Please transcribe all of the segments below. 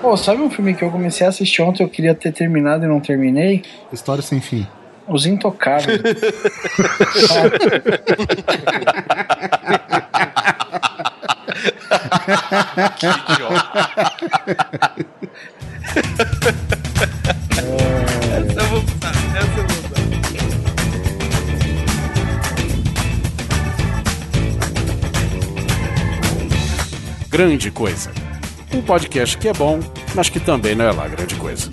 Pô, sabe um filme que eu comecei a assistir ontem, eu queria ter terminado e não terminei? História sem fim. Os Intocáveis. Que idiota. Essa eu vou usar, essa eu vou usar. Grande Coisa. Um podcast que é bom, mas que também não é lá grande coisa.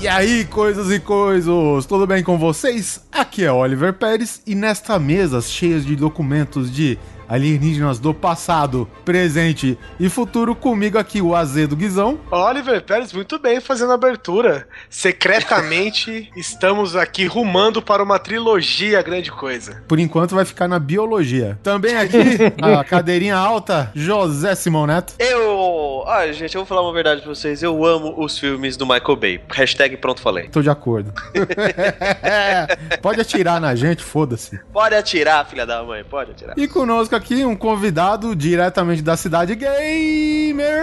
E aí, coisas e coisas, tudo bem com vocês? Aqui é Oliver Pérez e nesta mesa cheia de documentos de alienígenas do passado, presente e futuro, comigo aqui o Azedo Guizão. Oliver Pérez, muito bem fazendo a abertura. Secretamente, estamos aqui rumando para uma trilogia grande coisa. Por enquanto vai ficar na biologia. Também aqui, a cadeirinha alta, José Simão Neto. Eu. Ah, gente, eu vou falar uma verdade pra vocês. Eu amo os filmes do Michael Bay. Hashtag pronto falei. Tô de acordo. Pode atirar na gente, foda-se. Pode atirar, filha da mãe, pode atirar. E conosco aqui um convidado diretamente da cidade gamer,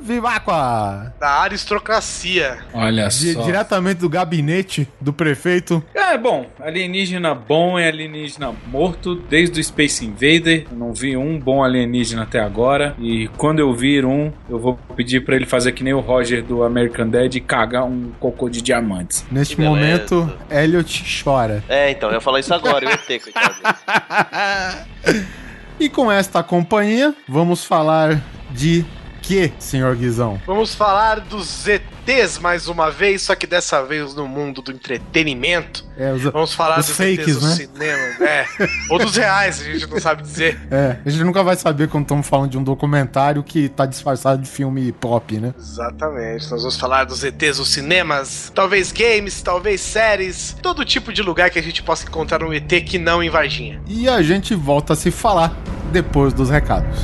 Vivacqua. Da aristocracia. Olha Di- só. diretamente do gabinete do prefeito. É, bom, alienígena bom é alienígena morto desde o Space Invader. Eu não vi um bom alienígena até agora. E quando eu vir um, eu vou pedir pra ele fazer que nem o Roger do American Dad e cagar um cocô de diamantes. Neste Que beleza. momento, Elliot chora. É, então, eu ia falar isso agora, eu ia ter, coitado. E com esta companhia, vamos falar de que, senhor Guizão? Vamos falar dos ETs mais uma vez, só que dessa vez no mundo do entretenimento. É, os, Vamos falar Dos dos fakes, ETs do né? cinema. É. Ou dos reais, a gente não sabe dizer. é, a gente nunca vai saber quando estamos falando de um documentário que tá disfarçado de filme pop, né? Exatamente. Nós vamos falar dos ETs dos cinemas, talvez games, talvez séries, todo tipo de lugar que a gente possa encontrar um ET que não em Varginha. E a gente volta a se falar depois dos recados.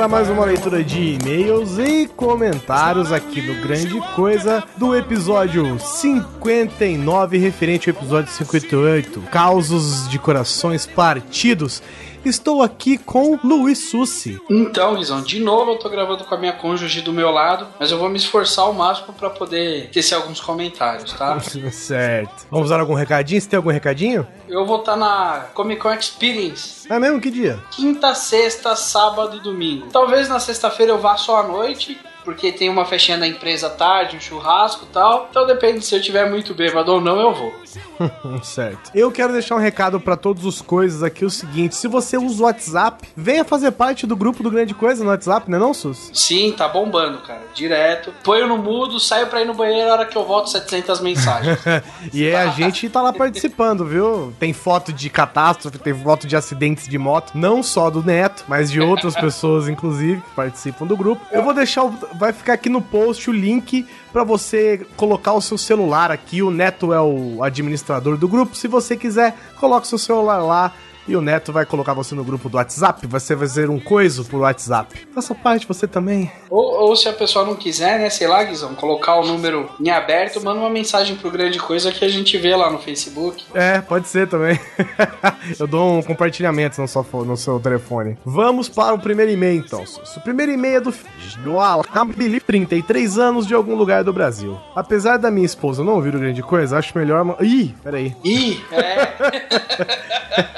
Para mais uma leitura de e-mails e comentários aqui no Grande Coisa do episódio 59, referente ao episódio 58, Causos de Corações Partidos. Estou aqui com Luiz Sussi. Então, Guizão, de novo eu tô gravando com a minha cônjuge do meu lado, mas eu vou me esforçar ao máximo pra poder tecer alguns comentários, tá? certo. Vamos dar algum recadinho? Você tem algum recadinho? Eu vou estar na Comic Con Experience. É mesmo? Que dia? Quinta, sexta, sábado e domingo. Talvez na sexta-feira eu vá só à noite, porque tem uma festinha da empresa tarde, um churrasco e tal. Então depende se eu tiver muito bêbado ou não, eu vou. certo. Eu quero deixar um recado para todos os coisas aqui, o seguinte, se você usa o WhatsApp, venha fazer parte do grupo do Grande Coisa no WhatsApp, né não, Sus? Sim, tá bombando, cara. Direto. Ponho no mudo, saio pra ir no banheiro na hora que eu volto 700 mensagens. e é, a gente tá lá participando, viu? Tem foto de catástrofe, tem foto de acidentes de moto, não só do Neto, mas de outras pessoas, inclusive, que participam do grupo. Eu vou deixar, o- vai ficar aqui no post o link pra você colocar o seu celular aqui. O Neto é o administrador do grupo. Se você quiser, coloque seu celular lá. E o Neto vai colocar você no grupo do WhatsApp. Você vai fazer um coiso por WhatsApp. Faça parte você também. Ou, ou se a pessoa não quiser, né, sei lá, Guizão, colocar o número em aberto, manda uma mensagem pro Grande Coisa que a gente vê lá no Facebook. É, pode ser também. Eu dou um compartilhamento no seu, no seu telefone. Vamos para o primeiro e-mail, então. O primeiro e-mail é do, do Alhamdulillah, 33 anos de algum lugar do Brasil. Apesar da minha esposa não ouvir o grande coisa, acho melhor. Ih, peraí. Ih, é.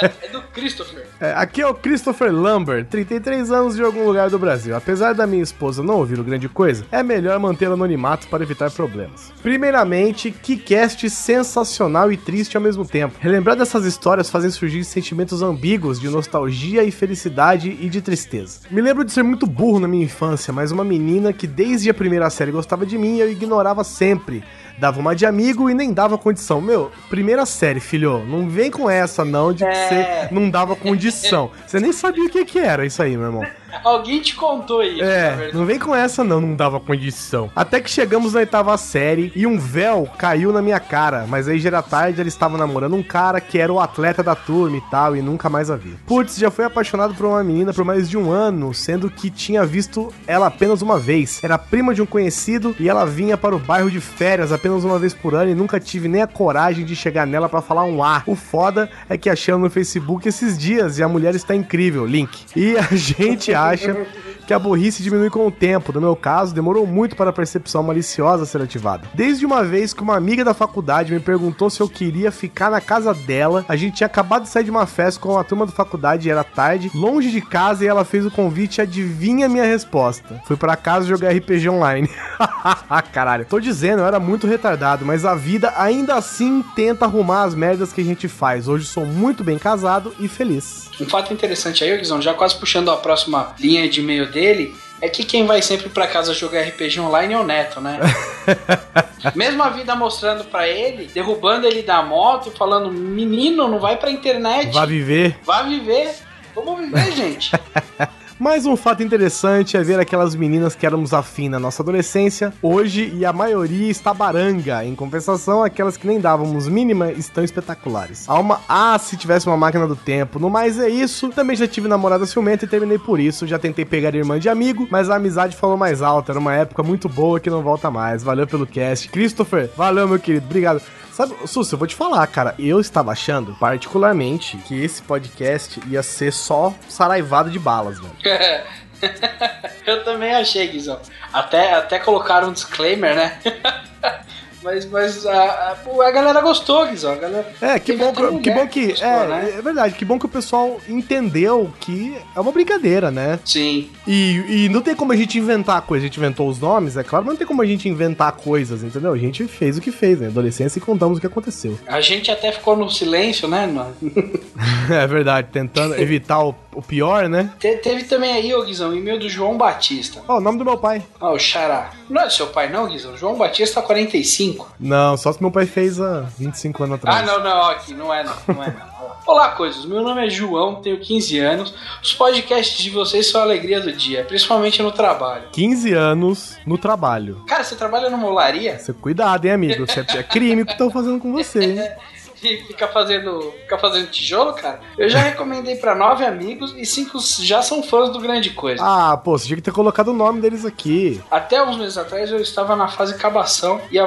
é do Christopher. É, aqui é o Christopher Lambert, 33 anos de algum lugar do Brasil. Apesar da minha esposa não ouvir o grande coisa, é melhor manter o anonimato para evitar problemas. Primeiramente, que cast sensacional e triste ao mesmo tempo. Relembrar dessas histórias fazem surgir sentimentos ambíguos de nostalgia e felicidade e de tristeza. Me lembro de ser muito burro na minha infância, mas uma menina que desde a primeira série gostava de mim eu ignorava sempre. Dava uma de amigo e nem dava condição. Meu, primeira série, filho, não vem com essa não de que É. você não dava condição. Você nem sabia o que que era isso aí, meu irmão. Alguém te contou isso, É, não vem com essa não, não dava condição. Até que chegamos na oitava série e um véu caiu na minha cara, mas aí já era tarde, ela estava namorando um cara que era o atleta da turma e tal, e nunca mais a vi. Putz, já foi apaixonado por uma menina por mais de um ano, sendo que tinha visto ela apenas uma vez. Era prima de um conhecido e ela vinha para o bairro de férias apenas uma vez por ano e nunca tive nem a coragem de chegar nela pra falar um A. O foda é que achei ela no Facebook esses dias e a mulher está incrível, link. E a gente acha que a burrice diminui com o tempo. No meu caso, demorou muito para a percepção maliciosa ser ativada. Desde uma vez que uma amiga da faculdade me perguntou se eu queria ficar na casa dela, a gente tinha acabado de sair de uma festa com a turma da faculdade, era tarde, longe de casa, e ela fez o convite e adivinha minha resposta. Fui para casa jogar RPG online. Caralho, tô dizendo, eu era muito retardado, mas a vida ainda assim tenta arrumar as merdas que a gente faz. Hoje sou muito bem casado e feliz. Um fato interessante aí, Guizão, já quase puxando a próxima linha de e-mail dele, é que quem vai sempre pra casa jogar RPG online é o Neto, né? Mesmo a vida mostrando pra ele, derrubando ele da moto e falando: menino, não vai pra internet, Vá viver. vá viver. Vamos viver, gente. Mais um fato interessante é ver aquelas meninas que éramos afim na nossa adolescência, hoje e a maioria está baranga. Em compensação, aquelas que nem dávamos mínima estão espetaculares. Uma ah, se tivesse uma máquina do tempo. No mais é isso. Também já tive namorada ciumenta e terminei por isso. Já tentei pegar irmã de amigo, mas a amizade falou mais alta. Era uma época muito boa que não volta mais. Valeu pelo cast. Christopher, valeu meu querido. Obrigado. Sabe, Sus, eu vou te falar, cara. Eu estava achando, particularmente, que esse podcast ia ser só saraivado de balas, velho. Eu também achei, Guizão. Até, até colocaram um disclaimer, né? Mas, mas a, a, a galera gostou, Guizão. A galera... É, que bom que, que bom que. gostou, É, né? é verdade, que bom que o pessoal entendeu que é uma brincadeira, né? Sim. E, e não tem como a gente inventar coisas. A gente inventou os nomes, é claro, mas não tem como a gente inventar coisas, entendeu? A gente fez o que fez, né? Adolescência e contamos o que aconteceu. A gente até ficou no silêncio, né? é verdade, tentando evitar o, o pior, né? Te- teve também aí, ô Guizão, o e-mail do João Batista. Ó, o nome do meu pai. Ó, o Xará. Não é do seu pai, não, Guizão? João Batista 45. Não, só se meu pai fez há 25 anos atrás. Ah, não, não, aqui, não é não, não é não. Olá, coisas. Meu nome é João, tenho 15 anos. Os podcasts de vocês são a alegria do dia, principalmente no trabalho. 15 anos no trabalho. Cara, você trabalha numa olaria Você cuidado, hein, amigo? Você é crime o que estão fazendo com você, hein? e fica fazendo, fica fazendo tijolo, cara? Eu já recomendei pra nove amigos e cinco já são fãs do Grande Coisa. Ah, pô, você tinha que ter colocado o nome deles aqui. Até uns meses atrás eu estava na fase cabação e a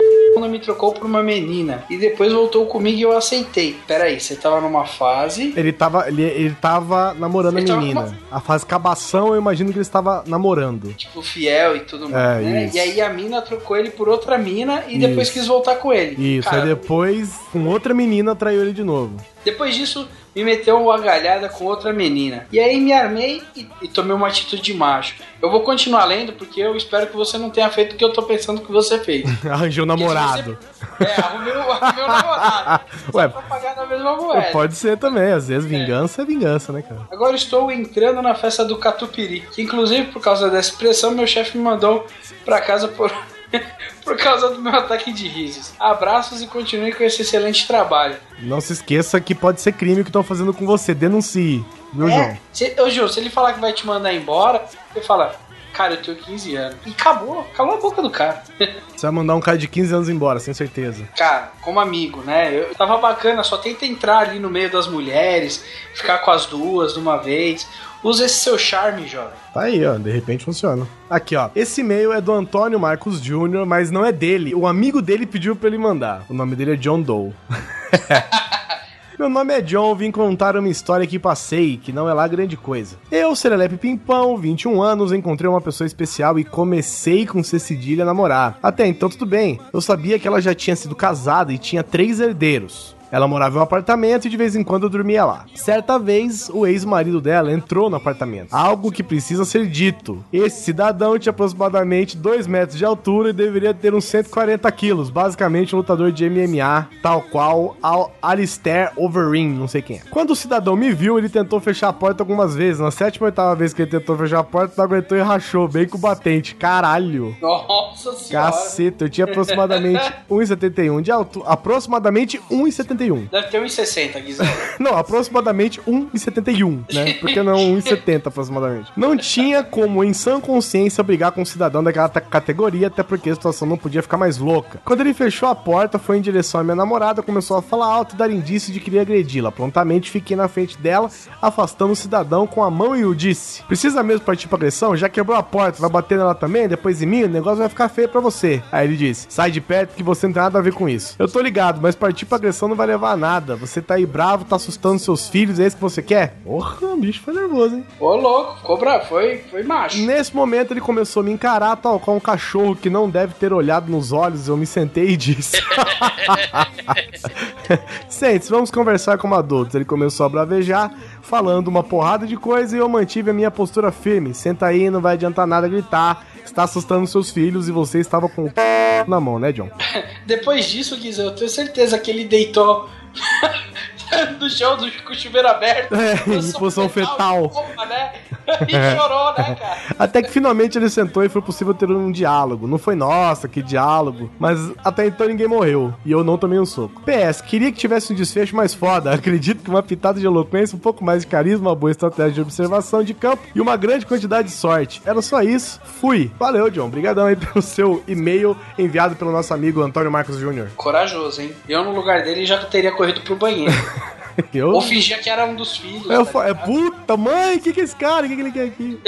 me trocou por uma menina. E depois voltou comigo e eu aceitei. Peraí, você tava numa fase. Ele tava, ele, ele tava namorando Ele a menina. A fase cabação, eu imagino que ele estava namorando. Tipo, fiel e tudo mais, É, né? isso. E aí a mina trocou ele por outra mina e depois Isso. quis voltar com ele. Isso, Cara, aí depois, com outra menina, traiu ele de novo. Depois disso, me meteu uma galhada com outra menina. E aí me armei e, e tomei uma atitude de macho. Eu vou continuar lendo porque eu espero que você não tenha feito o que eu tô pensando que você fez. Arranjou um namorado. É, arrumei, o- arrumei namorado. Ué, pra pagar na mesma moeda. Pode ser também, às vezes vingança é vingança, né, cara? Agora estou entrando na festa do Catupiry, que inclusive por causa dessa expressão meu chefe me mandou pra casa por, por causa do meu ataque de risos. Abraços e continue com esse excelente trabalho. Não se esqueça que pode ser crime o que estão fazendo com você. Denuncie, viu, João? É, se, ô João, se ele falar que vai te mandar embora, você fala, cara, eu tenho 15 anos. E acabou, acabou a boca do cara. Você vai mandar um cara de 15 anos embora, sem certeza. Cara, como amigo, né? Eu tava bacana, só tenta entrar ali no meio das mulheres, ficar com as duas de uma vez. Usa esse seu charme, jovem. Tá aí, ó, de repente funciona. Aqui, ó. Esse e-mail é do Antônio Marcos Jr., mas não é dele. O amigo dele pediu pra ele mandar. O nome dele é John Doe. Meu nome é John, vim contar uma história que passei, que não é lá grande coisa. Eu, Serelepe Pimpão, 21 anos, encontrei uma pessoa especial e comecei com C a namorar. Até então tudo bem, eu sabia que ela já tinha sido casada e tinha três herdeiros. Ela morava em um apartamento e de vez em quando dormia lá. Certa vez, o ex-marido dela entrou no apartamento. Algo que precisa ser dito. Esse cidadão tinha aproximadamente 2 metros de altura e deveria ter uns 140 quilos. Basicamente um lutador de MMA, tal qual Al Alistair Overeem, não sei quem é. Quando o cidadão me viu, ele tentou fechar a porta algumas vezes. Na sétima ou oitava vez que ele tentou fechar a porta, não aguentou e rachou, bem com o batente. Caralho. Nossa senhora. Caceta, eu tinha aproximadamente 1,71 de altura. Aproximadamente 1,71. Deve ter 1,60, Guizão. Não, aproximadamente 1,71, né? Porque não 1,70 aproximadamente. Não tinha como, em sã consciência, brigar com um cidadão daquela categoria, até porque a situação não podia ficar mais louca. Quando ele fechou a porta, foi em direção à minha namorada, começou a falar alto e dar indício de que queria agredi-la. Prontamente fiquei na frente dela, afastando o cidadão com a mão e o disse: Precisa mesmo partir pra agressão? Já quebrou a porta, vai bater nela também? Depois em mim, o negócio vai ficar feio pra você. Aí ele disse: Sai de perto que você não tem nada a ver com isso. Eu tô ligado, mas partir pra agressão não vai levar a nada. Você tá aí bravo, tá assustando seus filhos, é isso que você quer? Porra, o bicho foi nervoso, hein? Ô, louco, ficou bravo, foi, foi macho. Nesse momento ele começou a me encarar, tal qual um cachorro que não deve ter olhado nos olhos. Eu me sentei e disse: Sente, vamos conversar como adultos. Ele começou a bravejar, falando uma porrada de coisa e eu mantive a minha postura firme. Senta aí, não vai adiantar nada gritar. Está assustando seus filhos e você estava com o na mão, né, John? Depois disso, Guizão, eu tenho certeza que ele deitou no chão do, com o chuveiro aberto. É, em posição fetal. Opa, né? E chorou, né, cara? Até que finalmente ele sentou e foi possível ter um diálogo. Não foi, nossa, que diálogo. Mas até então ninguém morreu. E eu não tomei um soco. PS, queria que tivesse um desfecho mais foda. Acredito que uma pitada de eloquência, um pouco mais de carisma, uma boa estratégia de observação de campo e uma grande quantidade de sorte. Era só isso. Fui. Valeu, John. Obrigadão aí pelo seu e-mail enviado pelo nosso amigo Antônio Marcos Júnior. Corajoso, hein? Eu, no lugar dele, já teria corrido pro banheiro. Eu... Ou fingia que era um dos filhos. Eu tá é puta, mãe, o que, que é esse cara? O que, que ele quer aqui?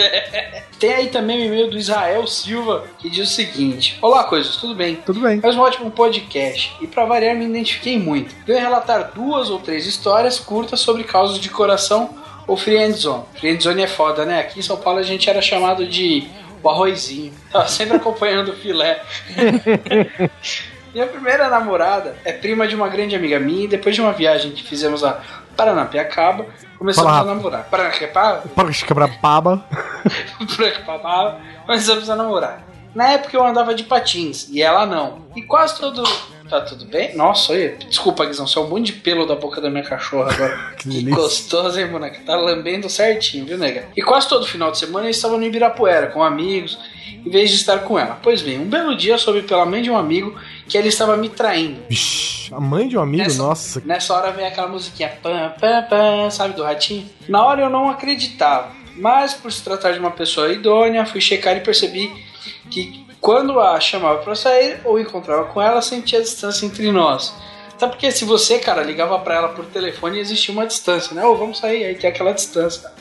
Tem aí também o e-mail do Israel Silva, que diz o seguinte: Olá, coisas, tudo bem? Tudo bem. Mais um ótimo podcast. E pra variar, me identifiquei muito. Venho relatar duas ou três histórias curtas sobre causas de coração ou friendzone. Friendzone é foda, né? Aqui em São Paulo a gente era chamado de o arrozinho. Tava sempre acompanhando o filé. Minha primeira namorada é prima de uma grande amiga minha e depois de uma viagem que fizemos a Paranapiacaba, começamos Fala a namorar. Paranapiacaba? Para quebrar baba. Preocupava, começamos a namorar. Na época eu andava de patins e ela não. E quase todo. Tá tudo bem? Nossa, olha, desculpa, Guizão, você é um monte de pelo da boca da minha cachorra agora. Que que gostoso, hein, boneca? Tá lambendo certinho, viu, nega? E quase todo final de semana eu estava no Ibirapuera com amigos, em vez de estar com ela. Pois bem, um belo dia eu soube pela mãe de um amigo que ela estava me traindo. Vixe, a mãe de um amigo, Nessa- nossa. Nessa hora vem aquela musiquinha pam, pam, pam, sabe, do ratinho? Na hora eu não acreditava, mas por se tratar de uma pessoa idônea, fui checar e percebi que quando a chamava pra sair ou encontrava com ela, sentia a distância entre nós. Até porque se você, cara, ligava pra ela por telefone, existia uma distância, né? Ô, vamos sair, aí tem aquela distância.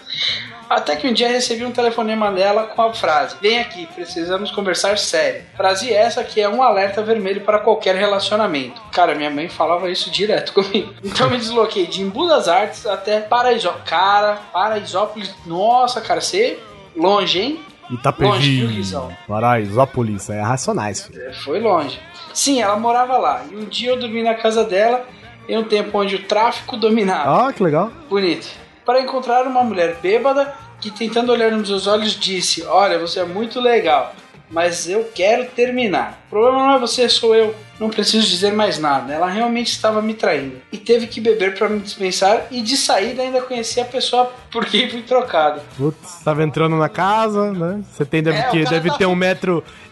Até que um dia recebi um telefonema dela com a frase: Vem aqui, precisamos conversar sério. Frase essa que é um alerta vermelho para qualquer relacionamento. Cara, minha mãe falava isso direto comigo. Então me desloquei de Embu das Artes até Paraisópolis. Cara, Paraisópolis, nossa, cara, você longe, hein? Longe, viu, Itapevi. Guizão? Paraisópolis, é racionais, filho. É, Foi longe. Sim, ela morava lá. E um dia eu dormi na casa dela em um tempo onde o tráfico dominava. Ah, que legal. Bonito. Para encontrar uma mulher bêbada que, tentando olhar nos meus olhos, disse: Olha, você é muito legal, mas eu quero terminar. O problema não é você, sou eu. Não preciso dizer mais nada. Ela realmente estava me traindo. E teve que beber para me dispensar. E de saída ainda conheci a pessoa por quem fui trocado. Putz, tava entrando na casa, né? Você tem, deve, É, que, deve tá- ter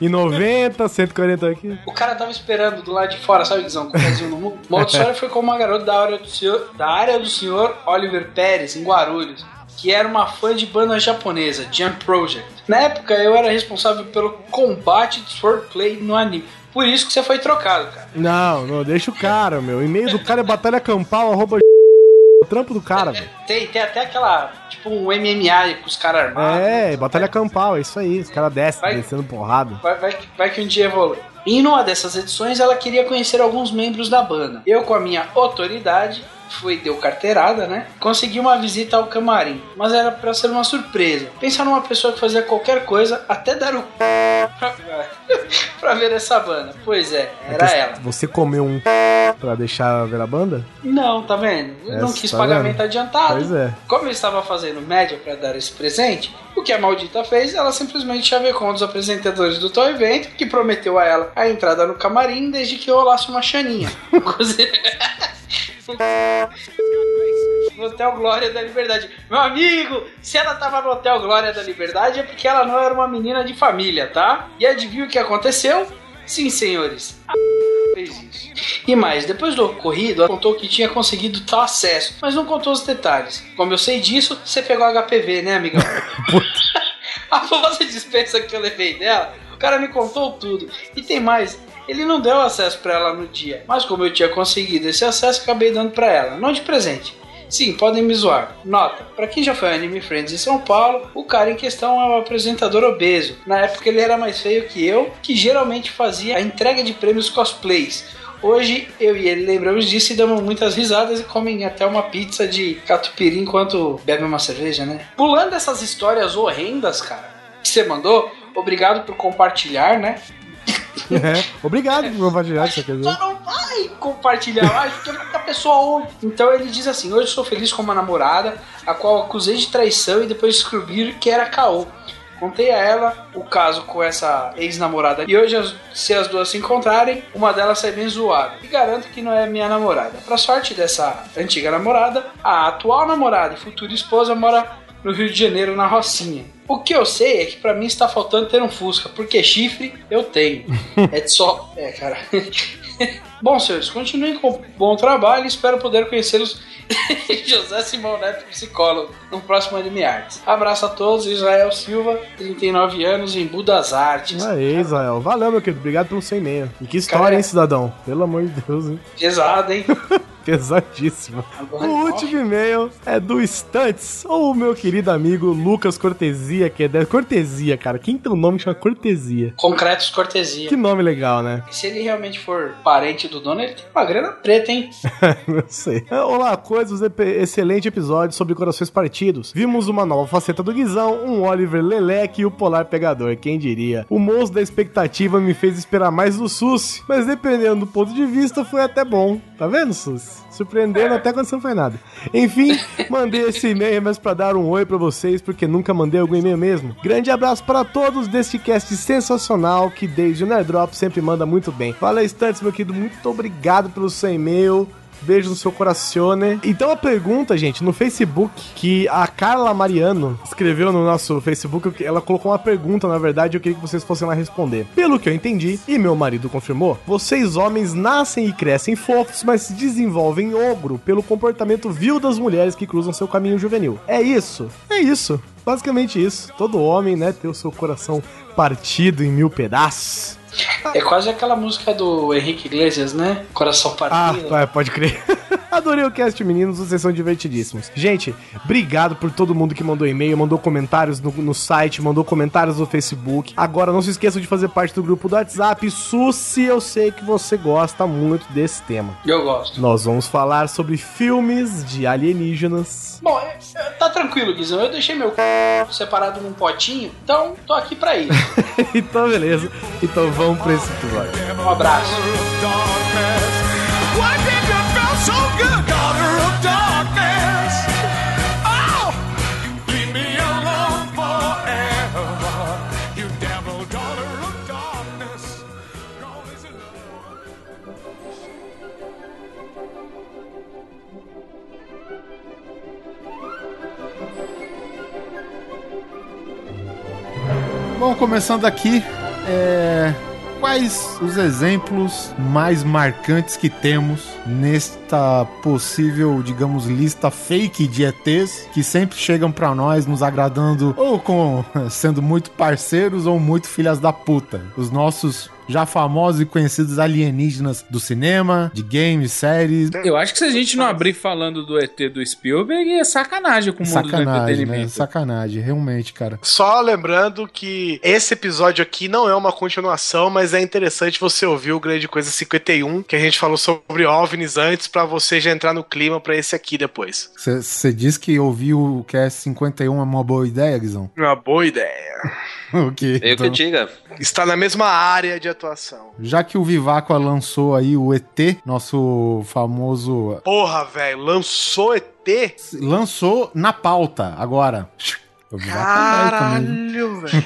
1,90m, 140 aqui. O cara tava esperando do lado de fora, sabe, Guizão? Com o pezinho no mundo. Uma outra história foi com uma garota da área do senhor, da área do senhor Oliver Pérez, em Guarulhos, que era uma fã de banda japonesa, Jump Project. Na época, eu era responsável pelo combate de swordplay no anime. Por isso que você foi trocado, cara. Não, não, deixa o cara, meu. O e-mail do cara é batalha campal, arroba o trampo do cara, velho. Tem, tem até aquela, tipo, um MMA com os caras armados. É, batalha campal, é isso aí. Os caras descem, descendo porrada. Vai, vai, que- vai que um dia evolui. E numa dessas edições ela queria conhecer alguns membros da banda. Eu, com a minha autoridade, fui, deu carteirada, né? Consegui uma visita ao camarim, mas era pra ser uma surpresa. Pensar numa pessoa que fazia qualquer coisa, até dar o pra, pra ver essa banda. Pois é, era Você- ela. Você comeu um pra deixar ver a banda? Não, tá vendo? Eu não quis tá pagamento vendo? adiantado. Pois é. Como eu estava fazendo média para dar esse presente, o que a maldita fez? Ela simplesmente chavecou um dos apresentadores do tal evento, que prometeu a ela a entrada no camarim desde que rolasse uma chaninha. No Hotel Glória da Liberdade. Meu amigo, se ela tava no Hotel Glória da Liberdade é porque ela não era uma menina de família, tá? E adivinha o que aconteceu? Sim, senhores. A fez isso. E mais, depois do ocorrido, ela contou que tinha conseguido tal acesso, mas não contou os detalhes. Como eu sei disso, você pegou HPV, né, amigão? A dispensa que eu levei dela, o cara me contou tudo. E tem mais, ele não deu acesso pra ela no dia, mas como eu tinha conseguido esse acesso, acabei dando pra ela, não de presente. Sim, podem me zoar. Nota, pra quem já foi ao Anime Friends em São Paulo, o cara em questão é um apresentador obeso. Na época ele era mais feio que eu, que geralmente fazia a entrega de prêmios cosplays. Hoje eu e ele lembramos disso e damos muitas risadas e comem até uma pizza de catupiry enquanto bebem uma cerveja, né? Pulando essas histórias horrendas, cara, que você mandou, obrigado por compartilhar, né? É. Obrigado por compartilhar isso, dizer. Só não vai compartilhar mais, porque muita pessoa ouve. Então ele diz assim: Hoje sou feliz com uma namorada, a qual acusei de traição e depois descobri que era caô. Contei a ela o caso com essa ex-namorada e hoje, se as duas se encontrarem, uma delas sai bem zoada. E garanto que não é minha namorada. Pra sorte dessa antiga namorada, a atual namorada e futura esposa mora no Rio de Janeiro, na Rocinha. O que eu sei é que pra mim está faltando ter um Fusca, porque chifre eu tenho. É de só. É, cara. Bom, senhores, continuem com o bom trabalho e espero poder conhecê-los. José Simão Neto, psicólogo, no próximo Anime Arts. Abraço a todos, Israel Silva, 39 anos, em Budas Artes. Aí, Israel. Valeu, meu querido. Obrigado pelo seu e-mail. E que história, Cara, hein, cidadão? Pelo amor de Deus, hein? Pesado, hein? Pesadíssimo. Agora, O último e-mail é do Stunts, ou o meu querido amigo Lucas Cortesia, que é da Cortesia, cara. Quem tem um nome que chama Cortesia? Concretos Cortesia. Que nome legal, né? Se ele realmente for parente do dono, ele tem uma grana preta, hein? Não sei. Olá, coisas, excelente episódio sobre corações partidos. Vimos uma nova faceta do Guizão, um Oliver Leleque e o Polar Pegador, quem diria. O monstro da expectativa me fez esperar mais do Sus, mas dependendo do ponto de vista, foi até bom. Tá vendo, Sus? Surpreendendo até quando não faz nada. Enfim, mandei esse e-mail mas pra dar um oi pra vocês, porque nunca mandei algum e-mail mesmo. Grande abraço para todos deste cast sensacional que desde o Nerdrop sempre manda muito bem. Fala, Stunts, meu querido, muito obrigado pelo seu e-mail. Beijo no seu coracione. Então a pergunta, gente, no Facebook, que a Carla Mariano escreveu no nosso Facebook, ela colocou uma pergunta, na verdade, eu queria que vocês fossem lá responder. Pelo que eu entendi, e meu marido confirmou, vocês homens nascem e crescem fofos, mas se desenvolvem ogro pelo comportamento vil das mulheres que cruzam seu caminho juvenil. É isso? É isso. Basicamente isso. Todo homem, né, tem o seu coração partido em mil pedaços. É quase aquela música do Henrique Iglesias, né? Coração Ah, partido. vai, pode crer. Adorei o cast, meninos, vocês são divertidíssimos. Gente, obrigado por todo mundo que mandou e-mail, mandou comentários no, no site, mandou comentários no Facebook. Agora, não se esqueçam de fazer parte do grupo do WhatsApp. Susi, eu sei que você gosta muito desse tema. Eu gosto. Nós vamos falar sobre filmes de alienígenas. Bom, é- é- tá tranquilo, Guizão. Eu deixei meu c... separado num potinho, então tô aqui pra isso. então, beleza. Então vamos pra esse episódio. Um abraço. Oh. Bom, começando aqui, é, quais os exemplos mais marcantes que temos nesta possível, digamos, lista fake de ETs que sempre chegam pra nós nos agradando ou com sendo muito parceiros ou muito filhas da puta. Os nossos já famosos e conhecidos alienígenas do cinema, de games, séries. Eu acho que se a gente não abrir falando do ET do Spielberg, é sacanagem com o mundo do né? entretenimento. Sacanagem, realmente, cara. Só lembrando que esse episódio aqui não é uma continuação, mas é interessante você ouvir o Grande Coisa 51, que a gente falou sobre OVNIs antes, pra você já entrar no clima pra esse aqui depois. Você disse que ouvir o Cast 51 é uma boa ideia, Guizão? Uma boa ideia. o quê? Eu Então, que diga. Está na mesma área de atuação. já que o Vivaco lançou aí o ET, nosso famoso. Porra, velho, lançou ET? Lançou na pauta agora. É viu? Caralho, velho.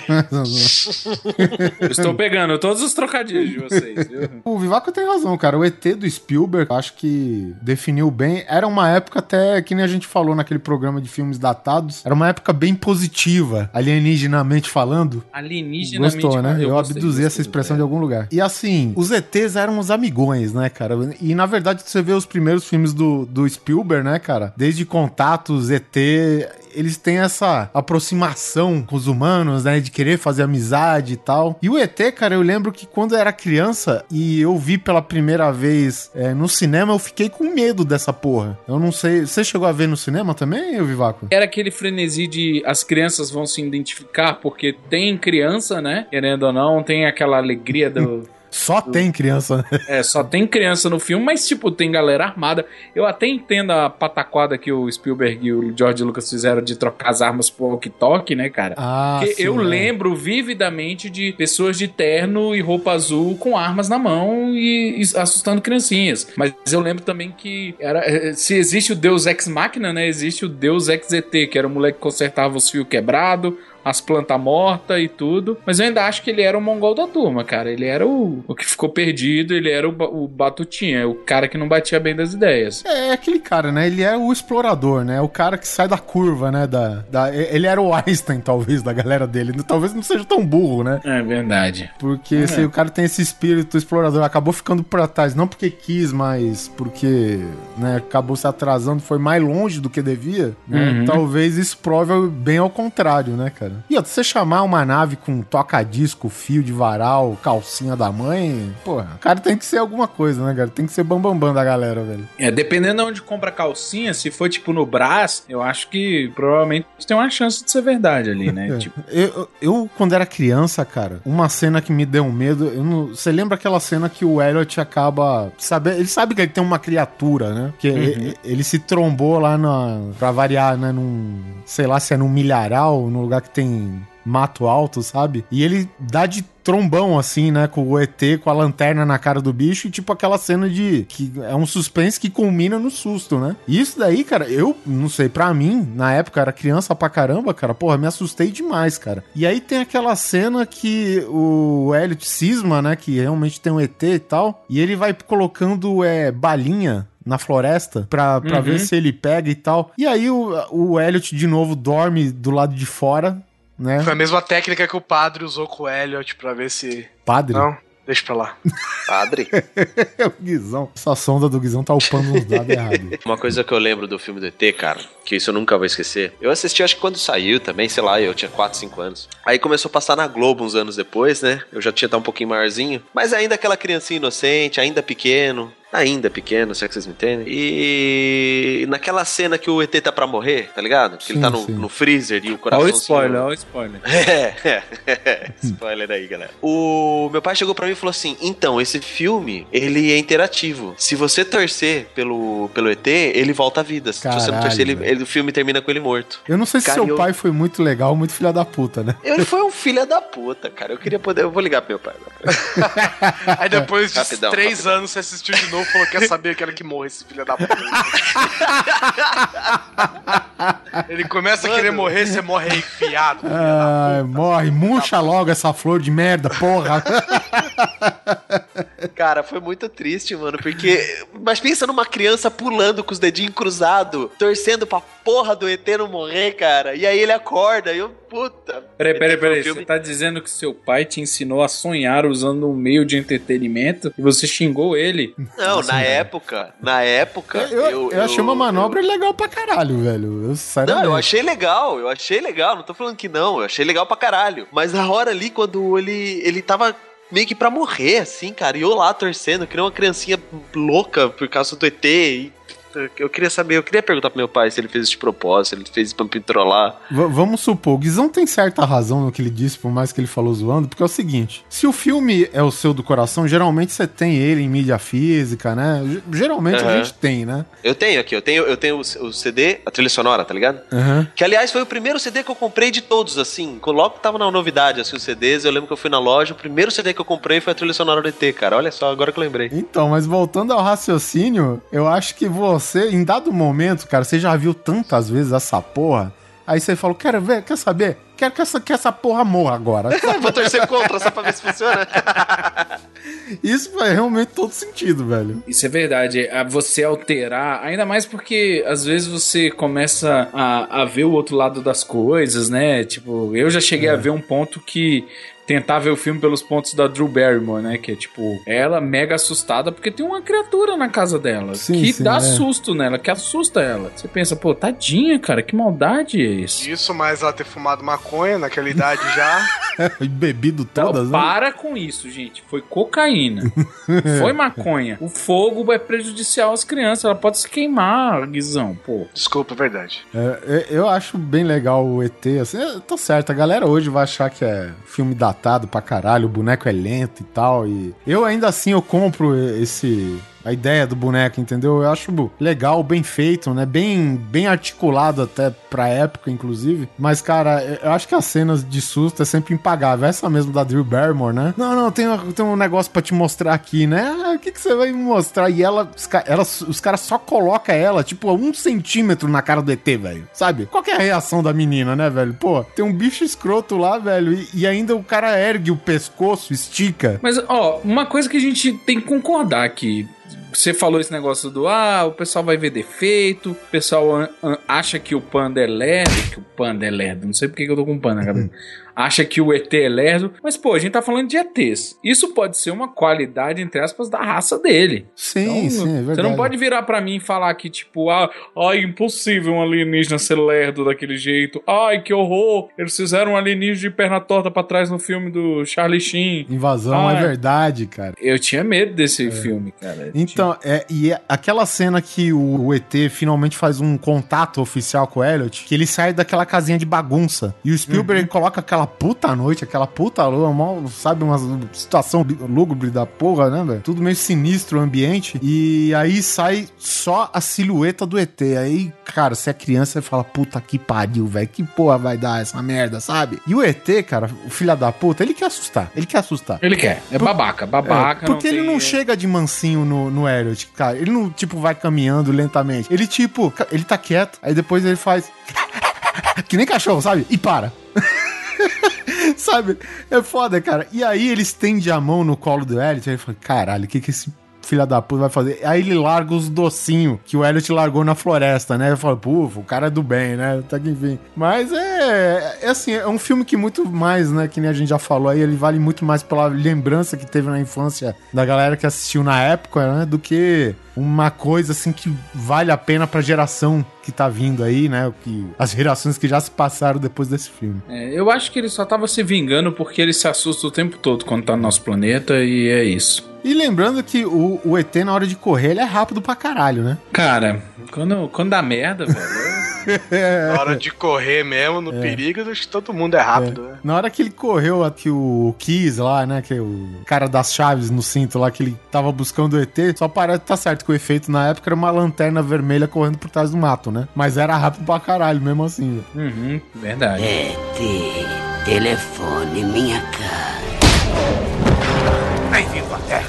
Eu estou pegando todos os trocadilhos de vocês, viu? O Vivaco tem razão, cara. O ET do Spielberg, acho que definiu bem. Era uma época até, que nem a gente falou naquele programa de filmes datados, era uma época bem positiva, alienígenamente falando. Alienígenamente. Gostou, né? Eu, gostei, abduzi essa expressão é. de algum lugar. E assim, os ETs eram os amigões, né, cara? E na verdade, você vê os primeiros filmes do, do Spielberg, né, cara? Desde Contatos, ET, eles têm essa aproximação com os humanos, né? De querer fazer amizade e tal. E o ET, cara, eu lembro que quando eu era criança e eu vi pela primeira vez é, no cinema, eu fiquei com medo dessa porra. Eu não sei. Você chegou a ver no cinema também, Vivaco? Era aquele frenesi de as crianças vão se identificar, porque tem criança, né? Querendo ou não, tem aquela alegria do. Só tem criança, né? É, só tem criança no filme, mas, tipo, tem galera armada. Eu até entendo a pataquada que o Spielberg e o George Lucas fizeram de trocar as armas por walkie-talkie, né, cara? Ah, Porque sim, eu é. lembro vividamente de pessoas de terno e roupa azul com armas na mão e, e assustando criancinhas. Mas eu lembro também que era, eh, se existe o Deus Ex Machina, né? Existe o Deus Ex ET, que era o moleque que consertava os fios quebrados, as plantas mortas e tudo. Mas eu ainda acho que ele era o mongol da turma, cara. Ele era o, o que ficou perdido, ele era o, o batutinha, o cara que não batia bem das ideias. É aquele cara, né? Ele é o explorador, né? O cara que sai da curva, né? Da, da, ele era o Einstein, talvez, da galera dele. Talvez não seja tão burro, né? É verdade. Porque se o cara tem esse espírito explorador, acabou ficando pra trás, não porque quis, mas porque né, acabou se atrasando, foi mais longe do que devia, né? Uhum. Talvez isso prove bem ao contrário, né, cara? E outra, você chamar uma nave com toca-disco, fio de varal, calcinha da mãe, porra, o cara tem que ser alguma coisa, né, cara? Tem que ser bambambam bam, bam da galera, velho. É, dependendo de onde compra a calcinha, se for tipo no Brás, eu acho que provavelmente tem uma chance de ser verdade ali, né? É. Tipo, Eu, eu- quando era criança, cara, uma cena que me deu um medo. não- você lembra aquela cena que o Elliot acaba. Sabe, ele sabe que ele tem uma criatura, né? Que ele, ele se trombou lá na. Pra variar, né? Num. Sei lá se é num milharal, num lugar que tem mato alto, sabe? E ele dá de trombão, assim, né? Com o ET, com a lanterna na cara do bicho, e tipo aquela cena de. que é um suspense que culmina no susto, né? E isso daí, cara, eu não sei, pra mim, na época, era criança pra caramba, cara, porra, me assustei demais, cara. E aí tem aquela cena que o Elliot cisma, né? Que realmente tem um ET e tal, e ele vai colocando é, balinha na floresta pra, pra Uhum. ver se ele pega e tal. E aí o, o Elliot de novo dorme do lado de fora, né? Foi a mesma técnica que o padre usou com o Elliot pra ver se. Padre. Não, deixa pra lá. Padre. É o Guizão. Essa sonda do Guizão tá upando uns dados errados. Uma coisa que eu lembro do filme do ET, cara, que isso eu nunca vou esquecer. Eu assisti, acho que quando saiu também, sei lá, eu tinha 4, 5 anos. Aí começou a passar na Globo uns anos depois, né? Eu já tinha estar um pouquinho maiorzinho. Mas ainda aquela criancinha inocente, ainda pequeno. Ainda pequeno, se é que vocês me entendem. E naquela cena que o ET tá pra morrer, tá ligado? Que ele Sim, tá no, no freezer e o coração. olha o spoiler, olha o spoiler. É, é, spoiler aí, galera. O meu pai chegou pra mim e falou assim: então, esse filme, ele é interativo. Se você torcer pelo, pelo ET, ele volta à vida. Se você não Caralho, torcer, ele, ele- o filme termina com ele morto. Eu não sei se Cara, seu eu- pai foi muito legal, muito filha da puta, né? Ele foi um filho da puta, cara. Eu queria poder. Eu vou ligar pro meu pai. Aí depois de Rapidão, três rapidão. anos você assistiu de novo e falou: quer saber, eu quero que morra esse filho da puta. Ele começa a querer morrer, você morre aí enfiado. Ai, morre, murcha logo essa flor de merda, porra. Cara, foi muito triste, mano, porque. Mas pensa numa criança pulando com os dedinhos cruzados, torcendo pra porra do ET não morrer, cara. E aí ele acorda e eu, puta. Peraí, peraí, um peraí. Você tá dizendo que seu pai te ensinou a sonhar usando um meio de entretenimento e você xingou ele? Não, na época, na época. Eu, eu, achei uma manobra legal pra caralho, velho. Eu, Não, eu achei legal, eu achei legal, não tô falando que não, eu achei legal pra caralho. Mas na hora ali, quando ele, ele tava meio que pra morrer, assim, cara. E eu lá torcendo, que nem uma criancinha louca por causa do ET. E eu queria saber, eu queria perguntar pro meu pai se ele fez de propósito, se ele fez pra me trollar. V- vamos supor, o Guizão tem certa razão no que ele disse, por mais que ele falou zoando, porque é o seguinte: se o filme é o seu do coração, geralmente você tem ele em mídia física, né? G- Geralmente a Aham. gente tem, né? Eu tenho aqui, eu tenho, eu tenho o CD, a trilha sonora, tá ligado? Aham. Que aliás foi o primeiro CD que eu comprei de todos, assim. Logo que tava na novidade, assim, os CDs. Eu lembro que eu fui na loja, o primeiro CD que eu comprei foi a trilha sonora do ET, cara. Olha só, agora que eu lembrei. Então, mas voltando ao raciocínio, eu acho que você, em dado momento, cara, você já viu tantas vezes essa porra. Aí você falou, quero ver, quer saber? Quero que essa, que essa porra morra agora. Vou torcer contra só pra ver se funciona. Isso faz realmente todo sentido, velho. Isso é verdade. Você alterar, ainda mais porque às vezes você começa a, a ver o outro lado das coisas, né? Tipo, eu já cheguei a ver um ponto que tentar ver o filme pelos pontos da Drew Barrymore, né? Que é tipo, ela mega assustada porque tem uma criatura na casa dela Sim, que sim, dá é. susto nela, que assusta ela. Você pensa, pô, tadinha, cara, que maldade é isso? Isso, mais ela ter fumado maconha naquela idade já. E bebido Então, todas, né? para com isso, gente. Foi cocaína. Foi maconha. O fogo é prejudicial às crianças. Ela pode se queimar, Guizão, pô. Desculpa, é verdade. É, é, eu acho bem legal o ET, assim, é, tá certo, a galera hoje vai achar que é filme datado pra caralho, o boneco é lento e tal, e eu ainda assim eu compro esse... A ideia do boneco, entendeu? Eu acho legal, bem feito, né? Bem, bem articulado até pra época, inclusive. Mas, cara, eu acho que as cenas de susto é sempre impagável. Essa mesmo da Drew Barrymore, né? Não, não, tem, tem um negócio pra te mostrar aqui, né? Ah, o que, que você vai me mostrar? E ela, os, ela, os caras só colocam ela, tipo, a um centímetro na cara do ET, velho. Sabe? Qual é a reação da menina, né, velho? Pô, tem um bicho escroto lá, velho, e, e ainda o cara ergue o pescoço, estica. Mas, ó, uma coisa que a gente tem que concordar aqui. Você falou esse negócio do ah, o pessoal vai ver defeito, o pessoal acha que o panda é lerdo, que o panda é lerdo, não sei por que que eu tô com panda na cabeça. Acha que o ET é lerdo, mas pô, a gente tá falando de ETs. Isso pode ser uma qualidade, entre aspas, da raça dele. Sim, Então, sim, é verdade. Você não pode virar pra mim e falar que, tipo, ah, ai, impossível um alienígena ser lerdo daquele jeito. Ai, que horror! Eles fizeram um alienígena de perna torta pra trás no filme do Charlie Sheen. Invasão Ah, é é. verdade, cara. Eu tinha medo desse filme, cara. Então, é, e é aquela cena que o, o ET finalmente faz um contato oficial com o Elliot, que ele sai daquela casinha de bagunça. E o Spielberg coloca aquela puta noite, aquela puta lua, mal, sabe, uma situação lúgubre da porra, né, velho? Tudo meio sinistro o ambiente. E aí sai só a silhueta do ET. Aí, cara, se é criança, você fala, puta que pariu, velho. Que porra vai dar essa merda, sabe? E o ET, cara, o filho da puta, ele quer assustar. Ele quer assustar. Ele quer. É babaca, babaca. É, porque ele tem- não chega de mansinho no, no Elliot, cara. Ele não, tipo, vai caminhando lentamente. Ele, tipo, ele tá quieto, aí depois ele faz. que nem cachorro, sabe? E para. sabe? É foda, cara. E aí ele estende a mão no colo do Elliot, ele fala: caralho, o que que esse. Filha da puta vai fazer. Aí ele larga os docinhos que o Elliot largou na floresta, né? Eu falo, pô, o cara é do bem, né? Tá que enfim. Mas é, é assim, é um filme que muito mais, né? Que nem a gente já falou aí, ele vale muito mais pela lembrança que teve na infância da galera que assistiu na época, né? Do que uma coisa assim que vale a pena pra geração que tá vindo aí, né? Que, as gerações que já se passaram depois desse filme. É, eu acho que ele só tava se vingando porque ele se assusta o tempo todo quando tá no nosso planeta e é isso. E lembrando que o, o ET, na hora de correr, ele é rápido pra caralho, né? Cara, quando, quando dá merda, velho. Na hora de correr mesmo, no perigo, acho que todo mundo é rápido, né? Na hora que ele correu aqui o Kiss lá, né? Que é o cara das chaves no cinto lá, que ele tava buscando o ET, só parece tá certo que o efeito na época era uma lanterna vermelha correndo por trás do mato, né? Mas era rápido pra caralho, mesmo assim. velho. Uhum, verdade. ET, telefone minha cara. Bem-vindo à Terra.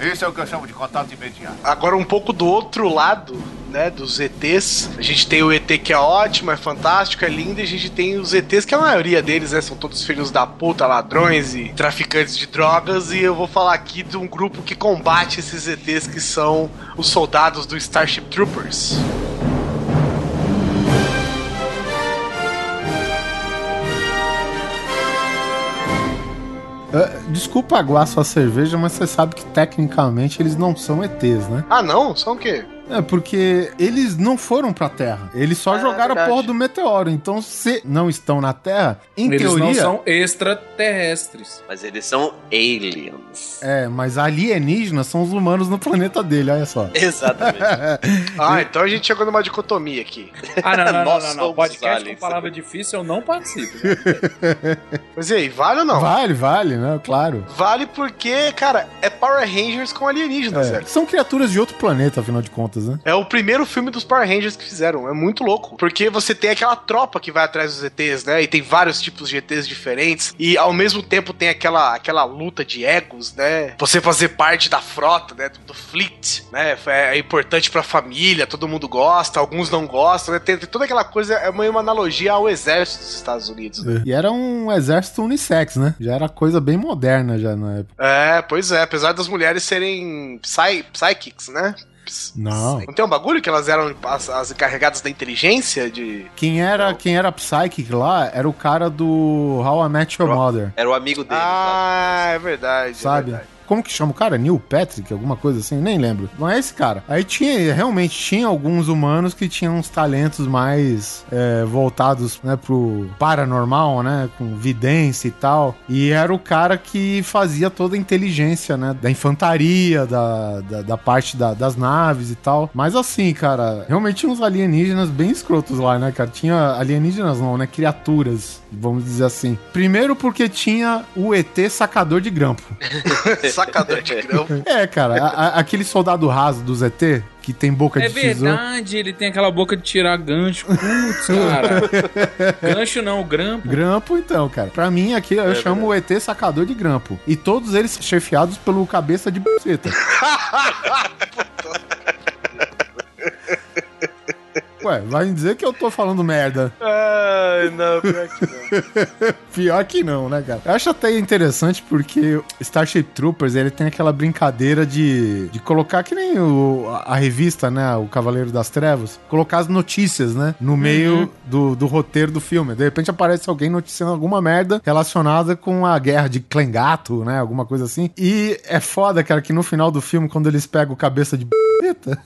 Esse é o que eu chamo de contato imediato. Agora um pouco do outro lado, né, dos ETs. A gente tem o ET que é ótimo, é fantástico, é lindo, e a gente tem os ETs que a maioria deles, né, são todos filhos da puta, ladrões e traficantes de drogas, e eu vou falar aqui de um grupo que combate esses ETs que são os soldados do Starship Troopers. Desculpa aguar sua cerveja, mas você sabe que tecnicamente eles não são ETs, né? Ah, não? São o quê? É, porque eles não foram pra Terra. Eles só É, jogaram a verdade. porra do meteoro. Então, se não estão na Terra, em Eles teoria. não são extraterrestres. Mas eles são aliens. É, mas alienígenas são os humanos no planeta dele, olha só. Exatamente. Ah, então a gente chegou numa dicotomia aqui. Ah, não, não, não, Nós não, não. somos Podcast aliens. com palavra difícil eu não participo. Mas e aí, vale ou não? Vale, vale, né? Claro. Vale porque, cara, é Power Rangers com alienígenas, É. São criaturas de outro planeta, afinal de contas, né? É o primeiro filme dos Power Rangers que fizeram. É muito louco. Porque você tem aquela tropa que vai atrás dos ETs, né? E tem vários tipos de ETs diferentes. E ao mesmo tempo tem aquela, aquela luta de egos, né? Você fazer parte da frota, né? Do, do fleet, né? É, é importante pra família, todo mundo gosta, alguns não gostam, né? Tem, tem toda aquela coisa, é meio uma analogia ao exército dos Estados Unidos. né? E era um exército unissex, né? Já era coisa bem moderna já na época. É, pois é. Apesar das mulheres serem psy, psychics, né? Não. Não tem um bagulho que elas eram as, as encarregadas da inteligência de. Quem era, quem era Psychic lá era o cara do How I Met Your Mother, Era o amigo dele. Ah, é verdade. é sabe? verdade. Como que chama o cara? Neil Patrick, alguma coisa assim? Nem lembro. Não é esse cara. Aí tinha, realmente, tinha alguns humanos que tinham uns talentos mais é, voltados, né, pro paranormal, né, com vidência e tal. E era o cara que fazia toda a inteligência, né, da infantaria, da, da, da parte da- das naves e tal. Mas assim, cara, realmente tinha uns alienígenas bem escrotos lá, né, cara? Tinha alienígenas não, né, criaturas, vamos dizer assim. Primeiro porque tinha o ET sacador de grampo. Sacador de grão. É, cara, a- a- aquele soldado raso do ZT, que tem boca É de tesouro. verdade, ele tem aquela boca de tirar gancho. Putz, cara. gancho não, grampo. Grampo, então, cara. Pra mim, aqui eu chamo o ET sacador de grampo. E todos eles chefiados pelo cabeça de buceta. Ué, vai dizer que eu tô falando merda. Ai, não, pior que não. Pior que não, né, cara? Eu acho até interessante porque Starship Troopers, ele tem aquela brincadeira de, de colocar que nem o, a, revista, né, o Cavaleiro das Trevas, colocar as notícias, né, no meio do, do roteiro do filme. De repente aparece alguém noticiando alguma merda relacionada com a guerra de Klengato, né, alguma coisa assim. E é foda, cara, que no final do filme, quando eles pegam cabeça de Eita.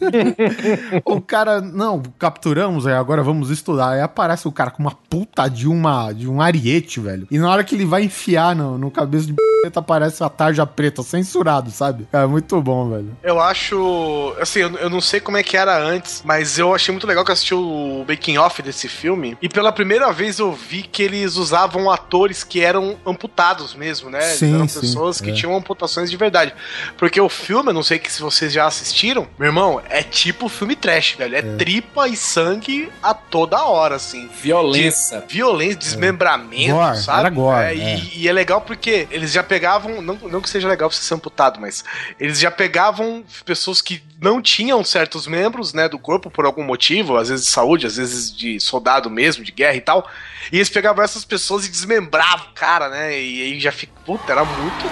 o cara, não, capturamos, aí agora vamos estudar. Aí aparece o cara com uma puta de uma de um ariete, velho. E na hora que ele vai enfiar no, no cabeça de b****, aparece a tarja preta, censurado, sabe? É muito bom, velho. Eu acho. Assim, eu, eu não sei como é que era antes, mas eu achei muito legal que eu assisti o making off desse filme. E pela primeira vez eu vi que eles usavam atores que eram amputados mesmo, né? Sim, eram sim, pessoas que é. tinham amputações de verdade. Porque o filme, eu não sei que se vocês já assistiram, meu irmão, é tipo filme trash, velho. É, tripa e sangue a toda hora, assim. Violência. De violência, desmembramento, Gore, sabe? era gore, É, é. E, e é legal porque eles já pegavam, não, não que seja legal você ser amputado, mas eles já pegavam pessoas que não tinham certos membros, né, do corpo por algum motivo, às vezes de saúde, às vezes de soldado mesmo, de guerra e tal. E eles pegavam essas pessoas e desmembravam o cara, né? E aí já fica, puta, era muito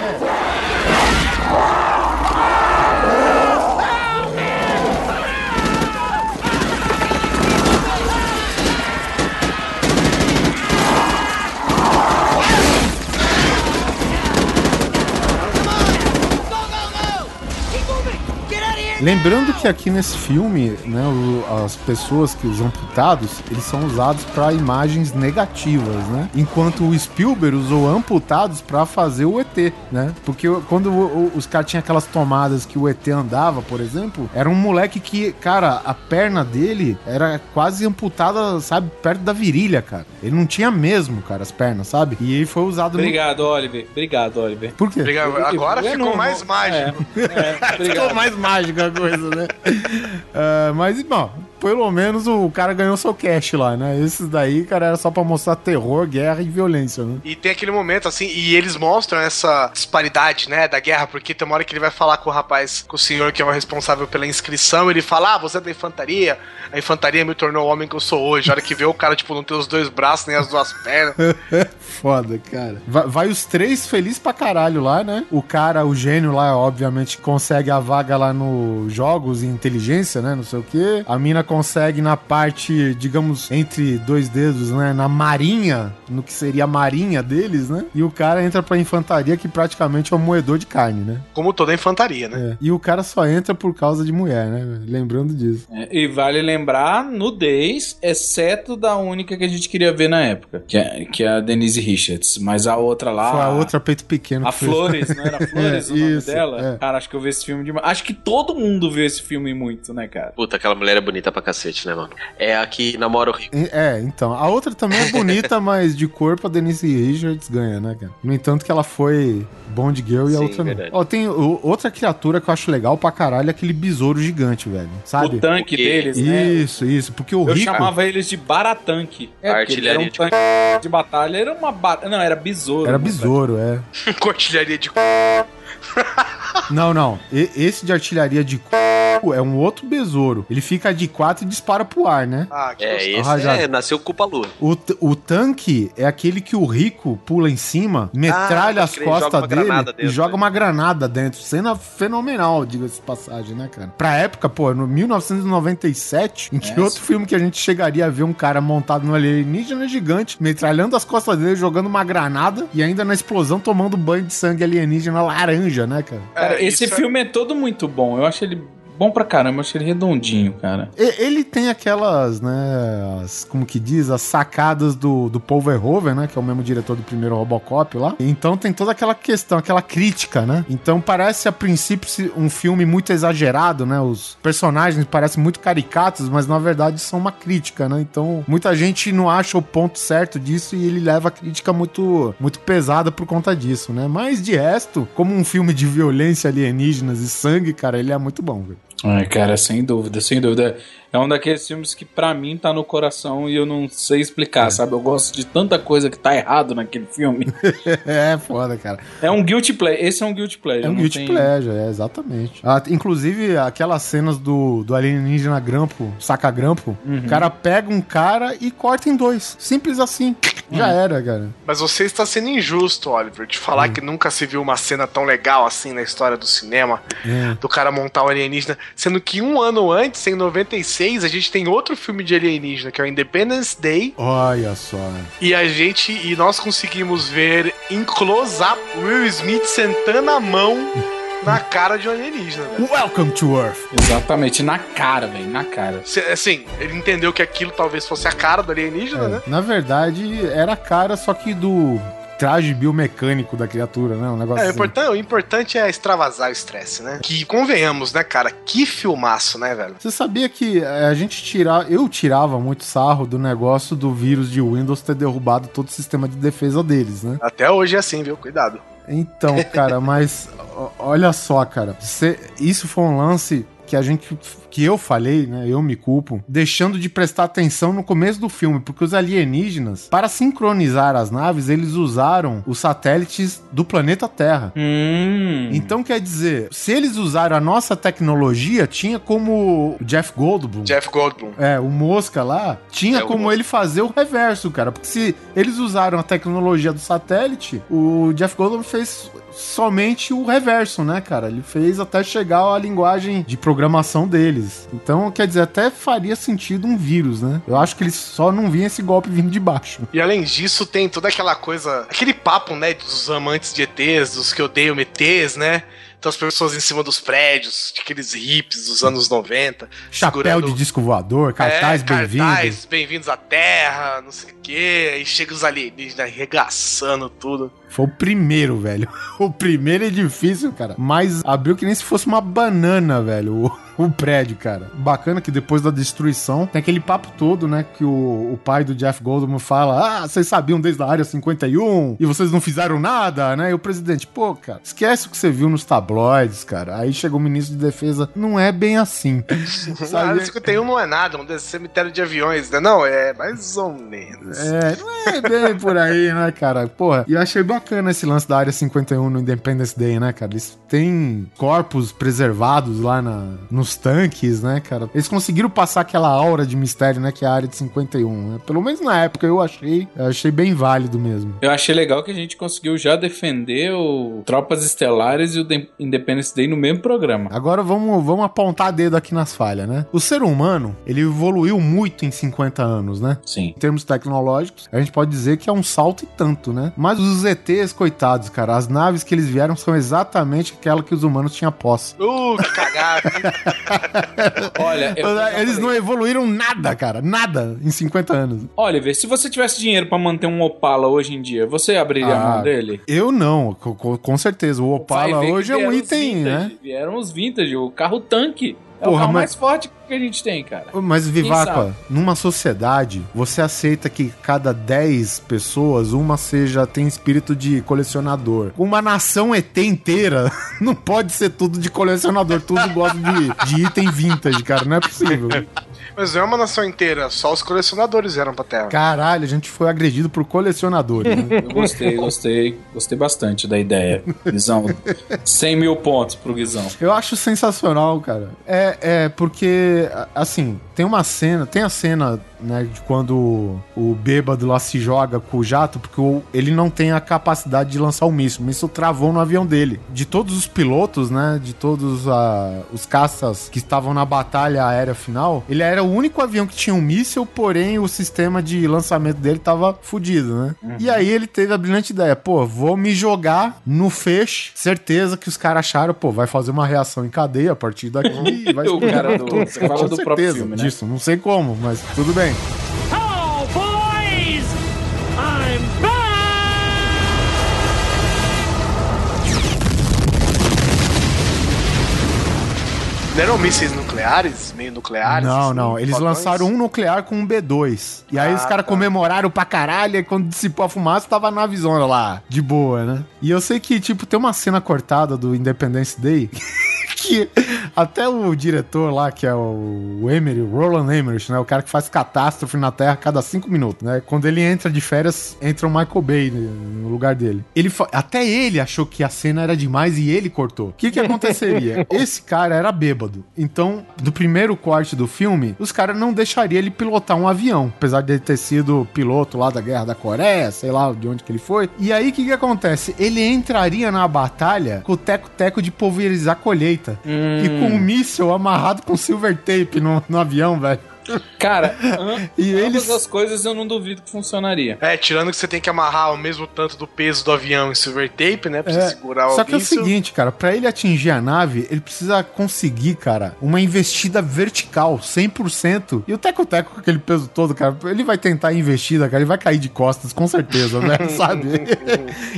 Lembrando que aqui nesse filme, né, o- as pessoas que os amputados, eles são usados para imagens negativas, né? Enquanto o Spielberg usou amputados para fazer o ET, né? Porque quando o- o- os caras tinham aquelas tomadas que o ET andava, por exemplo, era um moleque que, cara, a perna dele era quase amputada, sabe, perto da virilha, cara. Ele não tinha mesmo, cara, as pernas, sabe? E aí foi usado Obrigado, Oliver. Obrigado, Oliver. Por quê? Obrigado. Agora Eu ficou não- mais mágico. É, é, Ficou mais mágica a coisa, né? Ah, mas, bom, pelo menos o cara ganhou seu cash lá, né? Esses daí, cara, era só pra mostrar terror, guerra e violência, né? E tem aquele momento, assim, e eles mostram essa disparidade, né, da guerra, porque tem uma hora que ele vai falar com o rapaz, com o senhor que é o responsável pela inscrição, ele fala, ah, você é da infantaria, a infantaria me tornou o homem que eu sou hoje. A hora que vê o cara, tipo, não tem os dois braços nem as duas pernas. Foda, cara. Vai, vai os três felizes pra caralho lá, né? O cara, o gênio lá, obviamente, consegue a vaga lá no jogos e inteligência, né? Não sei o quê. A mina consegue na parte, digamos, entre dois dedos, né? Na marinha, no que seria a marinha deles, né? E o cara entra pra infantaria, que praticamente é um moedor de carne, né? Como toda infantaria, né? É. E o cara só entra por causa de mulher, né? Lembrando disso. É, e vale lembrar, nudez, exceto da única que a gente queria ver na época, que é, que é a Denise Richards. Mas a outra lá. Foi a outra peito pequeno. A fez. Flores, não era Flores o nome Isso, dela? é. Cara, acho que eu vi esse filme demais. Acho que todo mundo viu esse filme muito, né, cara? Puta, aquela mulher é bonita pra cacete, né, mano? É a que namora o rico. É, então. A outra também é bonita, mas de corpo a Denise Richards ganha, né, cara? No entanto, que ela foi Bond Girl e a Sim, outra não. verdade. Ó, tem o- outra criatura que eu acho legal pra caralho, é aquele besouro gigante, velho. Sabe? O tanque Porque- deles, né? Isso, isso. Porque o Eu rico. chamava eles de baratanque. É, A um artilharia de- tanque de batalha. Era uma bar... Não, era besouro. Era né, besouro, é. Com artilharia de c... Não, não. E- esse de artilharia de c... é um outro besouro. Ele fica de quatro e dispara pro ar, né? Ah, que É, gostoso. esse é, nasceu culpa lua. O, o tanque é aquele que o rico pula em cima, metralha pode as costas uma dele e joga né? uma granada dentro. Cena fenomenal, diga-se de passagem, né, cara? Pra época, pô, no 1997, em que É, outro filme que a gente chegaria a ver um cara montado no alienígena gigante, metralhando as costas dele, jogando uma granada e ainda na explosão tomando banho de sangue alienígena laranja, né, cara? Cara, É, esse é- filme é todo muito bom. Eu acho ele bom pra caramba. Acho ele redondinho, cara. Ele tem aquelas, né, as- como que diz, as sacadas do, do Paul Verhoeven, né, que é o mesmo diretor do primeiro Robocop lá. Então tem toda aquela questão, aquela crítica, né? Então parece a princípio um filme muito exagerado, né? Os personagens parecem muito caricatos, mas na verdade são uma crítica, né? Então muita gente não acha o ponto certo disso e ele leva a crítica muito, muito pesada por conta disso, né? Mas de resto, como um filme de violência alienígenas e sangue, cara, ele é muito bom, velho. Ai, cara, sem dúvida, sem dúvida. É um daqueles filmes que pra mim tá no coração e eu não sei explicar, sabe? Eu gosto de tanta coisa que tá errado naquele filme. é foda, cara. É um guilty pleasure. Esse é um guilty pleasure. É um guilty tem- pleasure, é, exatamente. Ah, inclusive, aquelas cenas do, do alienígena grampo, saca grampo, o cara pega um cara e corta em dois. Simples assim. Já era, cara. Mas você está sendo injusto, Oliver, de falar Hum. que nunca se viu uma cena tão legal assim na história do cinema, É. do cara montar um alienígena, sendo que um ano antes, em 96, a gente tem outro filme de alienígena, que é o Independence Day, Olha só. e a gente, e nós conseguimos ver em close-up Will Smith sentando a mão na cara de um alienígena. Welcome to Earth. Exatamente, na cara, velho, na cara. Assim, ele entendeu que aquilo talvez fosse a cara do alienígena, né? É, Na verdade, era a cara, só que do traje biomecânico da criatura, né? Um negócio É, o, assim. importante, o importante é extravasar o estresse, né? Que convenhamos, né, cara? Que filmaço, né, velho? Você sabia que eh, a gente tirar, eu tirava muito sarro do negócio do vírus de Windows ter derrubado todo o sistema de defesa deles, né? Até hoje é assim, viu? Cuidado. Então, cara, mas olha só, cara. cê- isso foi um lance que a gente. que eu falei, né? Eu me culpo, deixando de prestar atenção no começo do filme, porque os alienígenas, para sincronizar as naves, eles usaram os satélites do planeta Terra. Hum. Então quer dizer, se eles usaram a nossa tecnologia, tinha como o Jeff Goldblum. Jeff Goldblum. É, o Mosca lá, tinha É, como ele fazer o reverso, cara. Porque se eles usaram a tecnologia do satélite, o Jeff Goldblum fez somente o reverso, né, cara? Ele fez até chegar à linguagem de programação deles. Então, quer dizer, até faria sentido um vírus, né? Eu acho que eles só não viam esse golpe vindo de baixo. E além disso, tem toda aquela coisa. Aquele papo, né? Dos amantes de ETs, dos que odeiam ETs, né? Então as pessoas em cima dos prédios, aqueles hips dos anos 90. Chapéu segurando- de disco voador, cartaz é, bem-vindo. Cartaz, bem-vindos à Terra, não sei o quê. Aí chega os alienígenas arregaçando tudo. Foi o primeiro, velho. O primeiro edifício, cara. Mas abriu que nem se fosse uma banana, velho. O, o prédio, cara. Bacana que depois da destruição tem aquele papo todo, né? Que o, o pai do Jeff Goldblum fala: Ah, vocês sabiam desde a área 51 e vocês não fizeram nada, né? E o presidente, pô, cara, esquece o que você viu nos tabloides, cara. Aí chegou o ministro de defesa: Não é bem assim. A área 51 não é nada, um cemitério de aviões, né? Não, é mais ou menos. É, não é bem por aí, né, cara? Porra, e eu achei bacana esse lance da Área 51 no Independence Day, né, cara? Eles têm corpos preservados lá na, no nos tanques, né, cara? Eles conseguiram passar aquela aura de mistério, né, que é a área de 51. Né? Pelo menos na época eu achei, eu achei bem válido mesmo. Eu achei legal que a gente conseguiu já defender o Tropas Estelares e o The Independence Day no mesmo programa. Agora vamos, vamos apontar dedo aqui nas falhas, né? O ser humano, ele evoluiu muito em 50 anos, né? Sim. Em termos tecnológicos, a gente pode dizer que é um salto e tanto, né? Mas os ETs, coitados, cara, as naves que eles vieram são exatamente aquela que os humanos tinham posse. Uh, que cagada. Olha, eu já Eles não evoluíram nada, cara. Nada em 50 anos. Oliver, se você tivesse dinheiro pra manter um Opala hoje em dia, você abriria a Ah, mão dele? Eu não, co- co- com certeza. O Opala hoje é um item, vintage, né? Vieram os vintage, o carro tanque. É Porra, o carro mas- mais forte que a gente tem, cara. Mas, Vivaca, numa sociedade, você aceita que cada 10 pessoas, uma seja tem espírito de colecionador. Uma nação ET inteira não pode ser tudo de colecionador, tudo gosta de, de item vintage, cara. Não é possível. Mas não é uma nação inteira, só os colecionadores vieram pra Terra. Caralho, a gente foi agredido por colecionadores. Né? Eu gostei, gostei, gostei bastante da ideia. Guizão, 100 mil pontos pro Guizão. Eu acho sensacional, cara. É, é porque, assim, tem uma cena, tem a cena, né, de quando o bêbado lá se joga com o jato, porque o- ele não tem a capacidade de lançar o míssil. O míssil travou no avião dele. De todos os pilotos, né, de todos ah, os caças que estavam na batalha aérea final, ele era o único avião que tinha um míssil, porém o sistema de lançamento dele tava fudido, né? E aí ele teve a brilhante ideia, pô, vou me jogar no feixe, certeza que os caras acharam, pô, vai fazer uma reação em cadeia a partir daqui e vai O cara do- tudo. você fala do próprio certeza filme, né? Disso, não sei como, mas tudo bem. Oh, boys! I'm back! Não eram mísseis nucleares? Meio nucleares? Não, assim, não. Eles lançaram um nuclear com um B2. E aí Ah, os caras tá. comemoraram pra caralho. E quando dissipou a fumaça, tava na visão lá, de boa, né? E eu sei que, tipo, tem uma cena cortada do Independence Day. que até o diretor lá, que é o Emery, Roland Emmerich, né? O cara que faz catástrofe na Terra a cada cinco minutos, né? Quando ele entra de férias, entra o Michael Bay né, no lugar dele. Ele Até ele achou que a cena era demais e ele cortou. O que que aconteceria? Esse cara era bêbado. Então, do primeiro corte do filme, os caras não deixariam ele pilotar um avião. Apesar de ele ter sido piloto lá da Guerra da Coreia, sei lá de onde que ele foi. E aí, o que que acontece? Ele entraria na batalha com o teco-teco de pulverizar colheita. E com um míssil amarrado com silver tape no, no avião, velho. Cara, E eles- as coisas eu não duvido que funcionaria. É, tirando que você tem que amarrar o mesmo tanto do peso do avião em silver tape, né? Pra É, você segurar o Só que é o seguinte, cara, pra ele atingir a nave, ele precisa conseguir, cara, uma investida vertical, 100%. E o Teco-Teco com aquele peso todo, cara, ele vai tentar a investida, cara, ele vai cair de costas, com certeza, né? Sabe?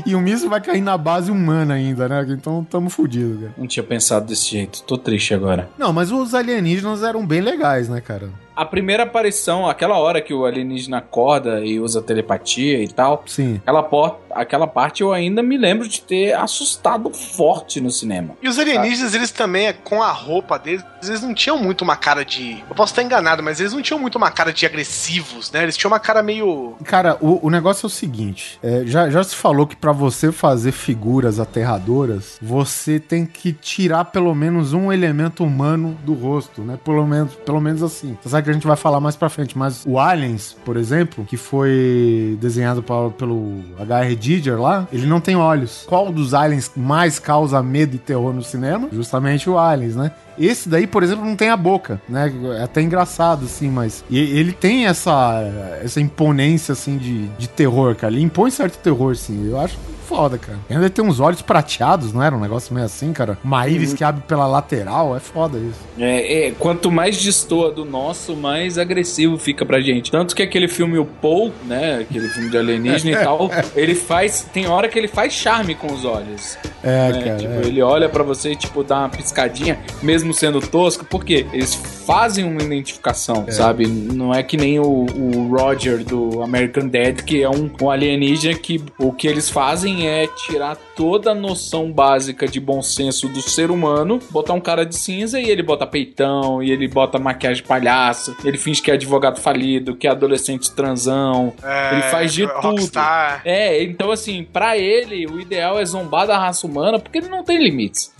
e o míssil vai cair na base humana ainda, né? Então tamo fudido, cara. Não tinha pensado desse jeito. Tô triste agora. Não, mas os alienígenas eram bem legais, né, cara? A primeira aparição, aquela hora que o alienígena acorda e usa telepatia e tal, Sim. aquela, por- aquela parte eu ainda me lembro de ter assustado forte no cinema. E os alienígenas, eles também, com a roupa deles, eles não tinham muito uma cara de. Eu posso estar enganado, mas eles não tinham muito uma cara de agressivos, né? Eles tinham uma cara meio. Cara, o, o negócio é o seguinte: é, já, já se falou que pra você fazer figuras aterradoras, você tem que tirar pelo menos um elemento humano do rosto, né? Pelo menos, pelo menos assim. Você sabe que a gente vai falar mais pra frente, mas o Aliens, por exemplo, que foi desenhado pa- pelo H.R. Giger lá, ele não tem olhos. Qual dos aliens mais causa medo e terror no cinema? Justamente o Aliens, né? Esse daí, por exemplo, não tem a boca, né? É até engraçado, assim, mas. E ele tem essa, essa imponência, assim, de, de terror, cara. Ele impõe certo terror, sim. Eu acho foda, cara. E ainda tem uns olhos prateados, não era? Um negócio meio assim, cara. Uma íris que abre pela lateral. É foda isso. É, é, quanto mais destoa do nosso, mais agressivo fica pra gente. Tanto que aquele filme O Paul, né? Aquele filme de alienígena e tal, ele faz. Tem hora que ele faz charme com os olhos. É, né? cara. Tipo, é. ele olha pra você e, tipo, dá uma piscadinha, mesmo sendo tosco, porque eles fazem uma identificação, sabe? Não é que nem o, o Roger do American Dad, que é um, um alienígena que o que eles fazem é tirar toda a noção básica de bom senso do ser humano, botar um cara de cinza e ele bota peitão, e ele bota maquiagem de palhaço, ele finge que é advogado falido, que é adolescente transão, É, ele faz de tudo. Rockstar. É, então assim, pra ele, o ideal é zombar da raça humana porque ele não tem limites.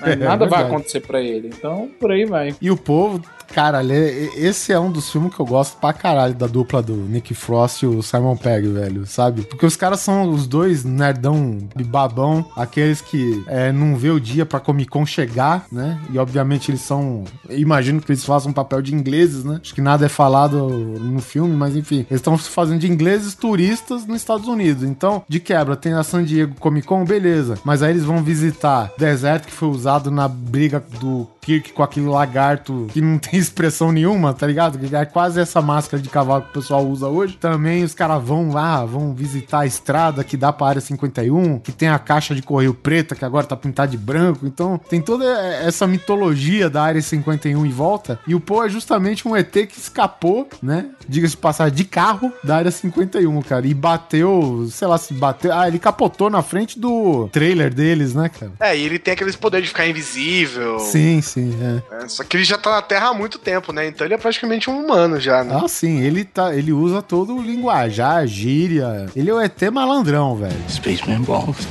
Mas nada vai verdade. acontecer pra ele. Então, por aí vai. E o povo, cara, esse é um dos filmes que eu gosto pra caralho da dupla do Nick Frost e o Simon Pegg, velho, sabe? Porque os caras são os dois nerdão babão, aqueles que é, não vê o dia pra Comic Con chegar, né? E obviamente eles são. Imagino que eles façam um papel de ingleses, né? Acho que nada é falado no filme, mas enfim, eles estão se fazendo de ingleses turistas nos Estados Unidos. Então, de quebra, tem a San Diego Comic Con, beleza. Mas aí eles vão visitar deserto que foi usado na briga do Kirk com aquele lagarto que não tem expressão nenhuma, tá ligado? Que é quase essa máscara de cavalo que o pessoal usa hoje. Também os caras vão lá, vão visitar a estrada que dá pra área 51, que tem a caixa de correio preta que agora tá pintada de branco. Então tem toda essa mitologia da área 51 em volta. E o Poe é justamente um ET que escapou, né? Diga-se passar de carro da área 51, cara. E bateu, sei lá se bateu. Ah, ele capotou na frente do trailer deles, né, cara? É, e ele tem aqueles poderes de ficar invisível. Sim, sim, é. É, só que ele já tá na Terra há muito tempo, né? Então ele é praticamente um humano já, né? Ah, sim, ele tá, ele usa todo o linguajar, gíria. Ele é o ET malandrão, velho. Spaceman balls.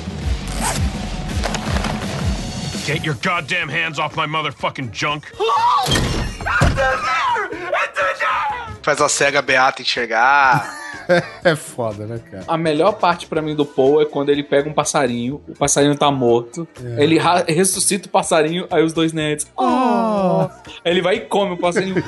Get your goddamn hands off my motherfucking junk. Faz a cega beata enxergar. É foda, né, cara? A melhor parte pra mim do Paul é quando ele pega um passarinho, o passarinho tá morto, É. ele ressuscita o passarinho, aí os dois nerds. Oh. Aí ele vai e come o passarinho.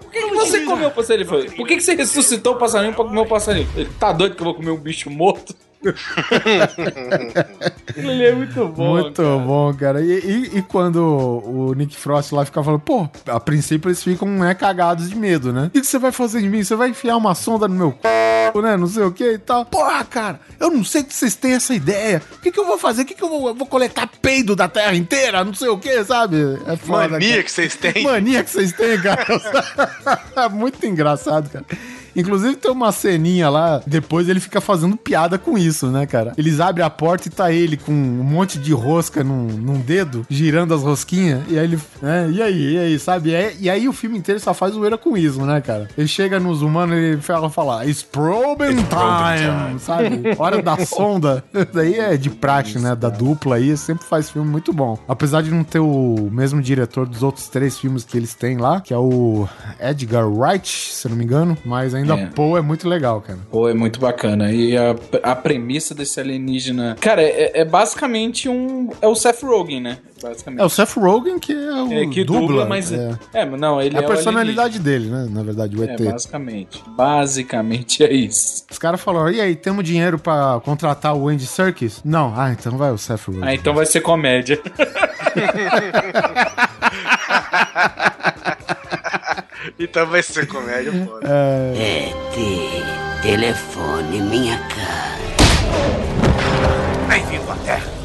Por que, que você comeu o passarinho? Ele falou, Por que, que você ressuscitou o passarinho pra comer o passarinho? Ele tá doido que eu vou comer um bicho morto? Ele é muito bom. Muito bom, cara. E, e- e quando o Nick Frost lá fica falando, pô, a princípio eles ficam, né, cagados de medo, né? O que que você vai fazer de mim? Você vai enfiar uma sonda no meu c, né? Não sei o que e tal. Porra, cara, eu não sei que vocês têm essa ideia. O que, que eu vou fazer? O que, que eu vou, eu vou coletar peido da terra inteira? Não sei o que, sabe? É foda. Mania cara. que vocês têm. Mania que vocês têm, cara. Muito engraçado, cara. Inclusive tem uma ceninha lá, depois ele fica fazendo piada com isso, né, cara? Eles abrem a porta e tá ele com um monte de rosca num, num dedo, girando as rosquinhas, e aí ele, né, e aí, e aí, sabe? É- e aí o filme inteiro só faz zoeira com isso, né, cara? Ele chega nos humanos e ele fala, fala It's probing time, sabe? Hora da sonda. Daí é de praxe, né, da dupla aí, sempre faz filme muito bom. Apesar de não ter o mesmo diretor dos outros três filmes que eles têm lá, que é o Edgar Wright, se eu não me engano, mas ainda É. Poe é muito legal, cara. Pô, é muito bacana. E a, a premissa desse alienígena. Cara, é, é basicamente um. É o Seth Rogen, né? Basicamente. É o Seth Rogen que é o É, que dubla, dubla, mas. é. É, mas não, ele É é, a o personalidade dele, né? Na verdade, o ET. É, basicamente. Basicamente é isso. Os caras falaram, e aí, temos dinheiro pra contratar o Andy Serkis? Não. Ah, então vai o Seth Rogen. Ah, então vai ser comédia. Então vai ser comédia, foda. É, ET, telefone minha cara. Bem-vindo à Terra.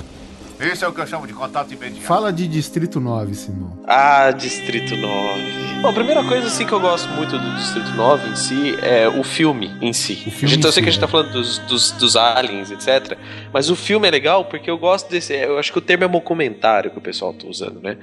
Esse é o que eu chamo de contato imediato. Fala de Distrito 9, Simão. Ah, Distrito 9. Bom, a primeira coisa assim que eu gosto muito do Distrito 9 em si é o filme em si. filme a gente, em eu sei si, que a gente né? tá falando dos, dos, dos aliens, etc. Mas o filme é legal porque eu gosto desse. Eu acho que o termo é documentário que o pessoal tá usando, né?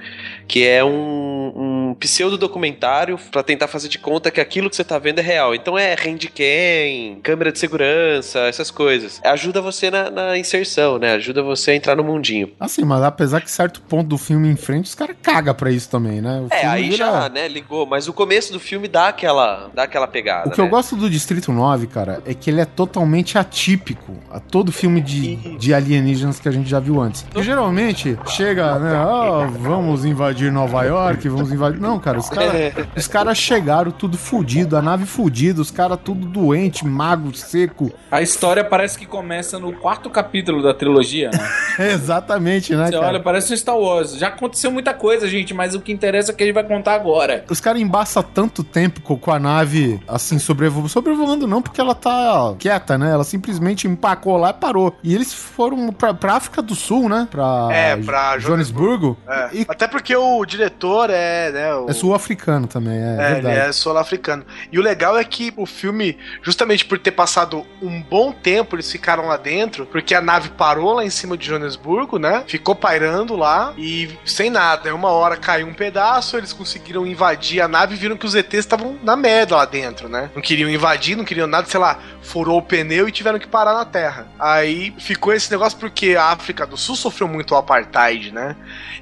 Que é um, um pseudo-documentário pra tentar fazer de conta que aquilo que você tá vendo é real. Então é handcam, câmera de segurança, essas coisas. Ajuda você na, na inserção, né? Ajuda você a entrar no mundinho. Assim, mas apesar que certo ponto do filme em frente, os caras cagam pra isso também, né? O É, filme aí vira- já, né, ligou. Mas o começo do filme dá aquela, dá aquela pegada. O que eu né? gosto do Distrito 9, cara, é que ele é totalmente atípico a todo filme de, de alienígenas que a gente já viu antes. Porque geralmente chega, né? Ah, vamos invadir Nova York, vamos invadir. Não, cara, os caras os caras chegaram tudo fudido, a nave fudida, os caras tudo doente, magro, seco. A história parece que começa no quarto capítulo da trilogia, né? Exatamente, né, Você cara? olha, parece um Star Wars. Já aconteceu muita coisa, gente, mas o que interessa é que a gente vai contar agora. Os caras embaçam tanto tempo co- com a nave, assim, sobrevoando. Sobrevoando não, porque ela tá quieta, né? Ela simplesmente empacou lá e parou. E eles foram pra, pra África do Sul, né? Pra, É, pra Joanesburgo. É. E Até porque o diretor é, né? O- É sul-africano também, é, É, ele verdade. é sul-africano. E o legal é que o filme, justamente por ter passado um bom tempo, eles ficaram lá dentro, porque a nave parou lá em cima de Joanesburgo, né? Ficou pairando lá e sem nada. Uma hora caiu um pedaço, eles conseguiram invadir a nave e viram que os ETs estavam na merda lá dentro, né? Não queriam invadir, não queriam nada, sei lá, furou o pneu e tiveram que parar na Terra. Aí ficou esse negócio porque a África do Sul sofreu muito o apartheid, né?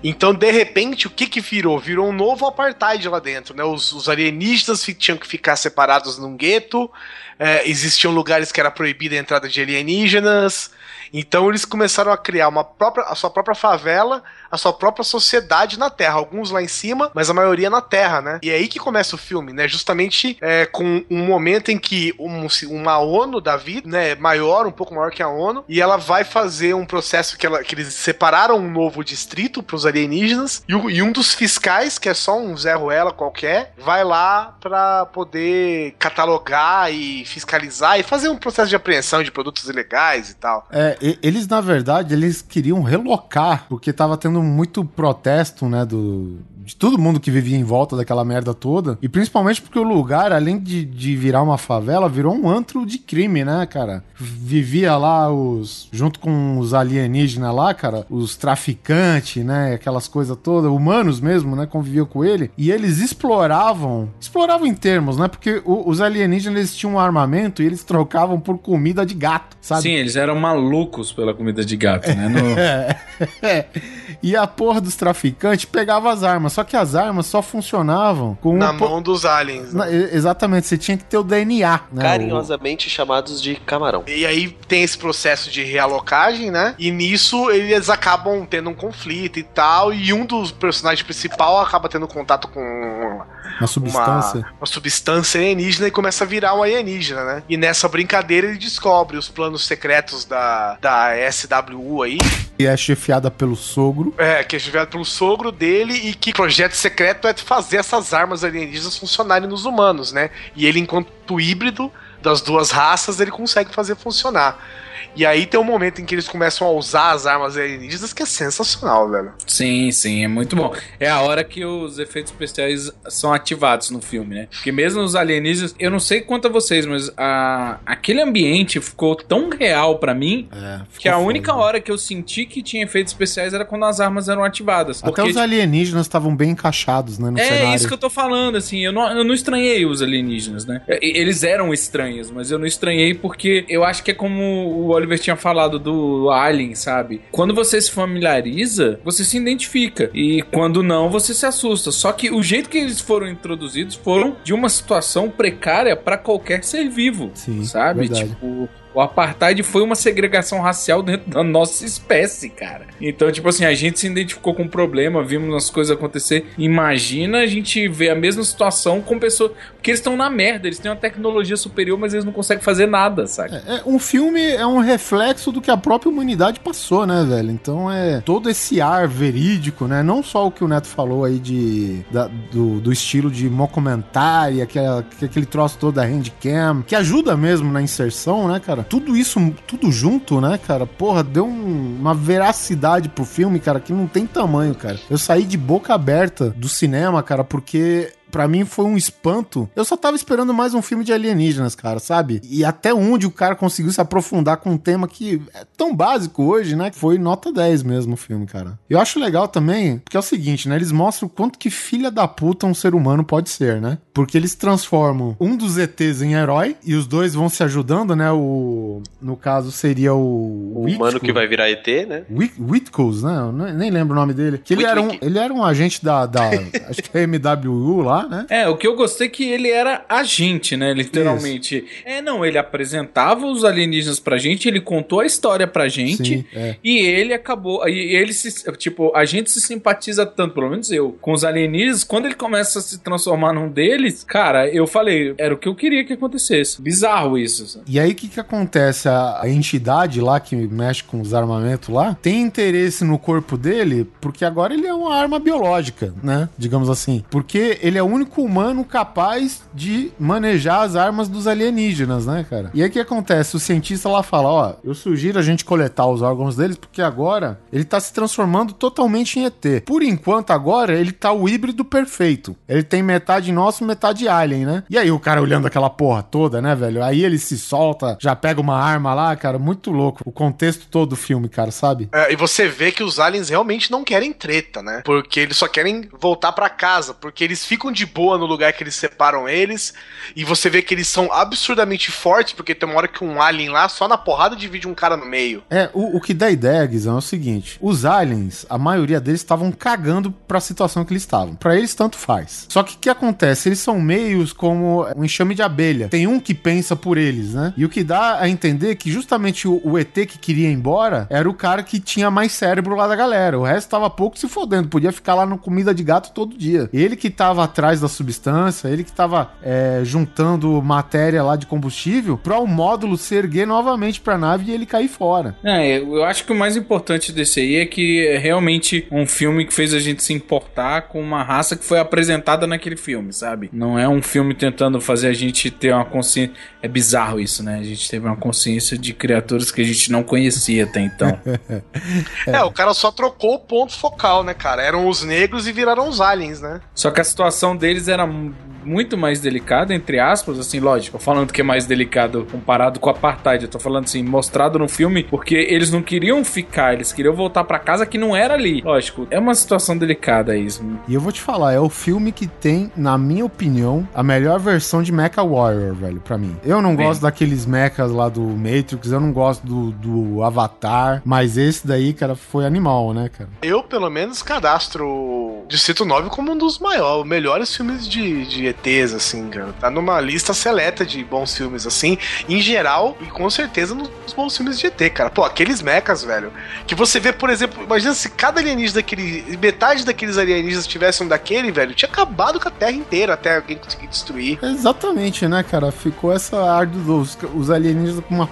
Então, de repente, o que que virou? Virou um novo apartheid lá dentro, né? Os, os alienígenas fi- tinham que ficar separados num gueto, é, existiam lugares que era proibida a entrada de alienígenas. Então eles começaram a criar uma própria, a sua própria favela, a sua própria sociedade na Terra. Alguns lá em cima, mas a maioria na Terra, né? E é aí que começa o filme, né? Justamente é, com um momento em que um- uma ONU da vida, né? Maior, um pouco maior que a ONU, e ela vai fazer um processo que, ela- que eles separaram um novo distrito para os alienígenas, e, o- e um dos fiscais, que é só um Zé Ruela qualquer, vai lá para poder catalogar e fiscalizar e fazer um processo de apreensão de produtos ilegais e tal. É, eles, na verdade, eles queriam relocar, porque tava tendo muito protesto, né, do, de todo mundo que vivia em volta daquela merda toda. E principalmente porque o lugar, além de, de virar uma favela, virou um antro de crime, né, cara? Vivia lá os. junto com os alienígenas lá, cara, os traficantes, né? Aquelas coisas todas, humanos mesmo, né? Conviviam com ele. E eles exploravam. Exploravam em termos, né? Porque o- os alienígenas eles tinham um armamento e eles trocavam por comida de gato, sabe? Sim, eles eram malucos pela comida de gato, né? No- É, é. E a porra dos traficantes pegava as armas, só que as armas só funcionavam com Na um po- mão dos aliens. né? Na- e- exatamente, você tinha que ter o DNA, né? Carinhosamente chamados de camarão. E aí tem esse processo de realocagem, né? E nisso eles acabam tendo um conflito e tal. E um dos personagens principal acaba tendo contato com O- uma substância. uma, uma substância alienígena e começa a virar um alienígena, né? E nessa brincadeira ele descobre os planos secretos da, da SWU aí, E é chefiada pelo sogro. é, que é enviado pelo sogro dele e que o projeto secreto é fazer essas armas alienígenas funcionarem nos humanos, né? E ele, enquanto híbrido das duas raças, ele consegue fazer funcionar. E aí tem um momento em que eles começam a usar as armas alienígenas que é sensacional, velho. Sim, sim, é muito bom. É a hora que os efeitos especiais são ativados no filme, né? Porque mesmo os alienígenas, eu não sei quanto a vocês, mas a, aquele ambiente ficou tão real pra mim É, que a ficou única foda. hora que eu senti que tinha efeitos especiais era quando as armas eram ativadas. Até Porque, os alienígenas estavam bem encaixados, né, no é cenário. isso que eu tô falando, assim, eu não, eu não estranhei os alienígenas, né? Eles eram estranhos, mas eu não estranhei porque eu acho que é como o Oliver tinha falado do Alien, sabe? Quando você se familiariza, você se identifica. E quando não, você se assusta. Só que o jeito que eles foram introduzidos foram de uma situação precária pra qualquer ser vivo, Sim, sabe? verdade. Tipo, o apartheid foi uma segregação racial dentro da nossa espécie, cara. Então, tipo assim, a gente se identificou com o problema, vimos as coisas acontecer. Imagina a gente ver a mesma situação com pessoas. Porque eles estão na merda, eles têm uma tecnologia superior, mas eles não conseguem fazer nada, sabe? É, um filme é um reflexo do que a própria humanidade passou, né, velho? Então é todo esse ar verídico, né? Não só o que o Neto falou aí de, da- do, do estilo de mockumentary, aquela, aquele troço todo da handcam, que ajuda mesmo na inserção, né, cara? Tudo isso, tudo junto, né, cara? Porra, deu um- uma veracidade pro filme, cara, que não tem tamanho, cara. Eu saí de boca aberta do cinema, cara, porque Pra mim foi um espanto. Eu só tava esperando mais um filme de alienígenas, cara, sabe? E até onde o cara conseguiu se aprofundar com um tema que é tão básico hoje, né? Foi nota 10 mesmo o filme, cara. Eu acho legal também, porque é o seguinte, né? Eles mostram o quanto que filha da puta um ser humano pode ser, né? Porque eles transformam um dos ETs em herói e os dois vão se ajudando, né? O no caso seria o O humano que vai virar ET, né? Whitcoes, né? Eu nem lembro o nome dele. Que ele era, um, ele era um agente da, da acho que é MWU lá, né? É, o que eu gostei é que ele era agente, né? Literalmente. É, não, ele apresentava os alienígenas pra gente, ele contou a história pra gente. Sim, é. E ele acabou. E ele se. Tipo, a gente se simpatiza tanto, pelo menos eu, com os alienígenas. Quando ele começa a se transformar num deles, cara, eu falei, era o que eu queria que acontecesse. Bizarro isso. sabe? E aí o que que acontece? A, a entidade lá que mexe com os armamentos lá tem interesse no corpo dele porque agora ele é uma arma biológica, né? Digamos assim. Porque ele é o único humano capaz de manejar as armas dos alienígenas, né, cara? E aí o que acontece? O cientista lá fala: ó, eu sugiro a gente coletar os órgãos deles, porque agora ele tá se transformando totalmente em ET. Por enquanto, agora, ele tá o híbrido perfeito. Ele tem metade nosso, metade alien, né? E aí o cara olhando aquela porra toda, né, velho? Aí ele se solta, já pega uma arma lá, cara, muito louco. O contexto todo do filme, cara, sabe? É, e você vê que os aliens realmente não querem treta, né? Porque eles só querem voltar pra casa, porque eles ficam de boa no lugar que eles separam eles, e você vê que eles são absurdamente fortes, porque tem uma hora que um alien lá, só na porrada divide um cara no meio. É, o, o que dá ideia, Guizão, é o seguinte: os aliens, a maioria deles estavam cagando pra situação que eles estavam. Pra eles, tanto faz. Só que o que acontece? Eles são meios como um enxame de abelha. Tem um que pensa por eles, né? E o que dá a entender que justamente o, o ET que queria ir embora era o cara que tinha mais cérebro lá da galera. O resto tava pouco se fodendo, podia ficar lá no comida de gato todo dia. Ele que tava atrás da substância, ele que tava é, juntando matéria lá de combustível pra o módulo se erguer novamente pra nave e ele cair fora. É, eu acho que o mais importante desse aí é que é realmente um filme que fez a gente se importar com uma raça que foi apresentada naquele filme, sabe? Não é um filme tentando fazer a gente ter uma consciência. É bizarro isso, né? A gente teve uma consciência de criaturas que a gente não conhecia até então. É. o cara só trocou o ponto focal, né, cara? Eram os negros e viraram os aliens, né? Só que a situação deles era muito mais delicada, entre aspas, assim, lógico, tô falando que é mais delicado comparado com o apartheid, eu tô falando assim, mostrado no filme, porque eles não queriam ficar, eles queriam voltar pra casa que não era ali. Lógico, é uma situação delicada isso. E eu vou te falar, é o filme que tem, na minha opinião, a melhor versão de Mecha Warrior, velho, pra mim. Eu não Bem. gosto daqueles mechas lá do Matrix, eu não gosto do, do Avatar, mas esse daí, cara, foi animal, né, cara? Eu, pelo menos, cadastro Distrito 9 como um dos maiores, melhores filmes de, de ETs, assim, cara. Tá numa lista seleta de bons filmes, assim, em geral, e com certeza nos bons filmes de ET, cara. Pô, aqueles mechas, velho, que você vê, por exemplo, imagina se cada alienígena daquele, metade daqueles alienígenas tivessem um daquele, velho, tinha acabado com a Terra inteira até alguém conseguir destruir. Exatamente, né, cara? Ficou essa ar dos os alienígenas com uma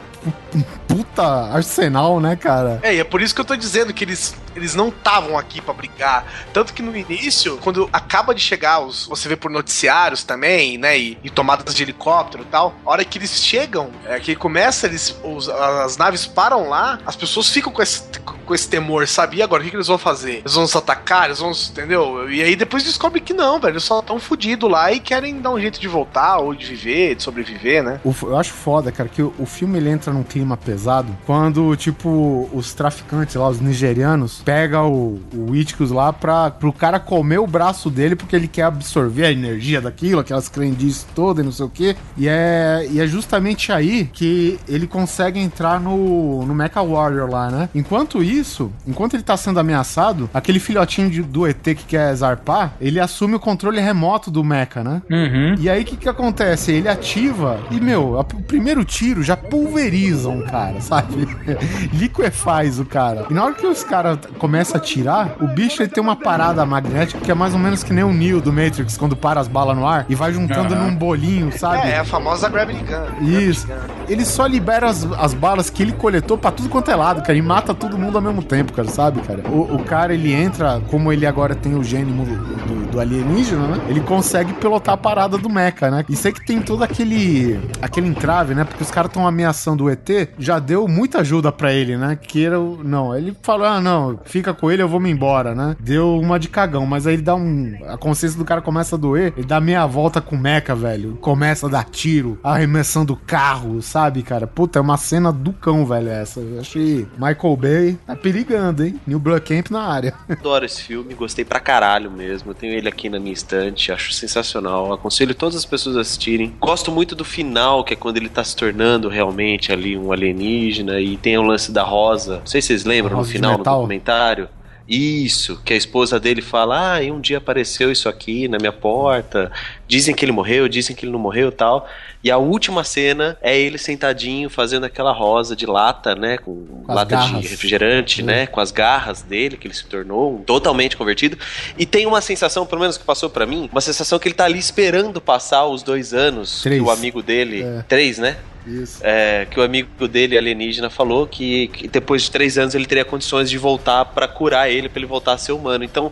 um puta arsenal, né, cara? É, e é por isso que eu tô dizendo que eles, eles não estavam aqui pra brigar. Tanto que no início, quando acaba de chegar, os, você vê por noticiários também, né? E, e tomadas de helicóptero e tal. A hora que eles chegam, é que começa, eles, os- as naves param lá, as pessoas ficam com esse, com esse temor, sabe? E agora, o que, que eles vão fazer? Eles vão nos atacar? Eles vão. Entendeu? E aí depois descobre que não, velho. Eles só tão fudidos lá e querem dar um jeito de voltar, ou de viver, de sobreviver, né? Eu acho foda, cara, que o, o filme ele entra num clima pesado quando, tipo, os traficantes lá, os nigerianos, pegam o, o Iticus lá pra, pro cara comer o braço dele porque ele quer absorver a energia daquilo, aquelas crendices todas e não sei o quê. E é, e é justamente aí que ele consegue entrar no, no Mecha Warrior lá, né? Enquanto isso, enquanto ele tá sendo ameaçado, aquele filhotinho de- do ET que quer zarpar, ele assume o controle remoto do Mecha, né? Uhum. E aí o que que acontece? Ele ativa e, meu, a- o primeiro tiro já pulveriza um cara, sabe? Liquefaz o cara. E na hora que os caras começam a atirar, o bicho ele tem uma parada magnética que é mais ou menos que nem o Neo do Matrix, quando para as balas no ar e vai juntando Aham. num bolinho, sabe? É, é a famosa Gravity Gun. Isso. Ele só libera as, as balas que ele coletou pra tudo quanto é lado, cara. E mata todo mundo ao mesmo tempo, cara, sabe, cara? O, o cara, ele entra, como ele agora tem o gene do, do- do alienígena, né? Ele consegue pilotar a parada do mecha, né? Isso aí que tem todo aquele aquele entrave, né? Porque os caras estão ameaçando ET, já deu muita ajuda pra ele, né? Que era o... Não, ele falou, ah, não, fica com ele, eu vou me embora, né? Deu uma de cagão, mas aí ele dá um... A consciência do cara começa a doer, ele dá meia volta com o mecha, velho. Começa a dar tiro, arremessando o carro, sabe, cara? Puta, é uma cena do cão, velho, essa. Eu achei Michael Bay tá perigando, hein? New Camp na área. Adoro esse filme, gostei pra caralho mesmo. Eu tenho ele aqui na minha estante, acho sensacional. Aconselho todas as pessoas a assistirem. Gosto muito do final, que é quando ele tá se tornando realmente ali um alienígena e tem o lance da rosa. Não sei se vocês lembram no final do metal? documentário. Isso, que a esposa dele fala: Ah, e um dia apareceu isso aqui na minha porta. Dizem que ele morreu, dizem que ele não morreu tal. E a última cena é ele sentadinho fazendo aquela rosa de lata, né? Com, as lata garras. de refrigerante, né? Com as garras dele, que ele se tornou totalmente convertido. E tem uma sensação, pelo menos que passou pra mim, uma sensação que ele tá ali esperando passar os dois anos Três. que o amigo dele. É. Três, né? Isso. É, que o amigo dele, alienígena, falou que, que depois de três anos ele teria condições de voltar pra curar ele, pra ele voltar a ser humano. Então,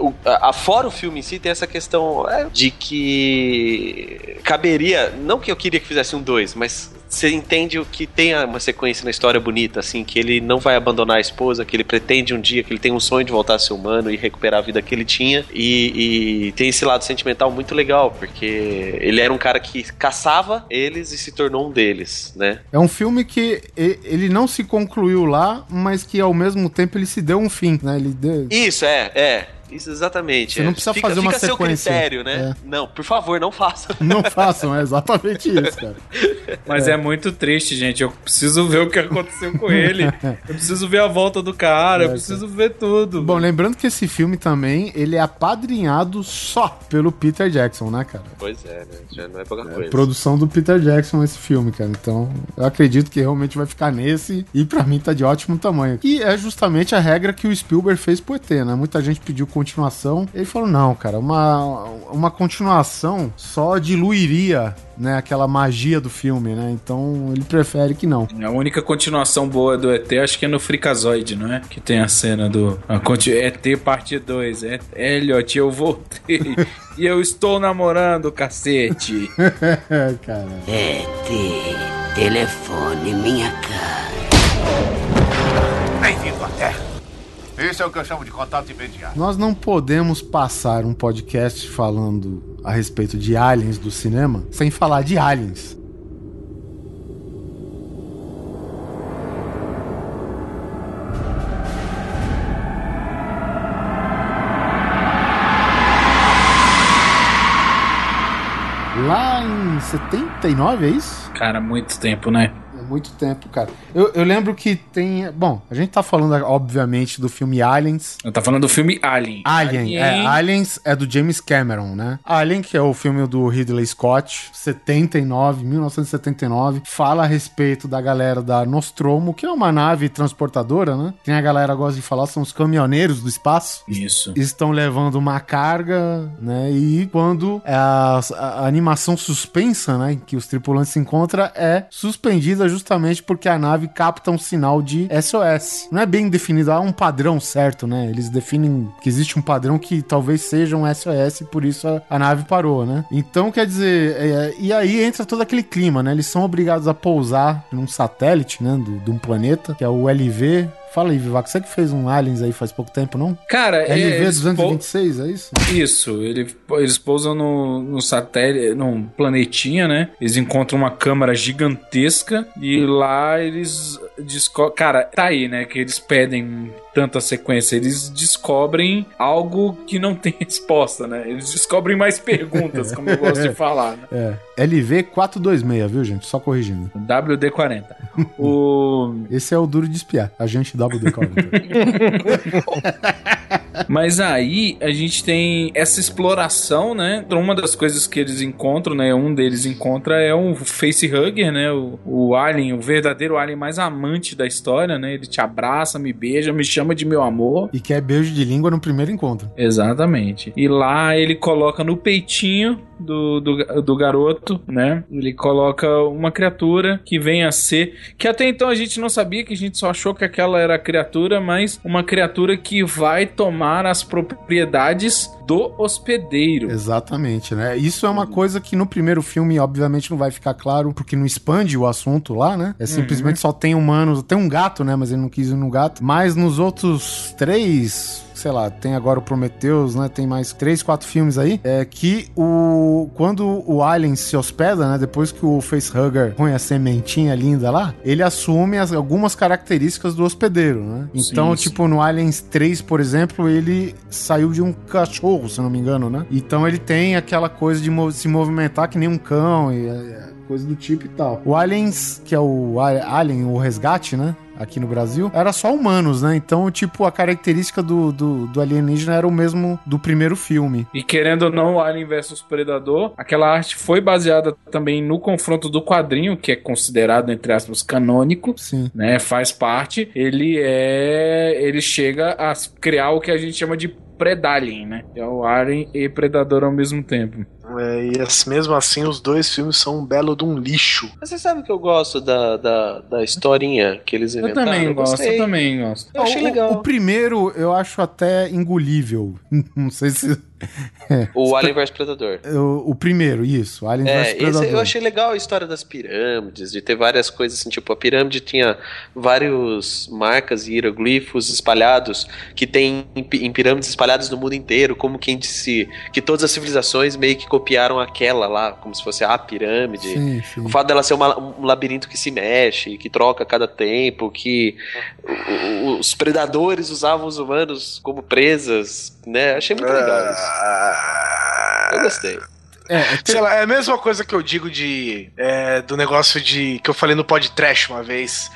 o- a- Afora o filme em si, tem essa questão é, de que caberia. Não que eu queria que fizesse um 2, mas você entende o que tem uma sequência na história bonita, assim, que ele não vai abandonar a esposa, que ele pretende um dia, que ele tem um sonho de voltar a ser humano e recuperar a vida que ele tinha. E, e tem esse lado sentimental muito legal, porque ele era um cara que caçava eles e se tornou um deles, né? É um filme que ele não se concluiu lá, mas que ao mesmo tempo ele se deu um fim, né? Ele deu... Isso, é, é. Isso, exatamente. Você não é. precisa fica, fazer uma fica a seu sequência. critério, né? Não, por favor, não faça. Não façam, é exatamente isso, cara. Mas é. muito triste, gente. Eu preciso ver o que aconteceu com ele. Eu preciso ver a volta do cara, eu preciso ver tudo. Bom, lembrando que esse filme também, ele é apadrinhado só pelo Peter Jackson, né, cara? Pois é, né? Já não é pouca É coisa. produção do Peter Jackson esse filme, cara. Então, eu acredito que realmente vai ficar nesse e pra mim tá de ótimo tamanho. E é justamente a regra que o Spielberg fez pro ET, né? Muita gente pediu continuação. Ele falou: "Não, cara, uma uma continuação só diluiria, né, aquela magia do filme, né? Então, ele prefere que não. A única continuação boa do ET acho que é no Freakazoid, não é? Que tem a cena do a conti- ET parte 2. É, Elliot, eu voltei. e eu estou namorando, cacete. cara. ET, telefone minha cara. Bem-vindo à Terra. Esse é o que eu chamo de contato imediato. Nós não podemos passar um podcast falando a respeito de aliens do cinema sem falar de aliens. Lá em 79, é isso? Cara, muito tempo, né? É muito tempo, cara. Eu, eu lembro que tem. Bom, a gente tá falando, obviamente, do filme Aliens. Eu tô falando do filme Alien. Alien, é, Aliens é do James Cameron, né? Alien, que é o filme do Ridley Scott, 79, 1979, fala a respeito da galera da Nostromo, que é uma nave transportadora, né? Tem a galera gosta de falar, são os caminhoneiros do espaço. Isso. Estão levando uma carga, né? E quando a, a animação suspensa, né? Que os tripulantes se encontram, é suspendida justamente porque a nave capta um sinal de SOS. Não é bem definido, há um padrão certo, né? Eles definem que existe um padrão que talvez seja um SOS, por isso a, a nave parou, né? Então, quer dizer, é, e aí entra todo aquele clima, né? Eles são obrigados a pousar num satélite, né? Do, de um planeta, que é o LV. Fala aí, Vivaco, você que fez um Aliens aí faz pouco tempo, não? Cara, é, LV eles 226, é isso? Isso, ele- eles pousam no, no satélite, num planetinha, né? Eles encontram uma câmara gigantesca e lá eles descobrem. Cara, tá aí, né? Que eles pedem tanta sequência. Eles descobrem algo que não tem resposta, né? Eles descobrem mais perguntas, como eu gosto de falar. Né? É, LV 426, viu, gente? Só corrigindo. WD-40. O... Esse é o duro de espiar, agente WD-40. Mas aí a gente tem essa exploração, né? Então, uma das coisas que eles encontram, né? Um deles encontra é um facehugger, né? O, o alien, o verdadeiro alien mais amante da história, né? Ele te abraça, me beija, me chama de meu amor. e quer beijo de língua no primeiro encontro. Exatamente. E lá ele coloca no peitinho do, do, do garoto, né? Ele coloca uma criatura que vem a ser. Que até então a gente não sabia, que a gente só achou que aquela era a criatura, mas uma criatura que vai tomar as propriedades do hospedeiro. Exatamente, né? Isso é uma coisa que no primeiro filme, obviamente, não vai ficar claro, porque não expande o assunto lá, né? É simplesmente só tem humanos, tem um gato, né? Mas ele não quis ir no gato. Mas nos outros três. Sei lá, tem agora o Prometheus, né? Tem mais três, quatro filmes aí. É que o. Quando o Alien se hospeda, né? Depois que o Facehugger põe a sementinha linda lá, ele assume as- algumas características do hospedeiro, né? Então, Sim, tipo, no Aliens 3, por exemplo, ele saiu de um cachorro, se não me engano, né? Então ele tem aquela coisa de se movimentar que nem um cão e é, coisa do tipo e tal. O Aliens, que é o Alien, o resgate, né? Aqui no Brasil, era só humanos, né? Então, tipo, a característica do, do, do alienígena era o mesmo do primeiro filme. E querendo ou não, Alien vs Predador, aquela arte foi baseada também no confronto do quadrinho, que é considerado, entre aspas, canônico. Sim. né, faz parte, ele é. Ele chega a criar o que a gente chama de Predalien, né? É o Alien e Predador ao mesmo tempo. É, e as- mesmo assim, os dois filmes são um belo de um lixo. Mas você sabe que eu gosto da, da, da historinha que eles Eu inventaram? também gosto, gostei. eu também gosto. Eu achei O- legal. O, primeiro eu acho até engolível. Não sei se. O Alien vs Predador. O, o primeiro, isso. Alien É, vs esse Predador. eu achei legal a história das pirâmides, de ter várias coisas assim, tipo, a pirâmide tinha vários marcas e hieroglifos espalhados, que tem em, pi- em pirâmides espalhadas no mundo inteiro, como quem disse que todas as civilizações meio que copiaram aquela lá, como se fosse a pirâmide. Sim, sim. O fato dela ser uma- um labirinto que se mexe, que troca a cada tempo, que os predadores usavam os humanos como presas, né? Achei muito legal isso. Eu gostei. Sei lá, é a mesma coisa que eu digo de é, do negócio de que eu falei no podcast uma vez,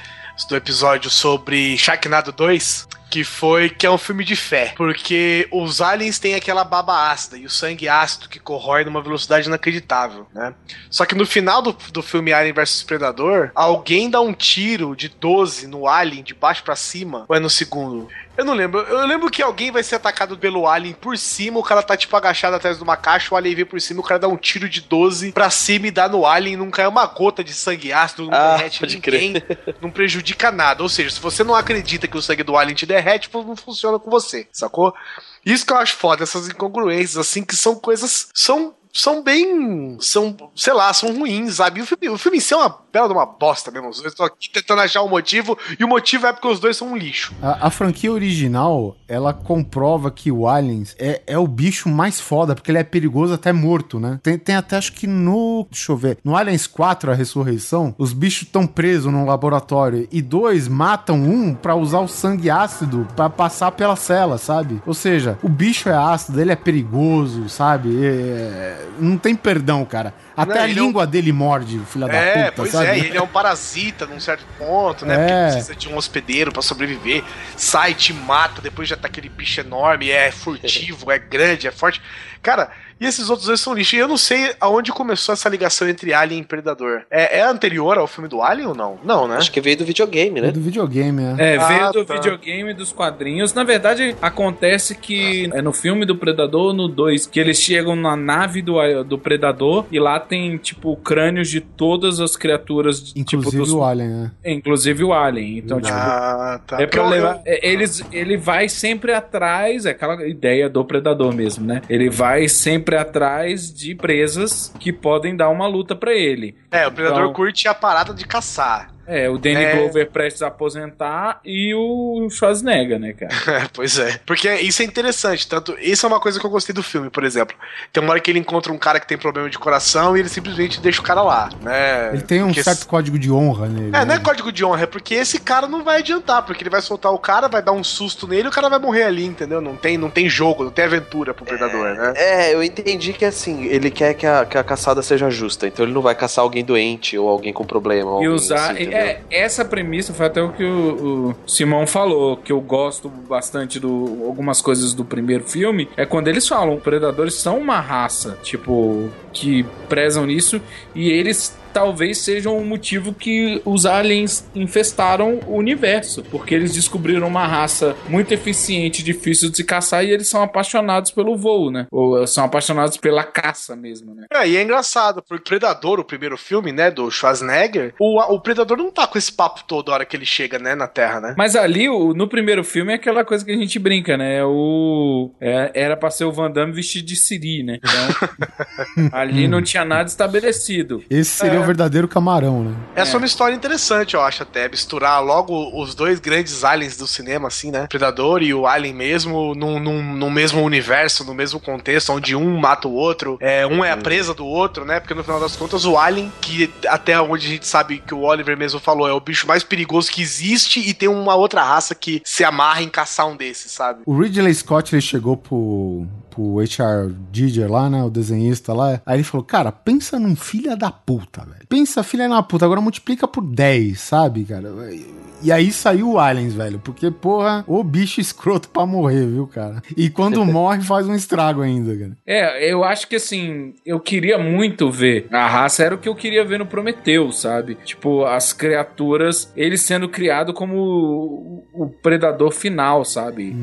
do episódio sobre Sharknado 2, que foi que é um filme de fé, porque os aliens têm aquela baba ácida e o sangue ácido que corrói numa velocidade inacreditável, né? Só que no final do, do filme Alien vs Predador, alguém dá um tiro de 12 no alien de baixo pra cima, ou é no segundo? Eu não lembro. Eu lembro que alguém vai ser atacado pelo alien por cima, o cara tá tipo agachado atrás de uma caixa, o alien vem por cima, o cara dá um tiro de 12 pra cima e dá no alien, não cai uma gota de sangue ácido, não Ah, derrete pode ninguém, não prejudica nada. Ou seja, se você não acredita que o sangue do alien te derrete, pô, não funciona com você, sacou? Isso que eu acho foda, essas incongruências, assim, que são coisas. São. São bem. São, sei lá, são ruins, sabe? O filme, o filme em si é uma bela de uma bosta mesmo. Eu estou aqui tentando achar um motivo, e o motivo é porque os dois são um lixo. A, a franquia original, ela comprova que o Aliens é, é o bicho mais foda, porque ele é perigoso até morto, né? Tem, tem até, acho que no. Deixa eu ver. No Aliens 4, a ressurreição, os bichos estão presos num laboratório e dois matam um pra usar o sangue ácido pra passar pela cela, sabe? Ou seja, o bicho é ácido, ele é perigoso, sabe? É- não tem perdão, cara. Até Não, a ele é um- língua dele morde, filha da É, puta, pois sabe? é, e ele é um parasita num certo ponto, né? É. Porque precisa de um hospedeiro pra sobreviver. Sai, te mata, depois já tá aquele bicho enorme, é furtivo, é grande, é forte. Cara, e esses outros dois são lixo. E eu não sei aonde começou essa ligação entre Alien e Predador. É, é anterior ao filme do Alien ou não? Não, né? Acho que veio do videogame, né? do videogame, é. É, Ah, veio do tá. videogame dos quadrinhos. Na verdade, acontece que é no filme do Predador, no 2, que eles chegam na nave do, do Predador e lá tem, tipo, crânios de todas as criaturas, tipo, Inclusive dos- o Alien, né? É, inclusive o Alien. Então, tipo, Ah, tá. É pra levar. é, Eles, ele vai sempre atrás, é aquela ideia do predador mesmo, né? Ele vai sempre atrás de presas que podem dar uma luta pra ele. É, o Predador Então- curte a parada de caçar. É, o Danny É. Glover prestes a aposentar e o Schwarzenegger, né, cara? É, pois é. Porque isso é interessante. Tanto, isso é uma coisa que eu gostei do filme, por exemplo. Tem uma hora que ele encontra um cara que tem problema de coração e ele simplesmente deixa o cara lá, né? Ele tem um Porque certo código de honra nele. É, não é né? código de honra, é porque esse cara não vai adiantar, porque ele vai soltar o cara, vai dar um susto nele e o cara vai morrer ali, entendeu? Não tem, não tem jogo, não tem aventura pro predador, né? É, eu entendi que assim, ele quer que a, que a caçada seja justa, então ele não vai caçar alguém doente ou alguém com problema. ou E usar. assim, entendeu? É, essa premissa foi até o que o, o Simão falou, que eu gosto bastante do algumas coisas do primeiro filme, é quando eles falam, predadores são uma raça, tipo, que prezam nisso, e eles talvez sejam o motivo que os aliens infestaram o universo, porque eles descobriram uma raça muito eficiente, difícil de se caçar, e eles são apaixonados pelo voo, né? Ou são apaixonados pela caça mesmo, né? É, e é engraçado, porque Predador, o primeiro filme, né, do Schwarzenegger, o, o Predador não tá com esse papo toda hora que ele chega, né, na Terra, né? Mas ali, o- no primeiro filme, é aquela coisa que a gente brinca, né? O, é, era pra ser o Van Damme vestido de Siri, né? Então, ali não tinha nada estabelecido. Esse seria o verdadeiro camarão, né? Essa é uma história interessante, eu acho, até. Misturar logo os dois grandes aliens do cinema, assim, né? Predador e o Alien mesmo, num, num, num mesmo universo, no mesmo contexto, onde um mata o outro. É, um é a presa do outro, né? Porque no final das contas, o Alien, que até onde a gente sabe que o Oliver mesmo falou, é o bicho mais perigoso que existe e tem uma outra raça que se amarra em caçar um desses, sabe? O Ridley Scott, ele chegou pro, pro H.R. Giger lá, né? O desenhista lá. Aí ele falou, cara, pensa num filho da puta, velho. Pensa filha da puta, agora multiplica por 10, sabe, cara? E aí saiu o Aliens, velho. Porque, porra, o bicho escroto pra morrer, viu, cara? E quando morre, faz um estrago ainda, cara. É, eu acho que assim, eu queria muito ver. A raça era o que eu queria ver no Prometeu, sabe? Tipo, as criaturas, ele sendo criado como o, predador final, sabe?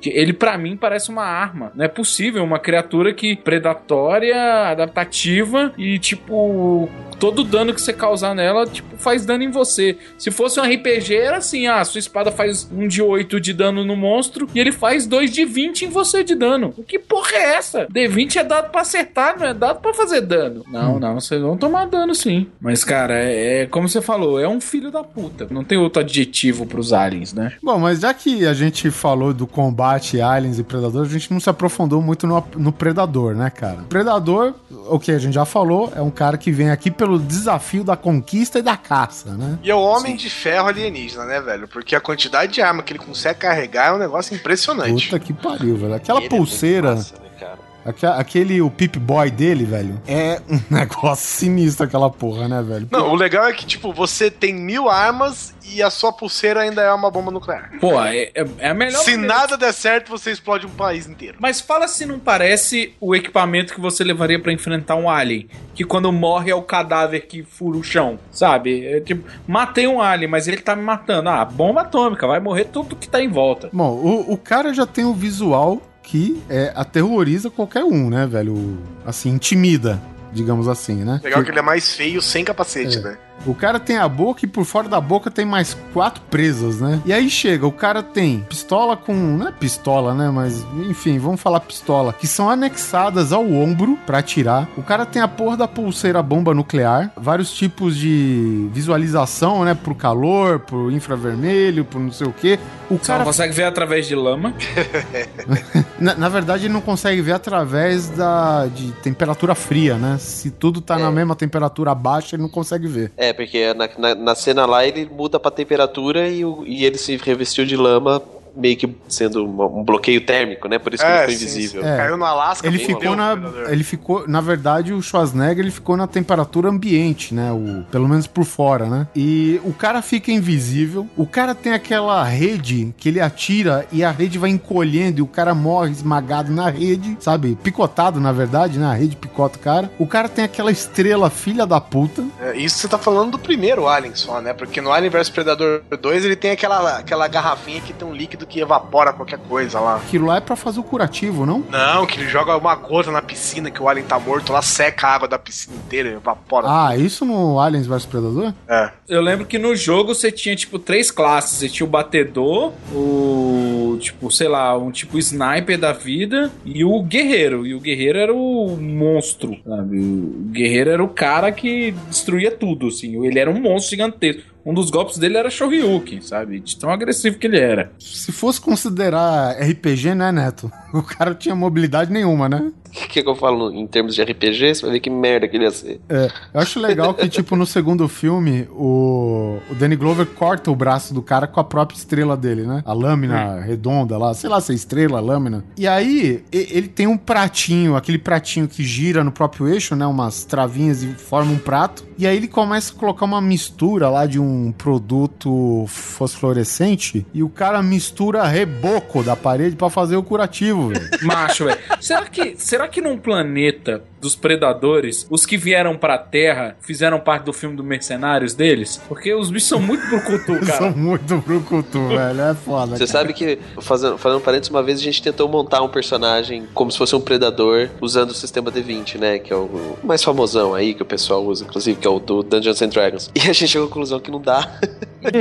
Que Ele, pra mim, parece uma arma. Não é possível uma criatura que predatória, adaptativa e, tipo, todo dano que você causar nela, tipo, faz dano em você. Se fosse um RPG, era assim, ah, sua espada faz um de 8 de dano no monstro e ele faz 2 de 20 em você de dano. Que porra é essa? D20 é dado pra acertar, não é dado pra fazer dano. Não, não, vocês vão tomar dano sim. Mas, cara, é, é como você falou, é um filho da puta. Não tem outro adjetivo pros aliens, né? Bom, mas já que a gente falou do combate aliens e predador, a gente não se aprofundou muito no, no predador, né, cara? Predador, o que a gente já falou, é um cara que vem aqui pelo desafio da conquista e da caça, né? E é o homem de ferro alienígena, né, velho? Porque a quantidade de arma que ele consegue carregar é um negócio impressionante. Puta que pariu, velho. Aquela Ele é pulseira, massa, né, aquele o Pip Boy dele, velho, é um negócio sinistro aquela porra, né, velho? Não, o legal é que, tipo, você tem mil armas e a sua pulseira ainda é uma bomba nuclear. Pô, é, é- é a melhor. Se maneira- nada der certo, você explode um país inteiro. Mas fala se não parece o equipamento que você levaria pra enfrentar um alien. Que quando morre é o cadáver que fura o chão, sabe? É tipo, matei um alien, mas ele tá me matando. Ah, bomba atômica, vai morrer tudo que tá em volta. Bom, o, o cara já tem o visual que é, aterroriza qualquer um, né, velho? Assim, intimida, digamos assim, né? Legal que ele é mais feio sem capacete, É. né? O cara tem a boca e por fora da boca tem mais quatro presas, né? E aí chega, o cara tem pistola com. Não é pistola, né? Mas, enfim, vamos falar pistola. Que são anexadas ao ombro pra atirar. O cara tem a porra da pulseira bomba nuclear. Vários tipos de visualização, né? Pro calor, pro infravermelho, pro não sei o quê. O Você cara. não consegue ver através de lama. Na, na verdade, ele não consegue ver através da de temperatura fria, né? Se tudo tá na mesma temperatura baixa, ele não consegue ver. É, porque na, na, na cena lá ele muda pra temperatura e, o- e ele se revestiu de lama, meio que sendo um bloqueio térmico, né? Por isso que ele ficou sim, invisível. sim. É. Caiu no Alasca, Ele ficou na. Ele ficou. Na verdade, o Schwarzenegger ele ficou na temperatura ambiente, né? O, pelo menos por fora, né? E o cara fica invisível. O cara tem aquela rede que ele atira e a rede vai encolhendo e o cara morre esmagado na rede, sabe? Picotado, na verdade, né? A rede picota o cara. O cara tem aquela estrela filha da puta. É, isso você tá falando do primeiro Alien só, né? Porque no Alien vs Predador 2 ele tem aquela, aquela garrafinha que tem um líquido que evapora qualquer coisa lá. Aquilo lá é pra fazer o curativo, não? Não, que ele joga uma gota na piscina que o Alien tá morto, lá seca a água da piscina inteira, evapora. Ah, isso no Aliens vs Predador? É. Eu lembro que no jogo você tinha, tipo, três classes. Você tinha o batedor, o. Tipo, sei lá, um tipo sniper da vida e o guerreiro. E o guerreiro era o monstro, sabe? O guerreiro era o cara que destruía tudo, assim. Ele era um monstro gigantesco. Um dos golpes dele era Shoryuken, sabe? De tão agressivo que ele era. Se fosse considerar RPG, né, Neto? O cara não tinha mobilidade nenhuma, né? O que, que eu falo em termos de RPG? Você vai ver que merda que ele ia ser. É, eu acho legal que, tipo, no segundo filme, o, o Danny Glover corta o braço do cara com a própria estrela dele, né? A lâmina redonda lá, sei lá se é estrela, lâmina. E aí, ele tem um pratinho, aquele pratinho que gira no próprio eixo, né? Umas travinhas e forma um prato. E aí ele começa a colocar uma mistura lá de um produto fosforescente e o cara mistura reboco da parede pra fazer o curativo, velho. Macho, velho. Será que, será que num planeta dos predadores, os que vieram pra Terra fizeram parte do filme do Mercenários deles? Porque os bichos são muito brucutu, São cara. muito brucutu, velho. É foda. Você cara. sabe que, fazendo, fazendo um parênteses, uma vez a gente tentou montar um personagem como se fosse um predador usando o sistema D20, né? Que é o o mais famosão aí que o pessoal usa, inclusive, que é o do Dungeons and Dragons. E a gente chegou à conclusão que não dá.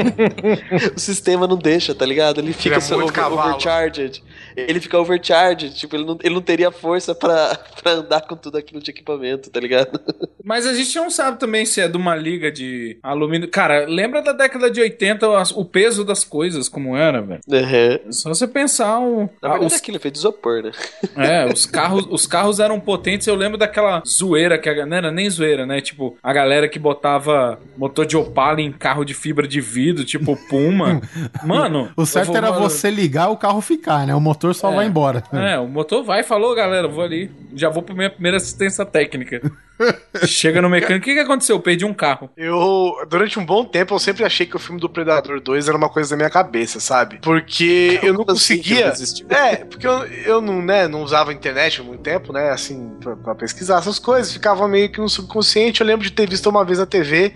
o sistema não deixa, tá ligado? Ele fica é só over- overcharged. Ele fica overcharged, tipo, ele não, ele não teria força pra, pra andar com tudo aquilo de equipamento, tá ligado? Mas a gente não sabe também se é de uma liga de alumínio. Cara, lembra da década de 80 as- o peso das coisas, como era, velho? Uhum. Só você pensar um. Na ah, verdade, os, aquilo é feito de isopor, né? é, os carros, os carros eram potentes. Eu lembro daquela zoeira que a, não era nem zoeira, né? Tipo, a galera que botava motor de Opala em carro de fibra de vidro, tipo Puma. Mano, O certo vou- era você ligar o carro ficar, né? O motor só É. vai embora. É, o motor vai e falou, galera, vou ali. Já vou pra minha primeira assistência técnica. Chega no mecânico, o que, que aconteceu? Eu perdi um carro. Eu, durante um bom tempo, eu sempre achei que o filme do Predador 2 era uma coisa da minha cabeça, sabe? Porque eu não Como assim conseguia. não? É, porque eu, eu não, né, não usava a internet há muito tempo, né, assim, pra, pra pesquisar essas coisas. Ficava meio que no subconsciente. Eu lembro de ter visto uma vez na TV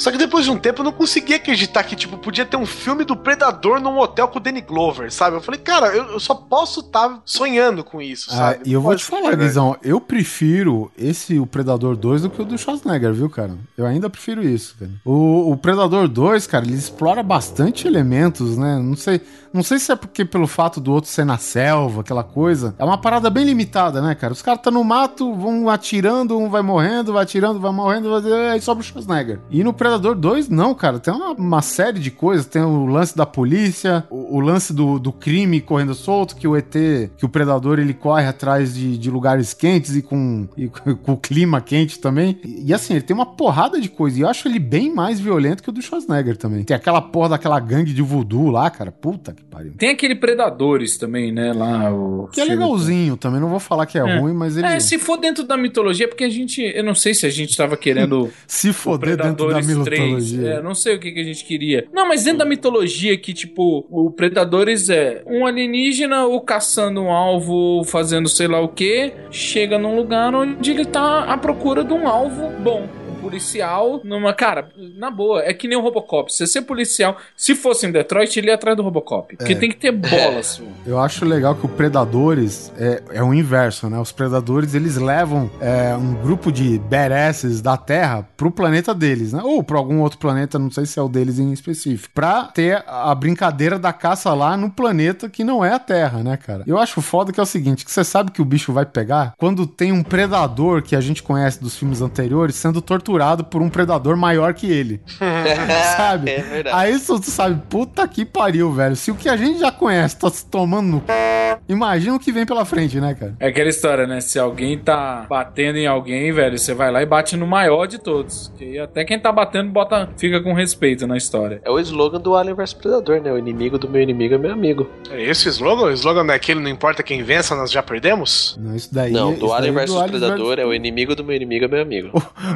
Só que depois de um tempo eu não conseguia acreditar que, tipo, podia ter um filme do Predador num hotel com o Danny Glover, sabe? Eu falei, cara, eu, eu só posso estar sonhando com isso, Ah, sabe? e eu vou te falar, verdade. Guizão, eu prefiro esse, o Predador 2, do que o do Schwarzenegger, viu, cara? Eu ainda prefiro isso, cara. O, o Predador 2, cara, ele explora bastante elementos, né? Não sei, não sei se é porque pelo fato do outro ser na selva, aquela coisa. É uma parada bem limitada, né, cara? Os caras estão no mato, vão atirando, um vai morrendo, vai atirando, vai morrendo, vai... aí sobra o Schwarzenegger. E no Predador 2, não, cara, tem uma, uma série de coisas. Tem o lance da polícia, o, o lance do, do crime correndo solto, que o ET, que o Predador, ele corre atrás de, de lugares quentes e com, e com o clima quente também. E, e assim, ele tem uma porrada de coisa. E eu acho ele bem mais violento que o do Schwarzenegger também. Tem aquela porra daquela gangue de voodoo lá, cara. Puta que pariu. Tem aquele Predadores também, né? Lá, o. Que é legalzinho também, não vou falar que é, É. ruim, mas ele. É, se for dentro da mitologia, porque a gente. Eu não sei se a gente tava querendo. Se foder dentro da Predadores 3. mitologia. É, não sei o que, que a gente queria. Não, mas dentro da mitologia que, tipo, o Predadores é um alienígena ou caçando um alvo, fazendo sei lá o que, chega num lugar onde ele tá à procura de um alvo bom. Policial numa. Cara, na boa, é que nem o Robocop. Se você ser policial, se fosse em Detroit, ele ia atrás do Robocop. Porque É. tem que ter bola, sua. Eu acho legal que o Predadores é, é o inverso, né? Os Predadores, eles levam é, um grupo de badasses da Terra pro planeta deles, né? Ou pra algum outro planeta, não sei se é o deles em específico. Pra ter a brincadeira da caça lá no planeta que não é a Terra, né, cara? Eu acho foda que é o seguinte, que você sabe que o bicho vai pegar quando tem um predador que a gente conhece dos filmes anteriores sendo torturado por um predador maior que ele. sabe? É verdade. Aí tu sabe, puta que pariu, velho. Se o que a gente já conhece tá se tomando no c... imagina o que vem pela frente, né, cara? É aquela história, né? Se alguém tá batendo em alguém, velho, você vai lá e bate no maior de todos. Que até quem tá batendo bota, fica com respeito na história. É o slogan do Alien vs Predador, né? O inimigo do meu inimigo é meu amigo. É esse o slogan? O slogan não é aquele, não importa quem vença, nós já perdemos? Não, isso daí. Não, do Alien daí vs Alien Predador versus- é o inimigo do meu inimigo é meu amigo.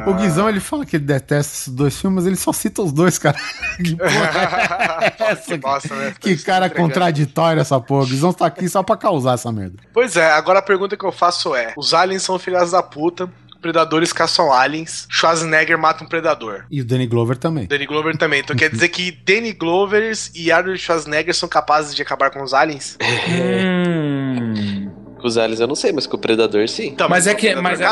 O Guizão, ele fala que ele detesta esses dois filmes, mas ele só cita os dois, cara. que porra é essa? que bosta, né? Que cara contraditório essa porra. O Guizão tá aqui só pra causar essa merda. Pois é, agora a pergunta que eu faço é: os aliens são filhas da puta, predadores caçam aliens, Schwarzenegger mata um predador. E o Danny Glover também. Danny Glover também. Então quer dizer que Danny Glovers e Arnold Schwarzenegger são capazes de acabar com os aliens? Hum. Com os aliens eu não sei, mas com o Predador sim. Então, Mas é o que. Mas é,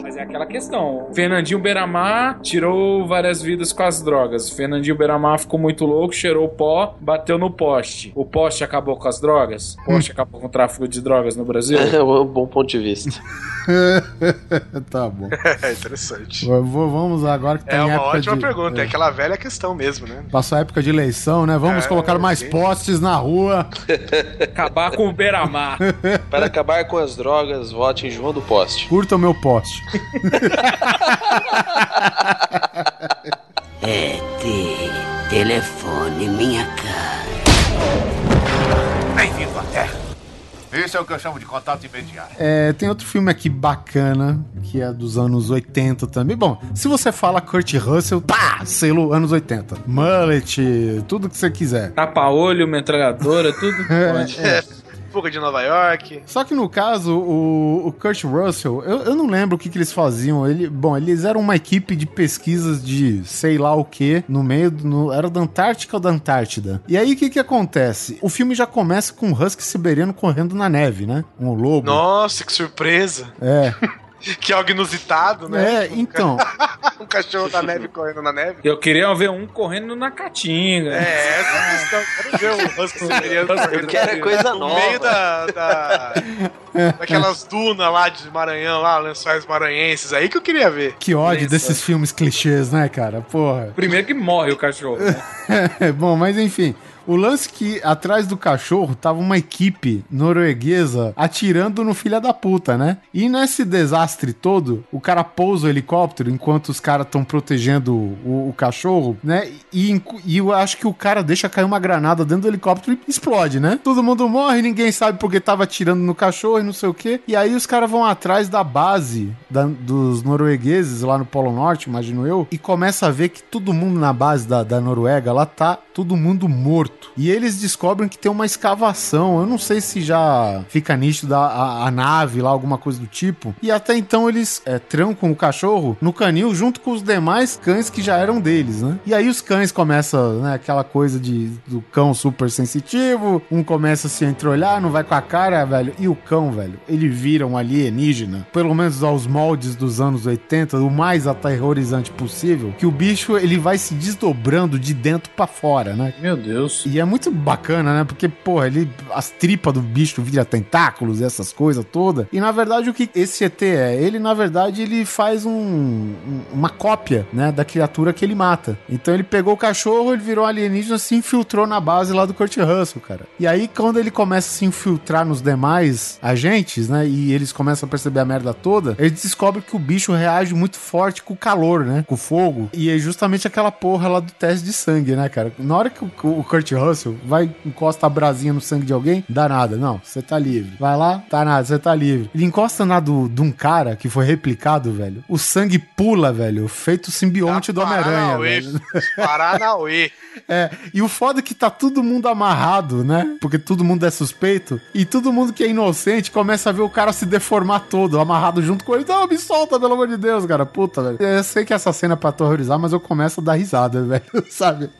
mas é aquela questão. Fernandinho Beiramar tirou várias vidas com as drogas. Fernandinho Beiramar ficou muito louco, cheirou pó, bateu no poste. O poste acabou com as drogas? O poste acabou com o tráfico de drogas no Brasil? É um bom ponto de vista. tá bom. É interessante. Vamos agora que tá É uma época ótima de- pergunta, é. é. aquela velha questão mesmo, né? Passou a época de eleição, né? Vamos É, colocar mais sim. postes na rua. Acabar com o Beiramar. Para acabar com as drogas, vote em João do Poste. Curta o meu poste. ET, telefone minha cara. Bem-vindo à Terra. Esse é o que eu chamo de contato imediato. É, tem outro filme aqui bacana, que é dos anos 80 também. Bom, se você fala Kurt Russell, pá, selo anos 80. Mullet, tudo que você quiser. Tapa-olho, metralhadora, tudo pode. É, Fuga de Nova York. Só que no caso, o, o Kurt Russell, eu, eu não lembro o que, que eles faziam. Ele, bom, eles eram uma equipe de pesquisas de sei lá o que, no meio, do- no, era da Antártica ou da Antártida. E aí o que que acontece? O filme já começa com um husky siberiano correndo na neve, né? Um lobo. Nossa, que surpresa. É, Que algo inusitado, né? é, então. Um cachorro da neve correndo na neve. Eu queria ver um correndo na caatinga. É, essa é a questão. Quero ver o Husky Siberiano correndo Eu quero é coisa no nova. meio da, da- daquelas dunas lá de Maranhão, lá, lençóis maranhenses, aí que eu queria ver. Que ódio desses filmes clichês, né, cara? Porra. Primeiro que morre o cachorro. Né? Bom, mas enfim. O lance que atrás do cachorro tava uma equipe norueguesa atirando no filho da puta, né? E nesse desastre todo, o cara pousa o helicóptero enquanto os caras estão protegendo o, o cachorro, né? E, e eu acho que o cara deixa cair uma granada dentro do helicóptero e explode, né? Todo mundo morre, ninguém sabe porque tava atirando no cachorro e não sei o quê. E aí os caras vão atrás da base da- dos noruegueses lá no Polo Norte, imagino eu, e começa a ver que todo mundo na base da, da Noruega lá tá todo mundo morto. E eles descobrem que tem uma escavação. Eu não sei se já fica nítido a, a, a nave lá, alguma coisa do tipo. E até então eles é, trancam o cachorro no canil junto com os demais cães que já eram deles, né? E aí os cães começam, né, aquela coisa de do cão super sensitivo, um começa a se entreolhar, não vai com a cara, velho. E o cão, velho, ele vira um alienígena, pelo menos aos moldes dos anos 80, o mais aterrorizante possível, que o bicho ele vai se desdobrando de dentro pra fora, né? Meu Deus. E é muito bacana, né? Porque, porra, ele, as tripas do bicho vira tentáculos e essas coisas todas. E na verdade, o que esse ET é? Ele, na verdade, ele faz um, um- uma cópia, né? Da criatura que ele mata. Então ele pegou o cachorro, ele virou alienígena, se infiltrou na base lá do Kurt Russell, cara. E aí, quando ele começa a se infiltrar nos demais agentes, né? E eles começam a perceber a merda toda, eles descobrem que o bicho reage muito forte com o calor, né? Com o fogo. E é justamente aquela porra lá do teste de sangue, né, cara? Na hora que o, o Kurt Russell vai, encosta a brasinha no sangue de alguém, dá nada. Não, você tá livre. Vai lá, tá nada, você tá livre. Ele encosta na do, de um cara que foi replicado, velho. O sangue pula, velho. Feito simbionte do Homem-Aranha, Paranauê. É, e o foda é que tá todo mundo amarrado, né? Porque todo mundo é suspeito. E todo mundo que é inocente começa a ver o cara se deformar todo, amarrado junto com ele. Não, me solta, pelo amor de Deus, cara. Puta, velho. Eu sei que essa cena é pra aterrorizar, mas eu começo a dar risada, velho. Sabe?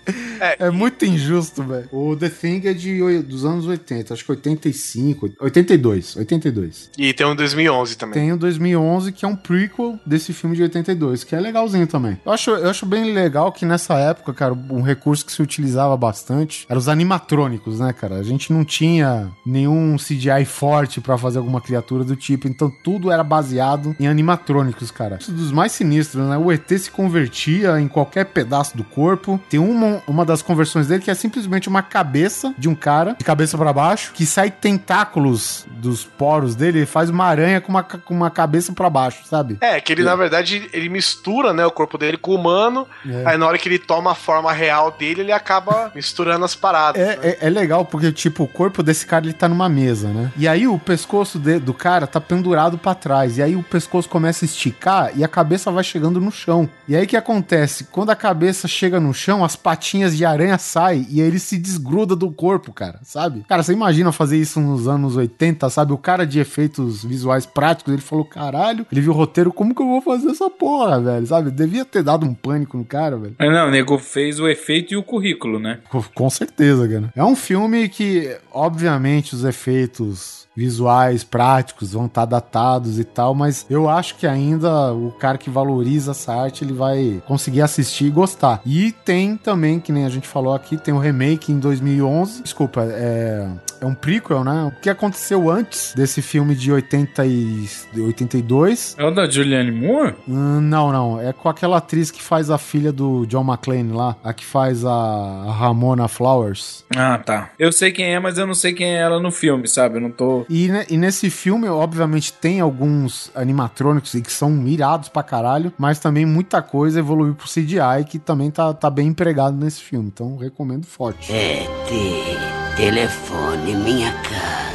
É, muito injusto, velho. O The Thing é de, dos anos 80, acho que 85, 82, 82. E tem um 2011 também. Tem o 2011, que é um prequel desse filme de 82, que é legalzinho também. Eu acho, eu acho bem legal que nessa época, cara, um recurso que se utilizava bastante eram os animatrônicos, né, cara? A gente não tinha nenhum CGI forte pra fazer alguma criatura do tipo, então tudo era baseado em animatrônicos, cara. Isso dos mais sinistros, né? O ET se convertia em qualquer pedaço do corpo. Tem uma, uma das conversões dele que é simplesmente uma cabeça de um cara, de cabeça pra baixo, que sai tentáculos dos poros dele, ele faz uma aranha com uma, com uma cabeça pra baixo, sabe? É, que ele, na verdade, ele mistura, né, o corpo dele com o humano. É. Aí na hora que ele toma a forma real dele, ele acaba misturando as paradas. É, é, é legal porque, tipo, o corpo desse cara ele tá numa mesa, né? E aí o pescoço de- do cara tá pendurado pra trás. E aí o pescoço começa a esticar e a cabeça vai chegando no chão. E aí o que acontece? Quando a cabeça chega no chão, as patinhas de aranha saem e aí ele se desgruda do corpo, cara, sabe? Cara, você imagina fazer isso nos anos 80, sabe? O cara de efeitos visuais práticos, ele falou, caralho, ele viu o roteiro, como que eu vou fazer essa porra, velho? Sabe? Devia ter dado um pânico no cara, velho. Mas não, o nego fez o efeito e o currículo, né? Com- Com certeza, cara. É um filme que, obviamente, os efeitos visuais, práticos, vão estar datados e tal, mas eu acho que ainda o cara que valoriza essa arte, ele vai conseguir assistir e gostar. E tem também, que nem a gente falou aqui, tem o remake em 2011, desculpa, é, é um prequel, né? O que aconteceu antes desse filme de 80 e, de 82? É o da Julianne Moore? Hum, não, não. É com aquela atriz que faz a filha do John McClane lá, a que faz a, a Ramona Flowers. Ah, tá. Eu sei quem é, mas eu não sei quem é ela no filme, sabe? Eu não tô. E, ne- e nesse filme, obviamente, tem alguns animatrônicos que são irados pra caralho, mas também muita coisa evoluiu pro CGI que também tá, tá bem empregado nesse filme. Então, recomendo forte. ET, telefone minha cara.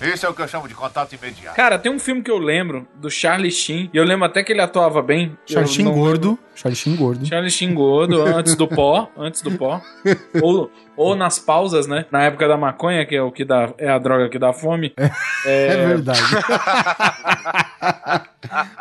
Esse é o que eu chamo de contato imediato. Cara, tem um filme que eu lembro do Charlie Sheen, e eu lembro até que ele atuava bem. Charlie Sheen não gordo. Charlie Sheen gordo. Charlie Sheen gordo, antes do pó, antes do pó. ou, ou nas pausas, né? Na época da maconha, que é o que dá, é a droga que dá fome. É, verdade.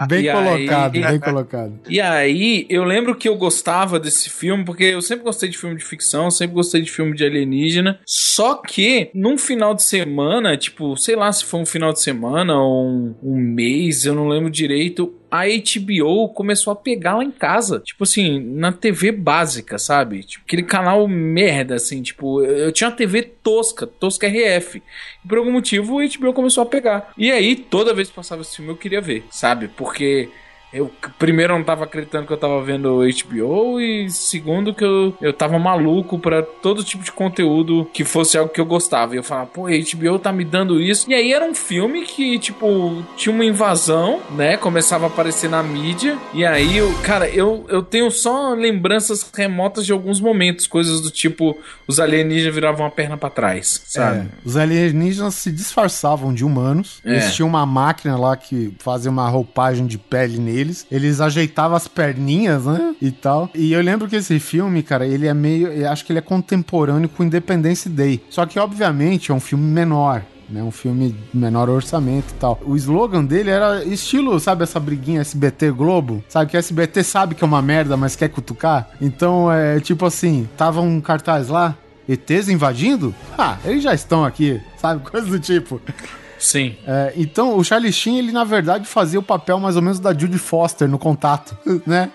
bem E colocado, aí- bem colocado. E aí, eu lembro que eu gostava desse filme, porque eu sempre gostei de filme de ficção, sempre gostei de filme de alienígena. Só que, num final de semana, tipo, sei lá se foi um final de semana ou um, um mês, eu não lembro direito. A HBO começou a pegar lá em casa. Tipo assim, na TV básica, sabe? Tipo, aquele canal merda, assim. Tipo, eu eu tinha uma TV tosca, tosca RF. E por algum motivo, a HBO começou a pegar. E aí, toda vez que passava esse filme, eu queria ver, sabe? Porque eu, primeiro, não tava acreditando que eu tava vendo HBO, e segundo, que eu, eu tava maluco pra todo tipo de conteúdo que fosse algo que eu gostava. E eu falava, pô, HBO tá me dando isso. E aí era um filme que, tipo, tinha uma invasão, né? Começava a aparecer na mídia. E aí, eu, cara, eu, eu tenho só lembranças remotas de alguns momentos, coisas do tipo, os alienígenas viravam a perna pra trás, sabe? É, os alienígenas se disfarçavam de humanos. É. Eles tinham uma máquina lá que fazia uma roupagem de pele neles. Deles. Eles ajeitavam as perninhas, né? E tal. E eu lembro que esse filme, cara, ele é meio. Eu acho que ele é contemporâneo com Independence Day. Só que, obviamente, é um filme menor. Né, um filme menor orçamento e tal. O slogan dele era estilo, sabe, essa briguinha SBT Globo? Sabe que SBT sabe que é uma merda, mas quer cutucar? Então, é tipo assim: tava um cartaz lá, ETs invadindo? Ah, eles já estão aqui, sabe? Coisa do tipo. Sim. É, então, o Charlie Sheen, ele na verdade fazia o papel mais ou menos da Judy Foster no contato, né?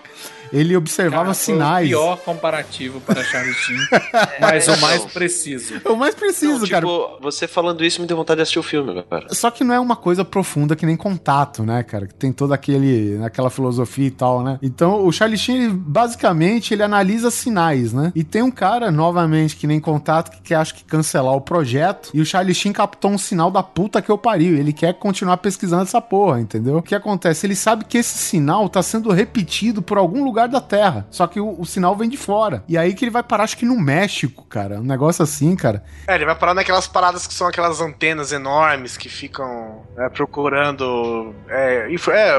Ele observava Cara, foi sinais. O pior comparativo para Charlie Sheen, mas o mais preciso. O mais preciso, Não, cara. tipo, você falando isso me deu vontade de assistir o filme, cara. Só que não é uma coisa profunda que nem contato, né, cara? Que tem toda aquele, aquela filosofia e tal, né? Então, o Charlie Sheen, ele, basicamente, ele analisa sinais, né? E tem um cara, novamente, que nem contato, que quer, acho que, cancelar o projeto. E o Charlie Sheen captou um sinal da puta que eu pariu. Ele quer continuar pesquisando essa porra, entendeu? O que acontece? Ele sabe que esse sinal tá sendo repetido por algum lugar da Terra. Só que o, o sinal vem de fora. E aí que ele vai parar, acho que no México, cara. Um negócio assim, cara. É, ele vai parar naquelas paradas que são aquelas antenas enormes que ficam é, procurando. É, é,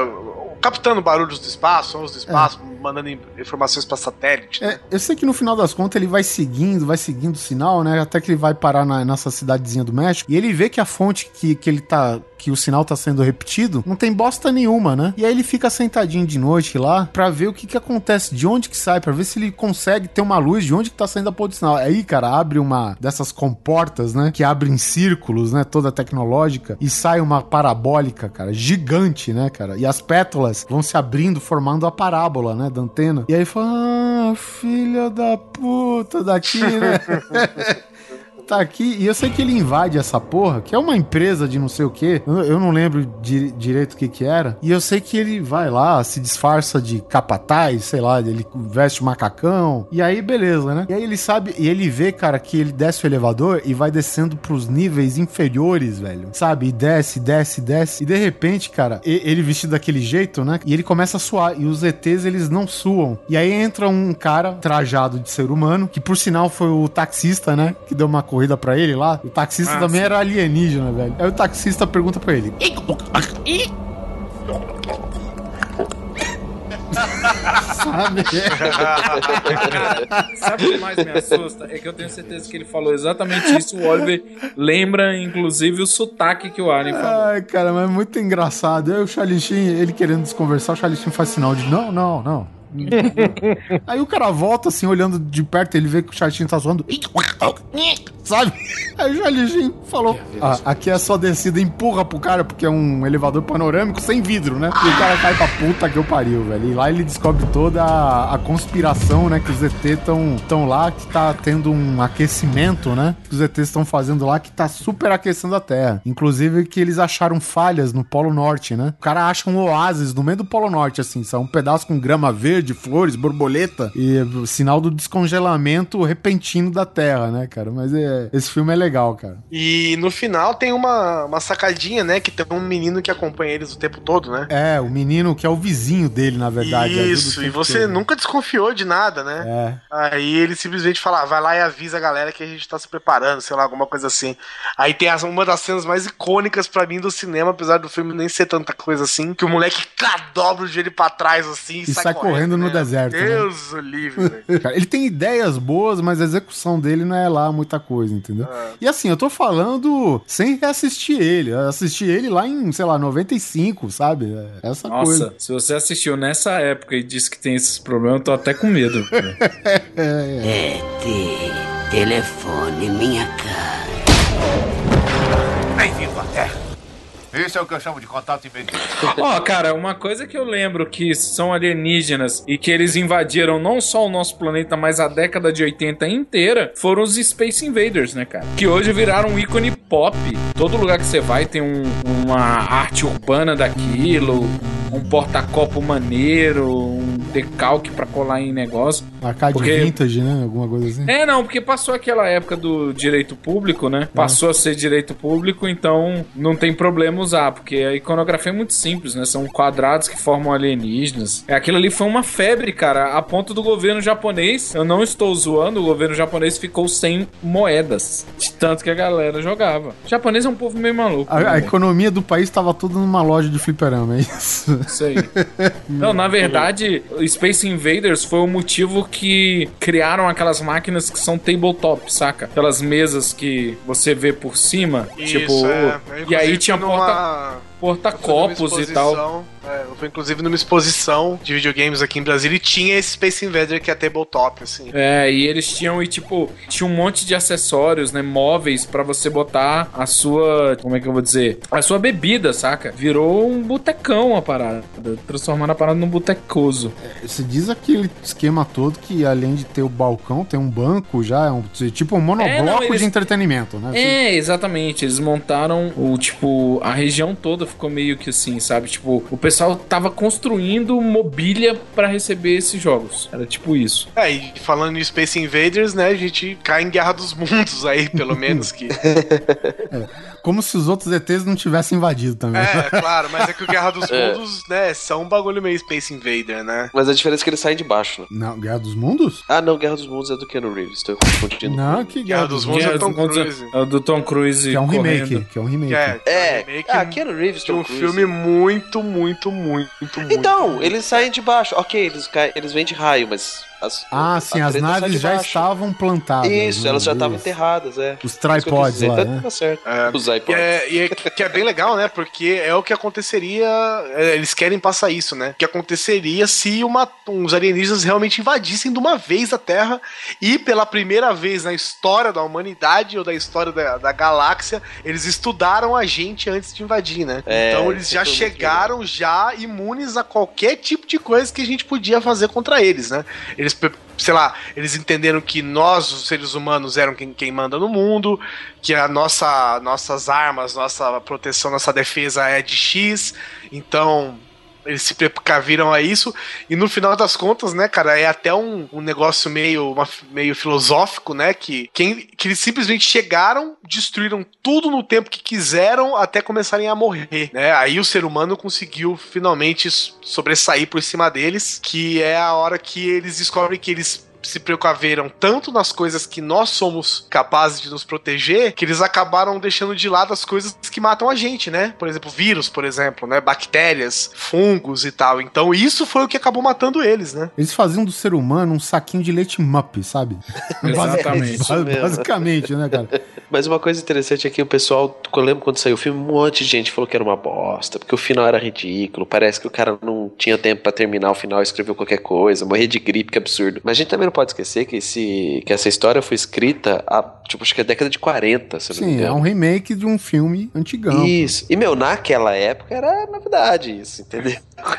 captando barulhos do espaço, sons do espaço, mandando in- informações pra satélite. É, eu sei que no final das contas ele vai seguindo, vai seguindo o sinal, né? Até que ele vai parar na, nessa cidadezinha do México. E ele vê que a fonte que, que ele tá. Que o sinal tá sendo repetido, não tem bosta nenhuma, né? E aí ele fica sentadinho de noite lá pra ver o que que acontece, de onde que sai, pra ver se ele consegue ter uma luz de onde que tá saindo a porra do sinal. Aí, cara, abre uma dessas comportas, né? Que abre em círculos, né? Toda tecnológica. E sai uma parabólica, cara, gigante, né, cara? E as pétalas vão se abrindo, formando a parábola, né? Da antena. E aí fala, ah, filha da puta daqui, né? tá aqui, e eu sei que ele invade essa porra, que é uma empresa de não sei o que, eu, não lembro di- direito o que que era, e eu sei que ele vai lá, se disfarça de capataz, sei lá, ele veste macacão, e aí beleza, né? E aí ele sabe, e ele vê, cara, que ele desce o elevador e vai descendo pros níveis inferiores, velho, sabe? E desce, desce, desce, e de repente, cara, ele vestido daquele jeito, né? E ele começa a suar, e os ETs, eles não suam. E aí entra um cara trajado de ser humano, que por sinal foi o taxista, né? Que deu uma corrida pra ele lá. O taxista Ah, também sim. era alienígena, velho. Aí o taxista pergunta pra ele: Sabe? Sabe o que mais me assusta? É que eu tenho certeza que ele falou exatamente isso. O Oliver lembra, inclusive, o sotaque que o Alien falou. Ai, cara, mas é muito engraçado. Aí o Charlie Sheen, ele querendo desconversar, o Charlie Sheen faz sinal de não, não, não. Aí o cara volta assim, olhando de perto, ele vê que o Sheen tá zoando. Sabe? Aí o Sheen falou: ah, aqui é só descida, empurra pro cara, porque é um elevador panorâmico sem vidro, né? E o cara cai pra puta que eu pariu, velho. E lá ele descobre toda a, a conspiração, né? Que os ET tão, tão lá, que tá tendo um aquecimento, né? Que os ETs estão fazendo lá, que tá super aquecendo a Terra. Inclusive que eles acharam falhas no Polo Norte, né? O cara acha um oásis no meio do Polo Norte, assim, são um pedaço com grama verde, flores, borboleta e sinal do descongelamento repentino da Terra, né, cara? Mas é, esse filme é legal, cara. E no final tem uma, uma sacadinha, né? Que tem um menino que acompanha eles o tempo todo, né? É, o menino que é o vizinho dele, na verdade. o Isso, e você nunca desconfiou de nada, né? É. Aí ele simplesmente fala, "Ah, vai lá e avisa a galera que a gente tá se preparando, sei lá, alguma coisa assim. Aí tem uma das cenas mais icônicas pra mim do cinema, apesar do filme nem ser tanta coisa assim, que o moleque tá, dobra o joelho pra trás assim E sai correndo no né? deserto, né? Deus o livre, velho. Cara, ele tem ideias boas, mas a execução dele não é lá muita coisa, entendeu? E assim, eu tô falando sem reassistir ele. Eu assisti ele lá em, sei lá, 95, sabe? É Essa Nossa, coisa. se você assistiu nessa época e disse que tem esses problemas, eu tô até com medo. velho. ET, telefone minha cara. Bem-vindo à Terra. Isso é o que eu chamo de contato imediato. Ó, cara, uma coisa que eu lembro que são alienígenas e que eles invadiram não só o nosso planeta, mas a década de 80 inteira, foram os Space Invaders, né, cara? Que hoje viraram um ícone pop. Todo lugar que você vai tem um- uma arte urbana daquilo, um porta-copo maneiro, um decalque pra colar em negócio. Arcade Porque- vintage, né? Alguma coisa assim. É, não, porque passou aquela época do direito público, né? Passou a ser direito público, então não tem problema usar, porque a iconografia é muito simples, né? São quadrados que formam alienígenas. É, aquilo ali foi uma febre, cara, a ponto do governo japonês, eu não estou zoando, o governo japonês ficou sem moedas, de tanto que a galera jogava. O japonês é um povo meio maluco. A, a né? economia do país tava toda numa loja de fliperama, é isso? Isso aí. Não, na verdade, Space Invaders foi o motivo que criaram aquelas máquinas que são tabletop, saca? Aquelas mesas que você vê por cima. Isso, tipo, é. E aí tinha porta, numa- porta-copos e tal. é, eu fui inclusive numa exposição de videogames aqui em Brasília e tinha esse Space Invader que é tabletop, assim. É, e eles tinham, e tipo, tinha um monte de acessórios, né, móveis pra você botar a sua, como é que eu vou dizer? A sua bebida, saca? Virou um botecão a parada, transformando a parada num botecoso. Você diz aquele esquema todo que além de ter o balcão, tem um banco já, é um, tipo um monobloco É, não, eles- de entretenimento, né? É, exatamente. Eles montaram o tipo a região toda ficou meio que assim, sabe? Tipo, o pessoal tava construindo mobília pra receber esses jogos. Era tipo isso. É, e falando em Space Invaders, né, a gente cai em Guerra dos Mundos aí, pelo menos que. Como se os outros ETs não tivessem invadido também. É, claro, mas é que o Guerra dos É. Mundos, né, são um bagulho meio Space Invader, né? Mas a diferença é que eles saem de baixo, né? Não, Guerra dos Mundos? Ah, não, Guerra dos Mundos é do Keanu Reeves, tô confundindo. Não, que Guerra, dos Mundos. Guerra é Tom dos Mundos é- Cruise. é o do Tom Cruise. Que é um correndo. remake, que é um remake. É, É, um remake ah, Keanu Reeves, Tom um Cruise. filme muito, muito, muito, muito. Então, eles saem de baixo. Ok, eles, caem, eles vêm de raio, mas. As, Ah, sim, as naves já estavam plantadas. Isso, né? elas já estavam Isso. enterradas, é. Os tripods lá, né? Tá certo. É, Os E iPods. é, e é- que é bem legal, né? Porque é o que aconteceria. é, Eles querem passar isso, né? O que aconteceria se uma, uns alienígenas realmente invadissem de uma vez a Terra e pela primeira vez na história da humanidade ou da história da, da galáxia, eles estudaram a gente antes de invadir, né? É, então eles isso já chegaram já imunes a qualquer tipo de coisa que a gente podia fazer contra eles, né? Eles pe- sei lá, eles entenderam que nós, os seres humanos, eram quem, quem manda no mundo, que a nossa, nossas armas, nossa proteção, nossa defesa é de X, então eles se precaviram a isso, e no final das contas, né, cara, é até um, um negócio meio, uma- meio filosófico, né, que, quem, que eles simplesmente chegaram, destruíram tudo no tempo que quiseram até começarem a morrer, né, aí o ser humano conseguiu finalmente sobressair por cima deles, que é a hora que eles descobrem que eles se precaveram tanto nas coisas que nós somos capazes de nos proteger, que eles acabaram deixando de lado as coisas que matam a gente, né? Por exemplo, vírus, por exemplo, né? Bactérias, fungos e tal. Então isso foi o que acabou matando eles, né? Eles faziam do ser humano um saquinho de leite mup, sabe? Exatamente. Basi- Basicamente, né, cara? Mas uma coisa interessante é que o pessoal, eu lembro quando saiu o filme, um monte de gente falou que era uma bosta, porque o final era ridículo, parece que o cara não tinha tempo pra terminar o final, escreveu qualquer coisa, morrer de gripe, que absurdo. Mas a gente também não pode esquecer que, esse, que essa história foi escrita há, tipo, acho que é década de 40, se Sim, é um remake de um filme antigão. Isso. E, meu, naquela época era novidade isso, entendeu?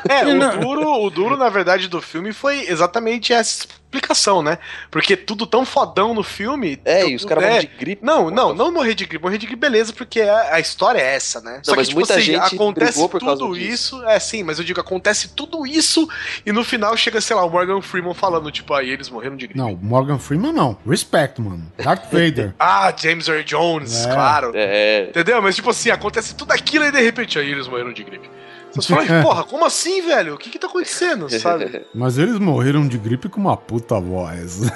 É, o duro, o duro, na verdade, do filme foi exatamente essa explicação, né? Porque tudo tão fodão no filme. É, tudo- e os caras é, morrem de gripe. Não, não, não morrer de gripe. Morrer de gripe, beleza, porque a, a história é essa, né? Não, mas muita gente acontece tudo disso. isso. É, sim, mas eu digo, acontece tudo isso e no final chega, sei lá, o Morgan Freeman falando, tipo, aí eles morreram de gripe. Não, Morgan Freeman não. Respect, mano. Darth Vader. Ah, James Earl Jones, É. claro. É. Entendeu? Mas tipo assim, acontece tudo aquilo e de repente aí eles morreram de gripe. Você fala, porra, como assim, velho? O que que tá acontecendo, sabe? Mas eles morreram de gripe com uma puta voz.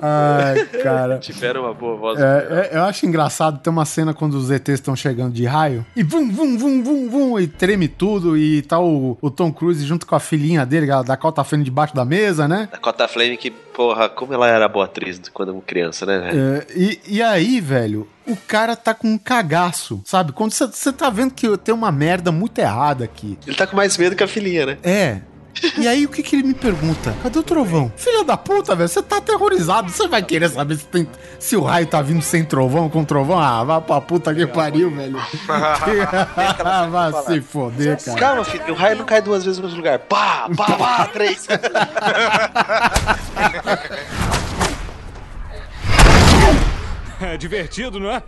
Ai, cara. Tiveram uma boa voz. É, é, eu acho engraçado ter uma cena quando os ETs estão chegando de raio e vum, vum, vum, vum, vum, e treme tudo e tá o, o Tom Cruise junto com a filhinha dele, a Dakota Fanning debaixo da mesa, né? A Cota Flame que, porra, como ela era boa atriz quando era criança, né? velho? É, e, e aí, velho, o cara tá com um cagaço, sabe? Quando você tá vendo que tem uma merda muito errada aqui. Ele tá com mais medo que a filhinha, né? É. E aí, o que que ele me pergunta? Cadê o trovão? Filha da puta, velho, você tá aterrorizado. Você vai querer saber se, tem- se o raio tá vindo sem trovão, com trovão? Ah, vai pra puta que pariu, velho. vai se foder, cara. Calma, filho, o raio não cai duas vezes no mesmo lugar. Pá, pá, pá, três. É divertido, não é?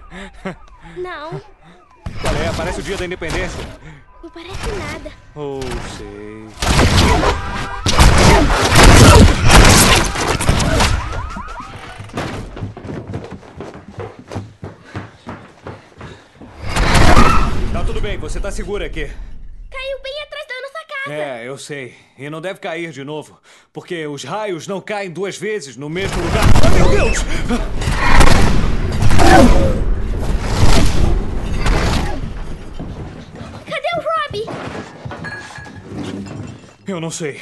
Não, Qual é? Parece o dia da independência. não parece nada. Oh, sei. Tá tudo bem, você tá segura aqui. Caiu bem atrás da nossa casa. É, eu sei. E não deve cair de novo. Porque os raios não caem duas vezes no mesmo lugar. Ah, meu Deus! Cadê o Robbie? Eu não sei.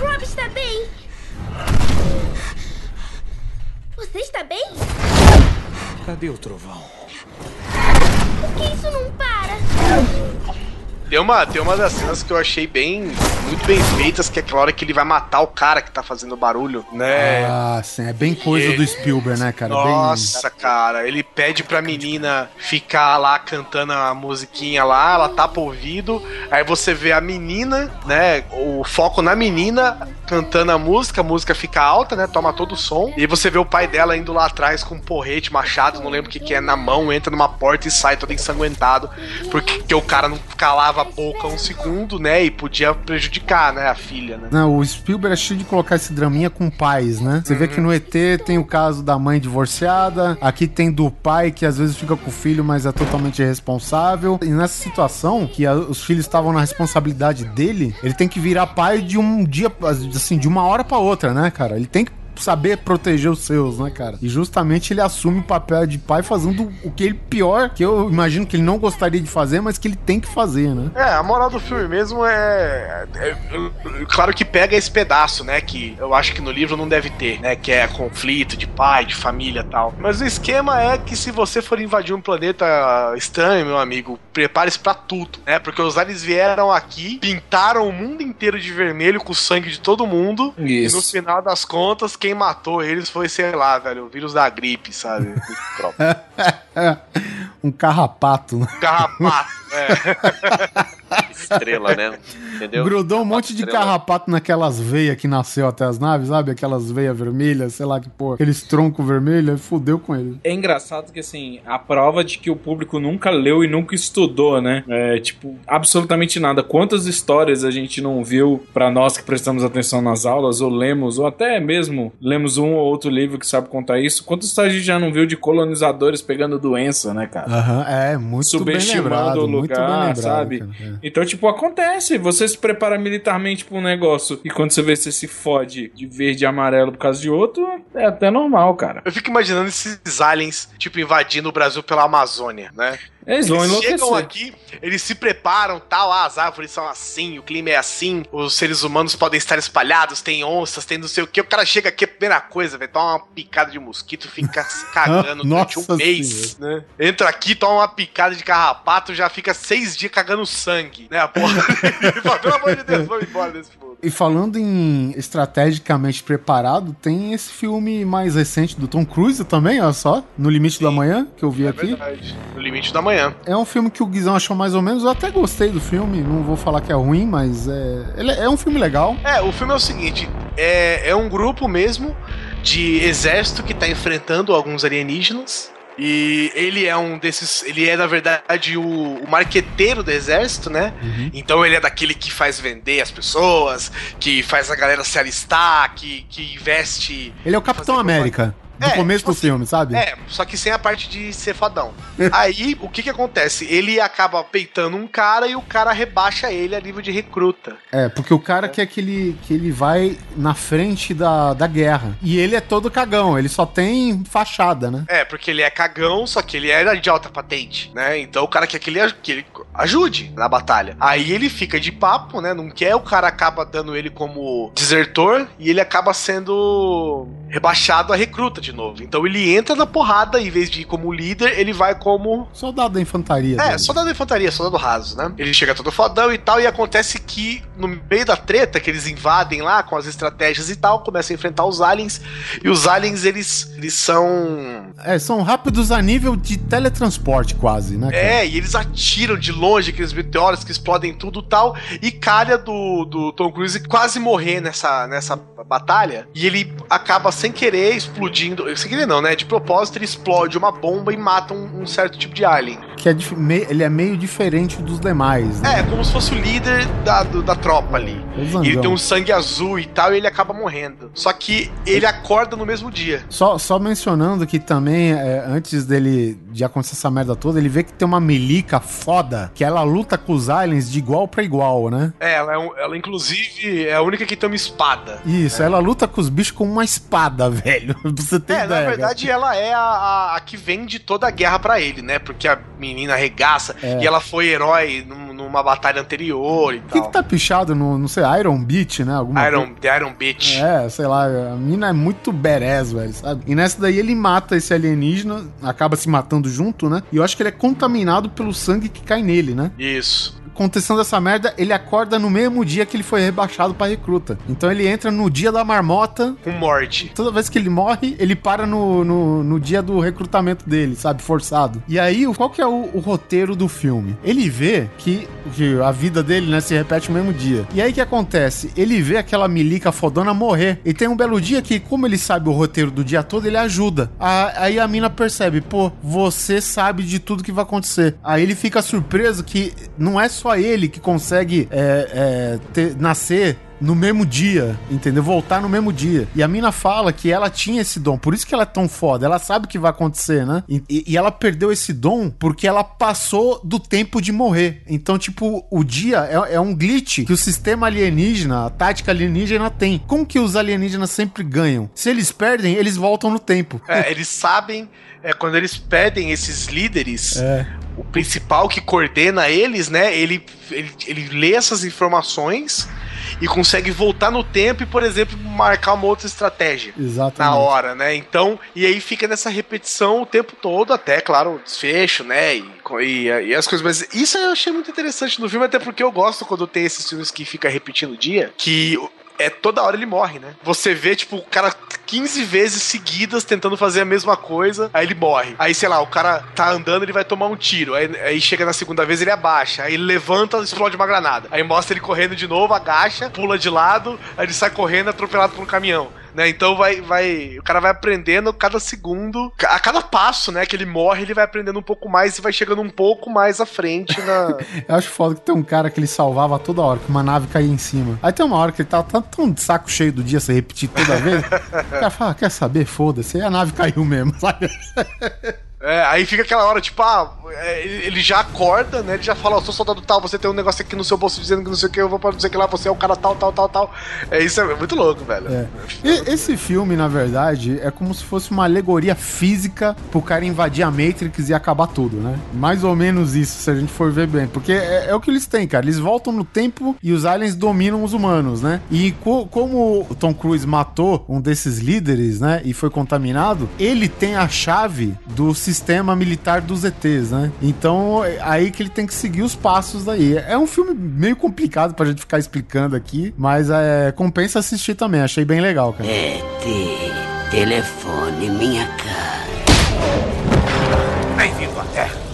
Robbie está bem. Você está bem? Cadê o trovão? Por que isso não para? Tem uma, tem uma das cenas que eu achei bem. muito bem feitas, que é aquela hora que ele vai matar o cara que tá fazendo barulho, né? Ah, sim, é bem coisa do Spielberg, né, cara? Nossa, cara, ele pede pra menina ficar lá cantando a musiquinha lá, ela tapa o ouvido, aí você vê a menina, né? O foco na menina cantando a música, a música fica alta, né? Toma todo o som. E você vê o pai dela indo lá atrás com um porrete, machado, não lembro o que, que é, na mão, entra numa porta e sai todo ensanguentado, porque que o cara não calava a boca um segundo, né? E podia prejudicar, né? A filha, né? Não, o Spielberg é cheio de colocar esse draminha com pais, né? Você vê que no ET tem o caso da mãe divorciada, aqui tem do pai que às vezes fica com o filho, mas é totalmente irresponsável. E nessa situação, que a- os filhos estavam na responsabilidade dele, ele tem que virar pai de um dia, assim, de uma hora pra outra, né, cara? Ele tem que saber proteger os seus, né, cara? E justamente ele assume o papel de pai fazendo o que ele pior, que eu imagino que ele não gostaria de fazer, mas que ele tem que fazer, né? É, a moral do filme mesmo é, é- é- Claro que pega esse pedaço, né? Que eu acho que no livro não deve ter, né? Que é conflito de pai, de família e tal. Mas o esquema é que se você for invadir um planeta estranho, meu amigo, prepare-se pra tudo, né? Porque os aliens vieram aqui, pintaram o mundo inteiro de vermelho com o sangue de todo mundo. Isso. E no final das contas, quem matou eles foi, sei lá, velho, o vírus da gripe, sabe? Um carrapato, né? Carrapato, é. Estrela, né? Entendeu? Grudou um monte de Estrela. carrapato naquelas veias que nasceu até as naves, sabe? Aquelas veias vermelhas, sei lá que porra. Aqueles troncos vermelhos, fudeu com ele. É engraçado que, assim, a prova de que o público nunca leu e nunca estudou, né? É, tipo, absolutamente nada. Quantas histórias a gente não viu pra nós que prestamos atenção nas aulas, ou lemos, ou até mesmo lemos um ou outro livro que sabe contar isso? Quantas histórias a gente já não viu de colonizadores pegando doença, né, cara? Aham, é, muito bem Subestimando lembrado, o muito lugar, lembrado, sabe? cara, é. Então, tipo, acontece. Você se prepara militarmente pra um negócio e quando você vê você se fode de verde e amarelo por causa de outro, é até normal, cara. Eu fico imaginando esses aliens, tipo, invadindo o Brasil pela Amazônia, né? Eles vão enlouquecer. chegam aqui, eles se preparam, tal, ah, as árvores são assim, o clima é assim, os seres humanos podem estar espalhados, tem onças, tem não sei o que. O cara chega aqui, a primeira coisa, velho, toma uma picada de mosquito, fica se cagando durante um mês, né? Entra aqui, toma uma picada de carrapato, já fica seis dias cagando sangue, né? A porra. Fala, Pelo amor de Deus, vamos embora desse mundo. E falando em estrategicamente preparado, tem esse filme mais recente do Tom Cruise também, olha só, No Limite da Manhã, que eu vi É aqui. verdade. No limite da manhã. É um filme que o Guizão achou mais ou menos, eu até gostei do filme, não vou falar que é ruim, mas é, ele é um filme legal. É, o filme é o seguinte: é, é um grupo mesmo de exército que tá enfrentando alguns alienígenas. E ele é um desses. Ele é, na verdade, o, o marqueteiro do exército, né? Então ele é daquele que faz vender as pessoas, que faz a galera se alistar, que, que investe. Ele é o Capitão América, do É, começo tipo do filme, sabe? É, só que sem a parte de ser fodão. Aí, o que que acontece? Ele acaba peitando um cara e o cara rebaixa ele a nível de recruta. É, porque o cara quer que ele, que ele vai na frente da, da guerra. E ele é todo cagão, ele só tem fachada, né? É, porque ele é cagão, só que ele era de alta patente, né? Então o cara quer que ele, que ele ajude na batalha. Aí ele fica de papo, né? Não quer, o cara acaba dando ele como desertor e ele acaba sendo rebaixado a recruta de novo. Então ele entra na porrada, em vez de ir como líder, ele vai como. Soldado da infantaria. É, dele. soldado da infantaria, soldado raso, né? Ele chega todo fodão e tal, e acontece que no meio da treta, que eles invadem lá com as estratégias e tal, começam a enfrentar os aliens, e os aliens, eles, eles são É, são rápidos a nível de teletransporte, quase, né? cara? É, e eles atiram de longe aqueles meteoros que explodem tudo e tal. E calha do, do Tom Cruise quase morrer nessa, nessa batalha. E ele acaba sem querer explodindo. Sem querer não, né? De propósito, ele explode uma bomba e mata um, um certo tipo de alien. Que é me- ele é meio diferente dos demais, né? É, como se fosse o líder da, do- da tropa ali. E ele tem um sangue azul e tal, e ele acaba morrendo. Só que ele acorda no mesmo dia. Só, só mencionando que também, é, antes dele de acontecer essa merda toda, ele vê que tem uma melica foda, que ela luta com os aliens de igual pra igual, né? É, ela, é um- ela inclusive é a única que tem uma espada. Isso, ela luta com os bichos com uma espada, velho. Pra você ter É, ideia. na verdade, ela é a, a- a que vende toda a guerra pra ele, né? Porque a menina arregaça É. e ela foi herói num- numa uma batalha anterior e O que, tal. que tá pichado no, não sei, Iron Beach, né? Alguma Iron, The Iron Beach. É, sei lá, a mina é muito badass, velho, sabe? E nessa daí ele mata esse alienígena, acaba se matando junto, né? E eu acho que ele é contaminado pelo sangue que cai nele, né? Isso. Acontecendo essa merda, ele acorda no mesmo dia que ele foi rebaixado pra recruta. Então ele entra no dia da marmota. Com morte. Toda vez que ele morre, ele para no, no, no dia do recrutamento dele, sabe? Forçado. E aí, qual que é o, o roteiro do filme? Ele vê que, que a vida dele, né, se repete no mesmo dia. E aí o que acontece? Ele vê aquela milica fodona morrer. E tem um belo dia que, como ele sabe o roteiro do dia todo, ele ajuda. A- aí a mina percebe, pô, você sabe de tudo que vai acontecer. Aí ele fica surpreso que não é só ele que consegue é, é, ter- nascer no mesmo dia, entendeu? Voltar no mesmo dia. E a mina fala que ela tinha esse dom, por isso que ela é tão foda. Ela sabe o que vai acontecer, né? E, e- ela perdeu esse dom porque ela passou do tempo de morrer. Então, tipo, o dia é, é um glitch que o sistema alienígena, a tática alienígena tem. Como que os alienígenas sempre ganham? Se eles perdem, eles voltam no tempo. É, eles sabem, é, quando eles pedem esses líderes, É. o principal que coordena eles, né? Ele, ele, ele lê essas informações e consegue voltar no tempo e, por exemplo, marcar uma outra estratégia. Exatamente. Na hora, né? Então, e aí fica nessa repetição o tempo todo, até, claro, o desfecho, né? E, e, e as coisas. Mas isso eu achei muito interessante no filme, até porque eu gosto quando tem esses filmes que fica repetindo o dia, que é toda hora ele morre, né? Você vê, tipo, o cara 15 vezes seguidas tentando fazer a mesma coisa, aí ele morre. Aí, sei lá, o cara tá andando, ele vai tomar um tiro. Aí, aí chega na segunda vez, ele abaixa. Aí ele levanta explode uma granada. Aí mostra ele correndo de novo, agacha, pula de lado, aí ele sai correndo atropelado por um caminhão. Né? Então vai, vai. O cara vai aprendendo cada segundo. A cada passo, né, que ele morre, ele vai aprendendo um pouco mais e vai chegando um pouco mais à frente na. Eu acho foda que tem um cara que ele salvava toda hora, que uma nave caía em cima. Aí tem uma hora que ele tá tão, tão de saco cheio do dia, se repetir toda vez. o cara fala, "Ah, quer saber? Foda-se. Aí a nave caiu mesmo, sabe? É, aí fica aquela hora, tipo, ah, é, ele já acorda, né? Ele já fala, ó, sou soldado tal, você tem um negócio aqui no seu bolso dizendo que não sei o que, eu vou pra não sei o que lá, você é o cara tal, tal, tal, tal. É isso, é muito louco, velho. É. E esse filme, na verdade, é como se fosse uma alegoria física pro cara invadir a Matrix e acabar tudo, né? Mais ou menos isso, se a gente for ver bem. Porque é, é o que eles têm, cara. Eles voltam no tempo e os aliens dominam os humanos, né? E co- como o Tom Cruise matou um desses líderes, né? E foi contaminado, ele tem a chave do sistema militar dos ETs, né? Então, é aí que ele tem que seguir os passos daí. É um filme meio complicado pra gente ficar explicando aqui, mas é, compensa assistir também. Achei bem legal, cara. ET, telefone minha cara. Bem-vindo à Terra.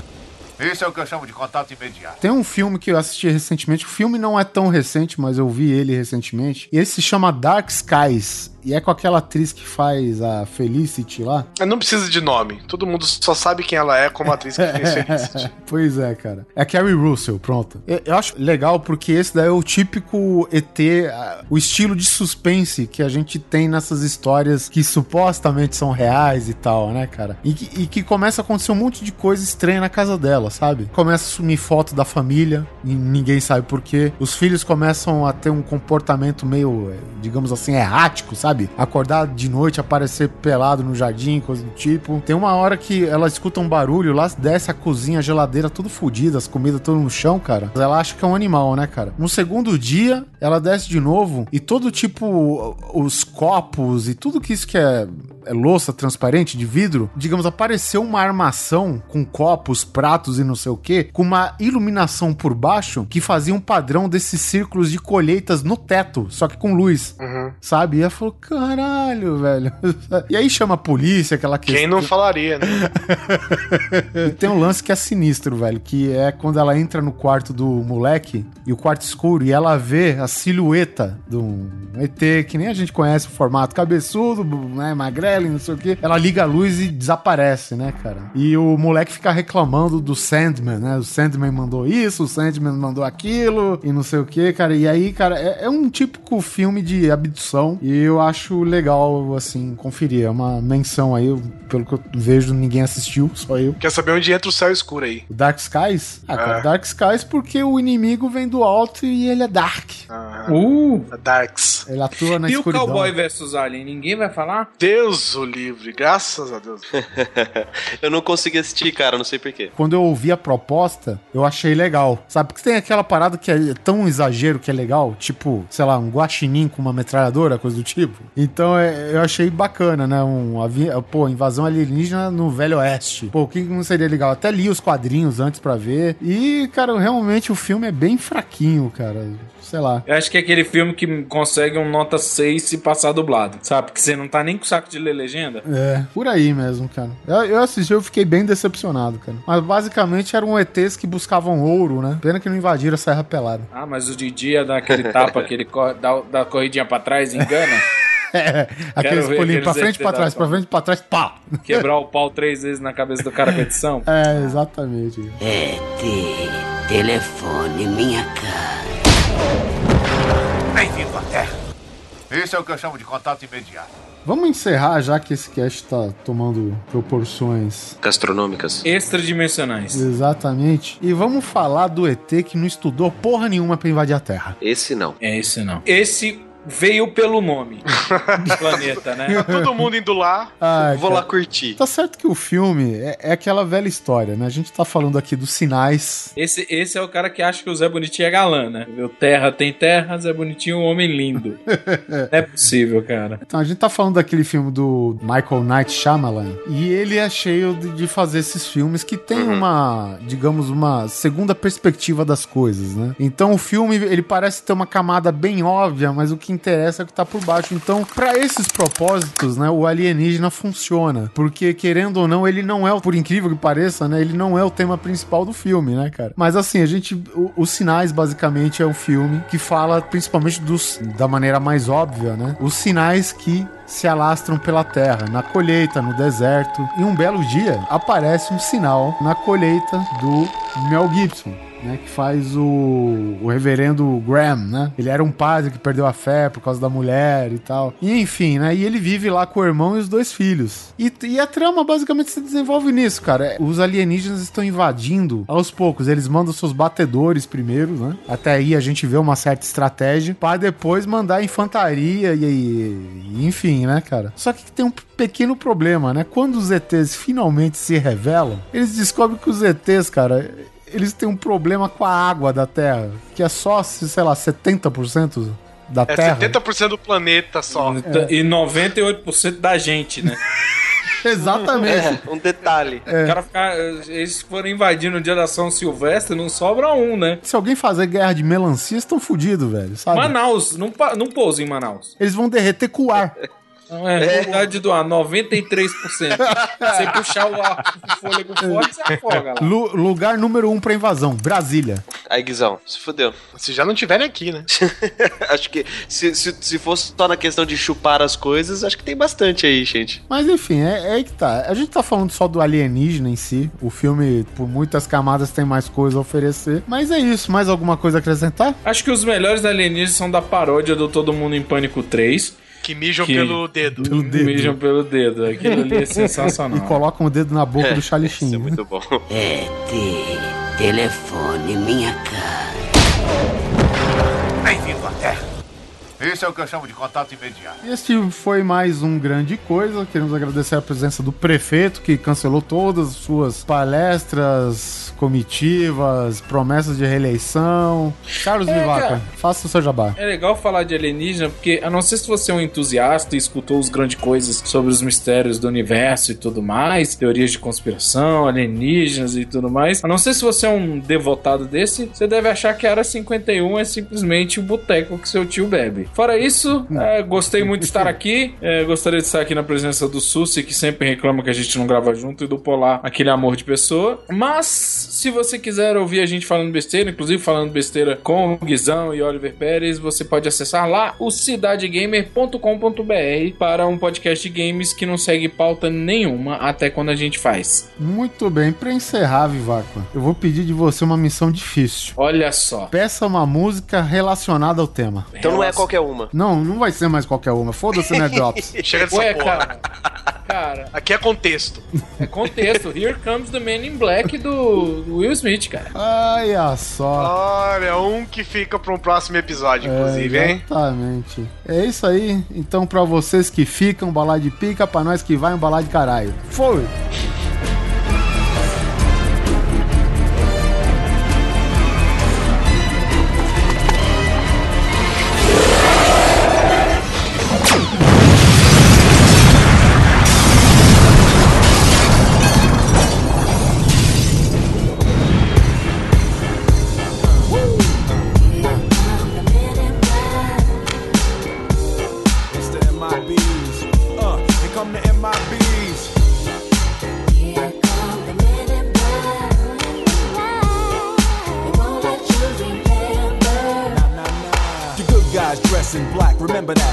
Isso é o que eu chamo de contato imediato. Tem um filme que eu assisti recentemente. O filme não é tão recente, mas eu vi ele recentemente. E ele se chama Dark Skies. E é com aquela atriz que faz a Felicity lá. Não precisa de nome. Todo mundo só sabe quem ela é como atriz que fez Felicity. pois é, cara. É Carrie Russell, pronto. Eu, eu acho legal porque esse daí é o típico ET, ah, o estilo de suspense que a gente tem nessas histórias que supostamente são reais e tal, né, cara? E que, e que começa a acontecer um monte de coisa estranha na casa dela, sabe? Começa a sumir foto da família e ninguém sabe por quê. Os filhos começam a ter um comportamento meio, eh, digamos assim, errático, sabe? Acordar de noite, aparecer pelado no jardim, coisa do tipo. Tem uma hora que ela escuta um barulho lá, desce a cozinha, a geladeira tudo fodida, as comidas tudo no chão, cara. Ela acha que é um animal, né, cara? No segundo dia, ela desce de novo e todo tipo, os copos e tudo que isso que é, é louça transparente de vidro, digamos, apareceu uma armação com copos, pratos e não sei o que, com uma iluminação por baixo que fazia um padrão desses círculos de colheitas no teto, só que com luz. Sabe? E ela falou: caralho, velho. E aí chama a polícia, aquela questão. Quem não falaria, né? E tem um lance que é sinistro, velho, que é quando ela entra no quarto do moleque e o quarto escuro e ela vê a silhueta do ET, que nem a gente conhece o formato cabeçudo, né, magrelo, não sei o quê. Ela liga a luz e desaparece, né, cara? E o moleque fica reclamando do Sandman, né? O Sandman mandou isso, o Sandman mandou aquilo e não sei o quê, cara. E aí, cara, é, é um típico filme de abdução e eu acho legal, assim, conferir. É uma menção aí, eu- pelo que eu vejo, ninguém assistiu, só eu. Quer saber onde entra o céu escuro aí? O Dark Skies? Ah, cara, É. Dark Skies porque o inimigo vem do alto e ele é Dark. Uh! Darks. Ele atua na E o escuridão. Cowboy versus Alien, ninguém vai falar? Deus o livre, graças a Deus. eu não consegui assistir, cara, não sei porquê. Quando eu ouvi a proposta, eu achei legal. Sabe? Porque tem aquela parada que é tão exagero que é legal, tipo, sei lá, um guaxinim com uma metralhadora, coisa do tipo. Então é, eu achei bacana, né? Um, pô, invasão alienígena no Velho Oeste. Pô, o que não seria legal? Até li os quadrinhos antes pra ver. E, cara, realmente o filme é bem fraquinho, cara. Sei lá. Eu acho que é aquele filme que consegue um nota 6 se passar dublado, sabe? Porque você não tá nem com saco de ler legenda. É, por aí mesmo, cara. Eu, eu assisti, eu fiquei bem decepcionado, cara. Mas basicamente eram ETs que buscavam ouro, né? Pena que não invadiram a Serra Pelada. Ah, mas o Didi ia dar aquele tapa, que ele corre, dá, dá corridinha pra trás e engana. É, aqueles pulinhos pra frente, pra ET trás, pra frente, pra trás, pá! Quebrar o pau três vezes na cabeça do cara com edição. É, exatamente. ET, telefone minha cara. Bem-vindo à Terra. Isso é o que eu chamo de contato imediato. Vamos encerrar já que esse cast tá tomando proporções. Gastronômicas. Extradimensionais. Exatamente. E vamos falar do ET que não estudou porra nenhuma pra invadir a Terra. Esse não. É esse não. Esse veio pelo nome do planeta, né? Tá todo mundo indo lá. Ah, Vou cara, lá curtir. Tá certo que o filme é, é aquela velha história, né? A gente tá falando aqui dos sinais. Esse, esse é o cara que acha que o Zé Bonitinho é galã, né? Viu? Terra tem terra, Zé Bonitinho é um homem lindo. Não é possível, cara. Então, a gente tá falando daquele filme do Michael Knight Shyamalan. E ele é cheio de, de fazer esses filmes que tem uma, digamos, uma segunda perspectiva das coisas, né? Então, o filme, ele parece ter uma camada bem óbvia, mas o que interessa é o que tá por baixo. Então, pra esses propósitos, né, o alienígena funciona. Porque, querendo ou não, ele não é, por incrível que pareça, né, ele não é o tema principal do filme, né, cara? Mas, assim, a gente... Os Sinais, basicamente, é um filme que fala principalmente dos, da maneira mais óbvia, né? Os sinais que se alastram pela terra, na colheita, no deserto. E um belo dia aparece um sinal na colheita do Mel Gibson. Né, que faz o, o reverendo Graham, né? Ele era um padre que perdeu a fé por causa da mulher e tal. E enfim, né? E ele vive lá com o irmão e os dois filhos. E, e a trama basicamente se desenvolve nisso, cara. Os alienígenas estão invadindo aos poucos. Eles mandam seus batedores primeiro, né? Até aí a gente vê uma certa estratégia para depois mandar infantaria e, e- e enfim, né, cara? Só que tem um pequeno problema, né? Quando os ETs finalmente se revelam, eles descobrem que os ETs, cara, eles têm um problema com a água da Terra, que é só, sei lá, 70% da É Terra. 70% do planeta só. E 98% da gente, né? Exatamente. É, um detalhe. O cara ficar, eles foram invadindo o dia da São Silvestre, não sobra um, né? Se alguém fazer guerra de melancia, estão fodidos, velho, sabe? Manaus, não, não pousa em Manaus. Eles vão derreter com o ar. Não é, quantidade do ar, 93%. Você puxar o ar com fôlego forte, você afoga lá. Lu- lugar número um pra invasão, Brasília. Aí, Guizão, se fudeu. Se já não tiverem aqui, né? acho que se, se, se fosse só na questão de chupar as coisas, acho que tem bastante aí, gente. Mas enfim, é, é aí que tá. A gente tá falando só do alienígena em si. O filme, por muitas camadas, tem mais coisa a oferecer. Mas é isso. Mais alguma coisa a acrescentar? Acho que os melhores alienígenas são da paródia do Todo Mundo em Pânico 3. Que mijam Que- pelo dedo. Pelo dedo. Mijam pelo dedo. Aquilo ali é E sensacional. colocam o dedo na boca É, do Charlie Sheen. Isso é né? muito bom. ET, telefone minha cara. Bem-vindo à Terra. Isso é o que eu chamo de contato imediato. Este foi mais um grande coisa. Queremos agradecer a presença do prefeito, que cancelou todas as suas palestras, comitivas, promessas de reeleição. Carlos É, Vivaca, cara. faça o seu jabá. É legal falar de alienígena, porque a não ser se você é um entusiasta e escutou os grandes coisas sobre os mistérios do universo e tudo mais, teorias de conspiração, alienígenas e tudo mais, a não ser se você é um devotado desse, você deve achar que a Área 51 é simplesmente o boteco que seu tio bebe. Fora isso, é, gostei muito de estar aqui, é, gostaria de estar aqui na presença do Susi, que sempre reclama que a gente não grava junto, e do Polar, aquele amor de pessoa. Mas, se você quiser ouvir a gente falando besteira, inclusive falando besteira com o Guizão e Oliver Pérez, você pode acessar lá o cidadegamer.com.br para um podcast de games que não segue pauta nenhuma até quando a gente faz. Muito bem, pra encerrar, Vivaca, eu vou pedir de você uma missão difícil. Olha só. Peça uma música relacionada ao tema. Então não é qualquer uma. Não, não vai ser mais qualquer uma. Foda-se, né, Drops? Chega dessa Ué, porra. cara. Cara, Aqui é contexto. é contexto. Here comes the Man in Black do do Will Smith, cara. Olha só. Olha, um que fica pra um próximo episódio, inclusive, é, hein? Exatamente. É isso aí. Então, pra vocês que ficam, balar de pica, pra nós que vai, um balar de caralho. Foi!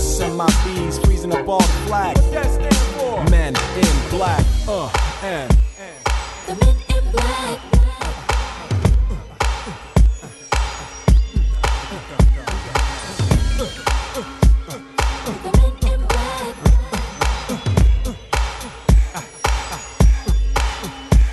Send my bees freezing up all the flag. Men in black, uh, and. The men in black.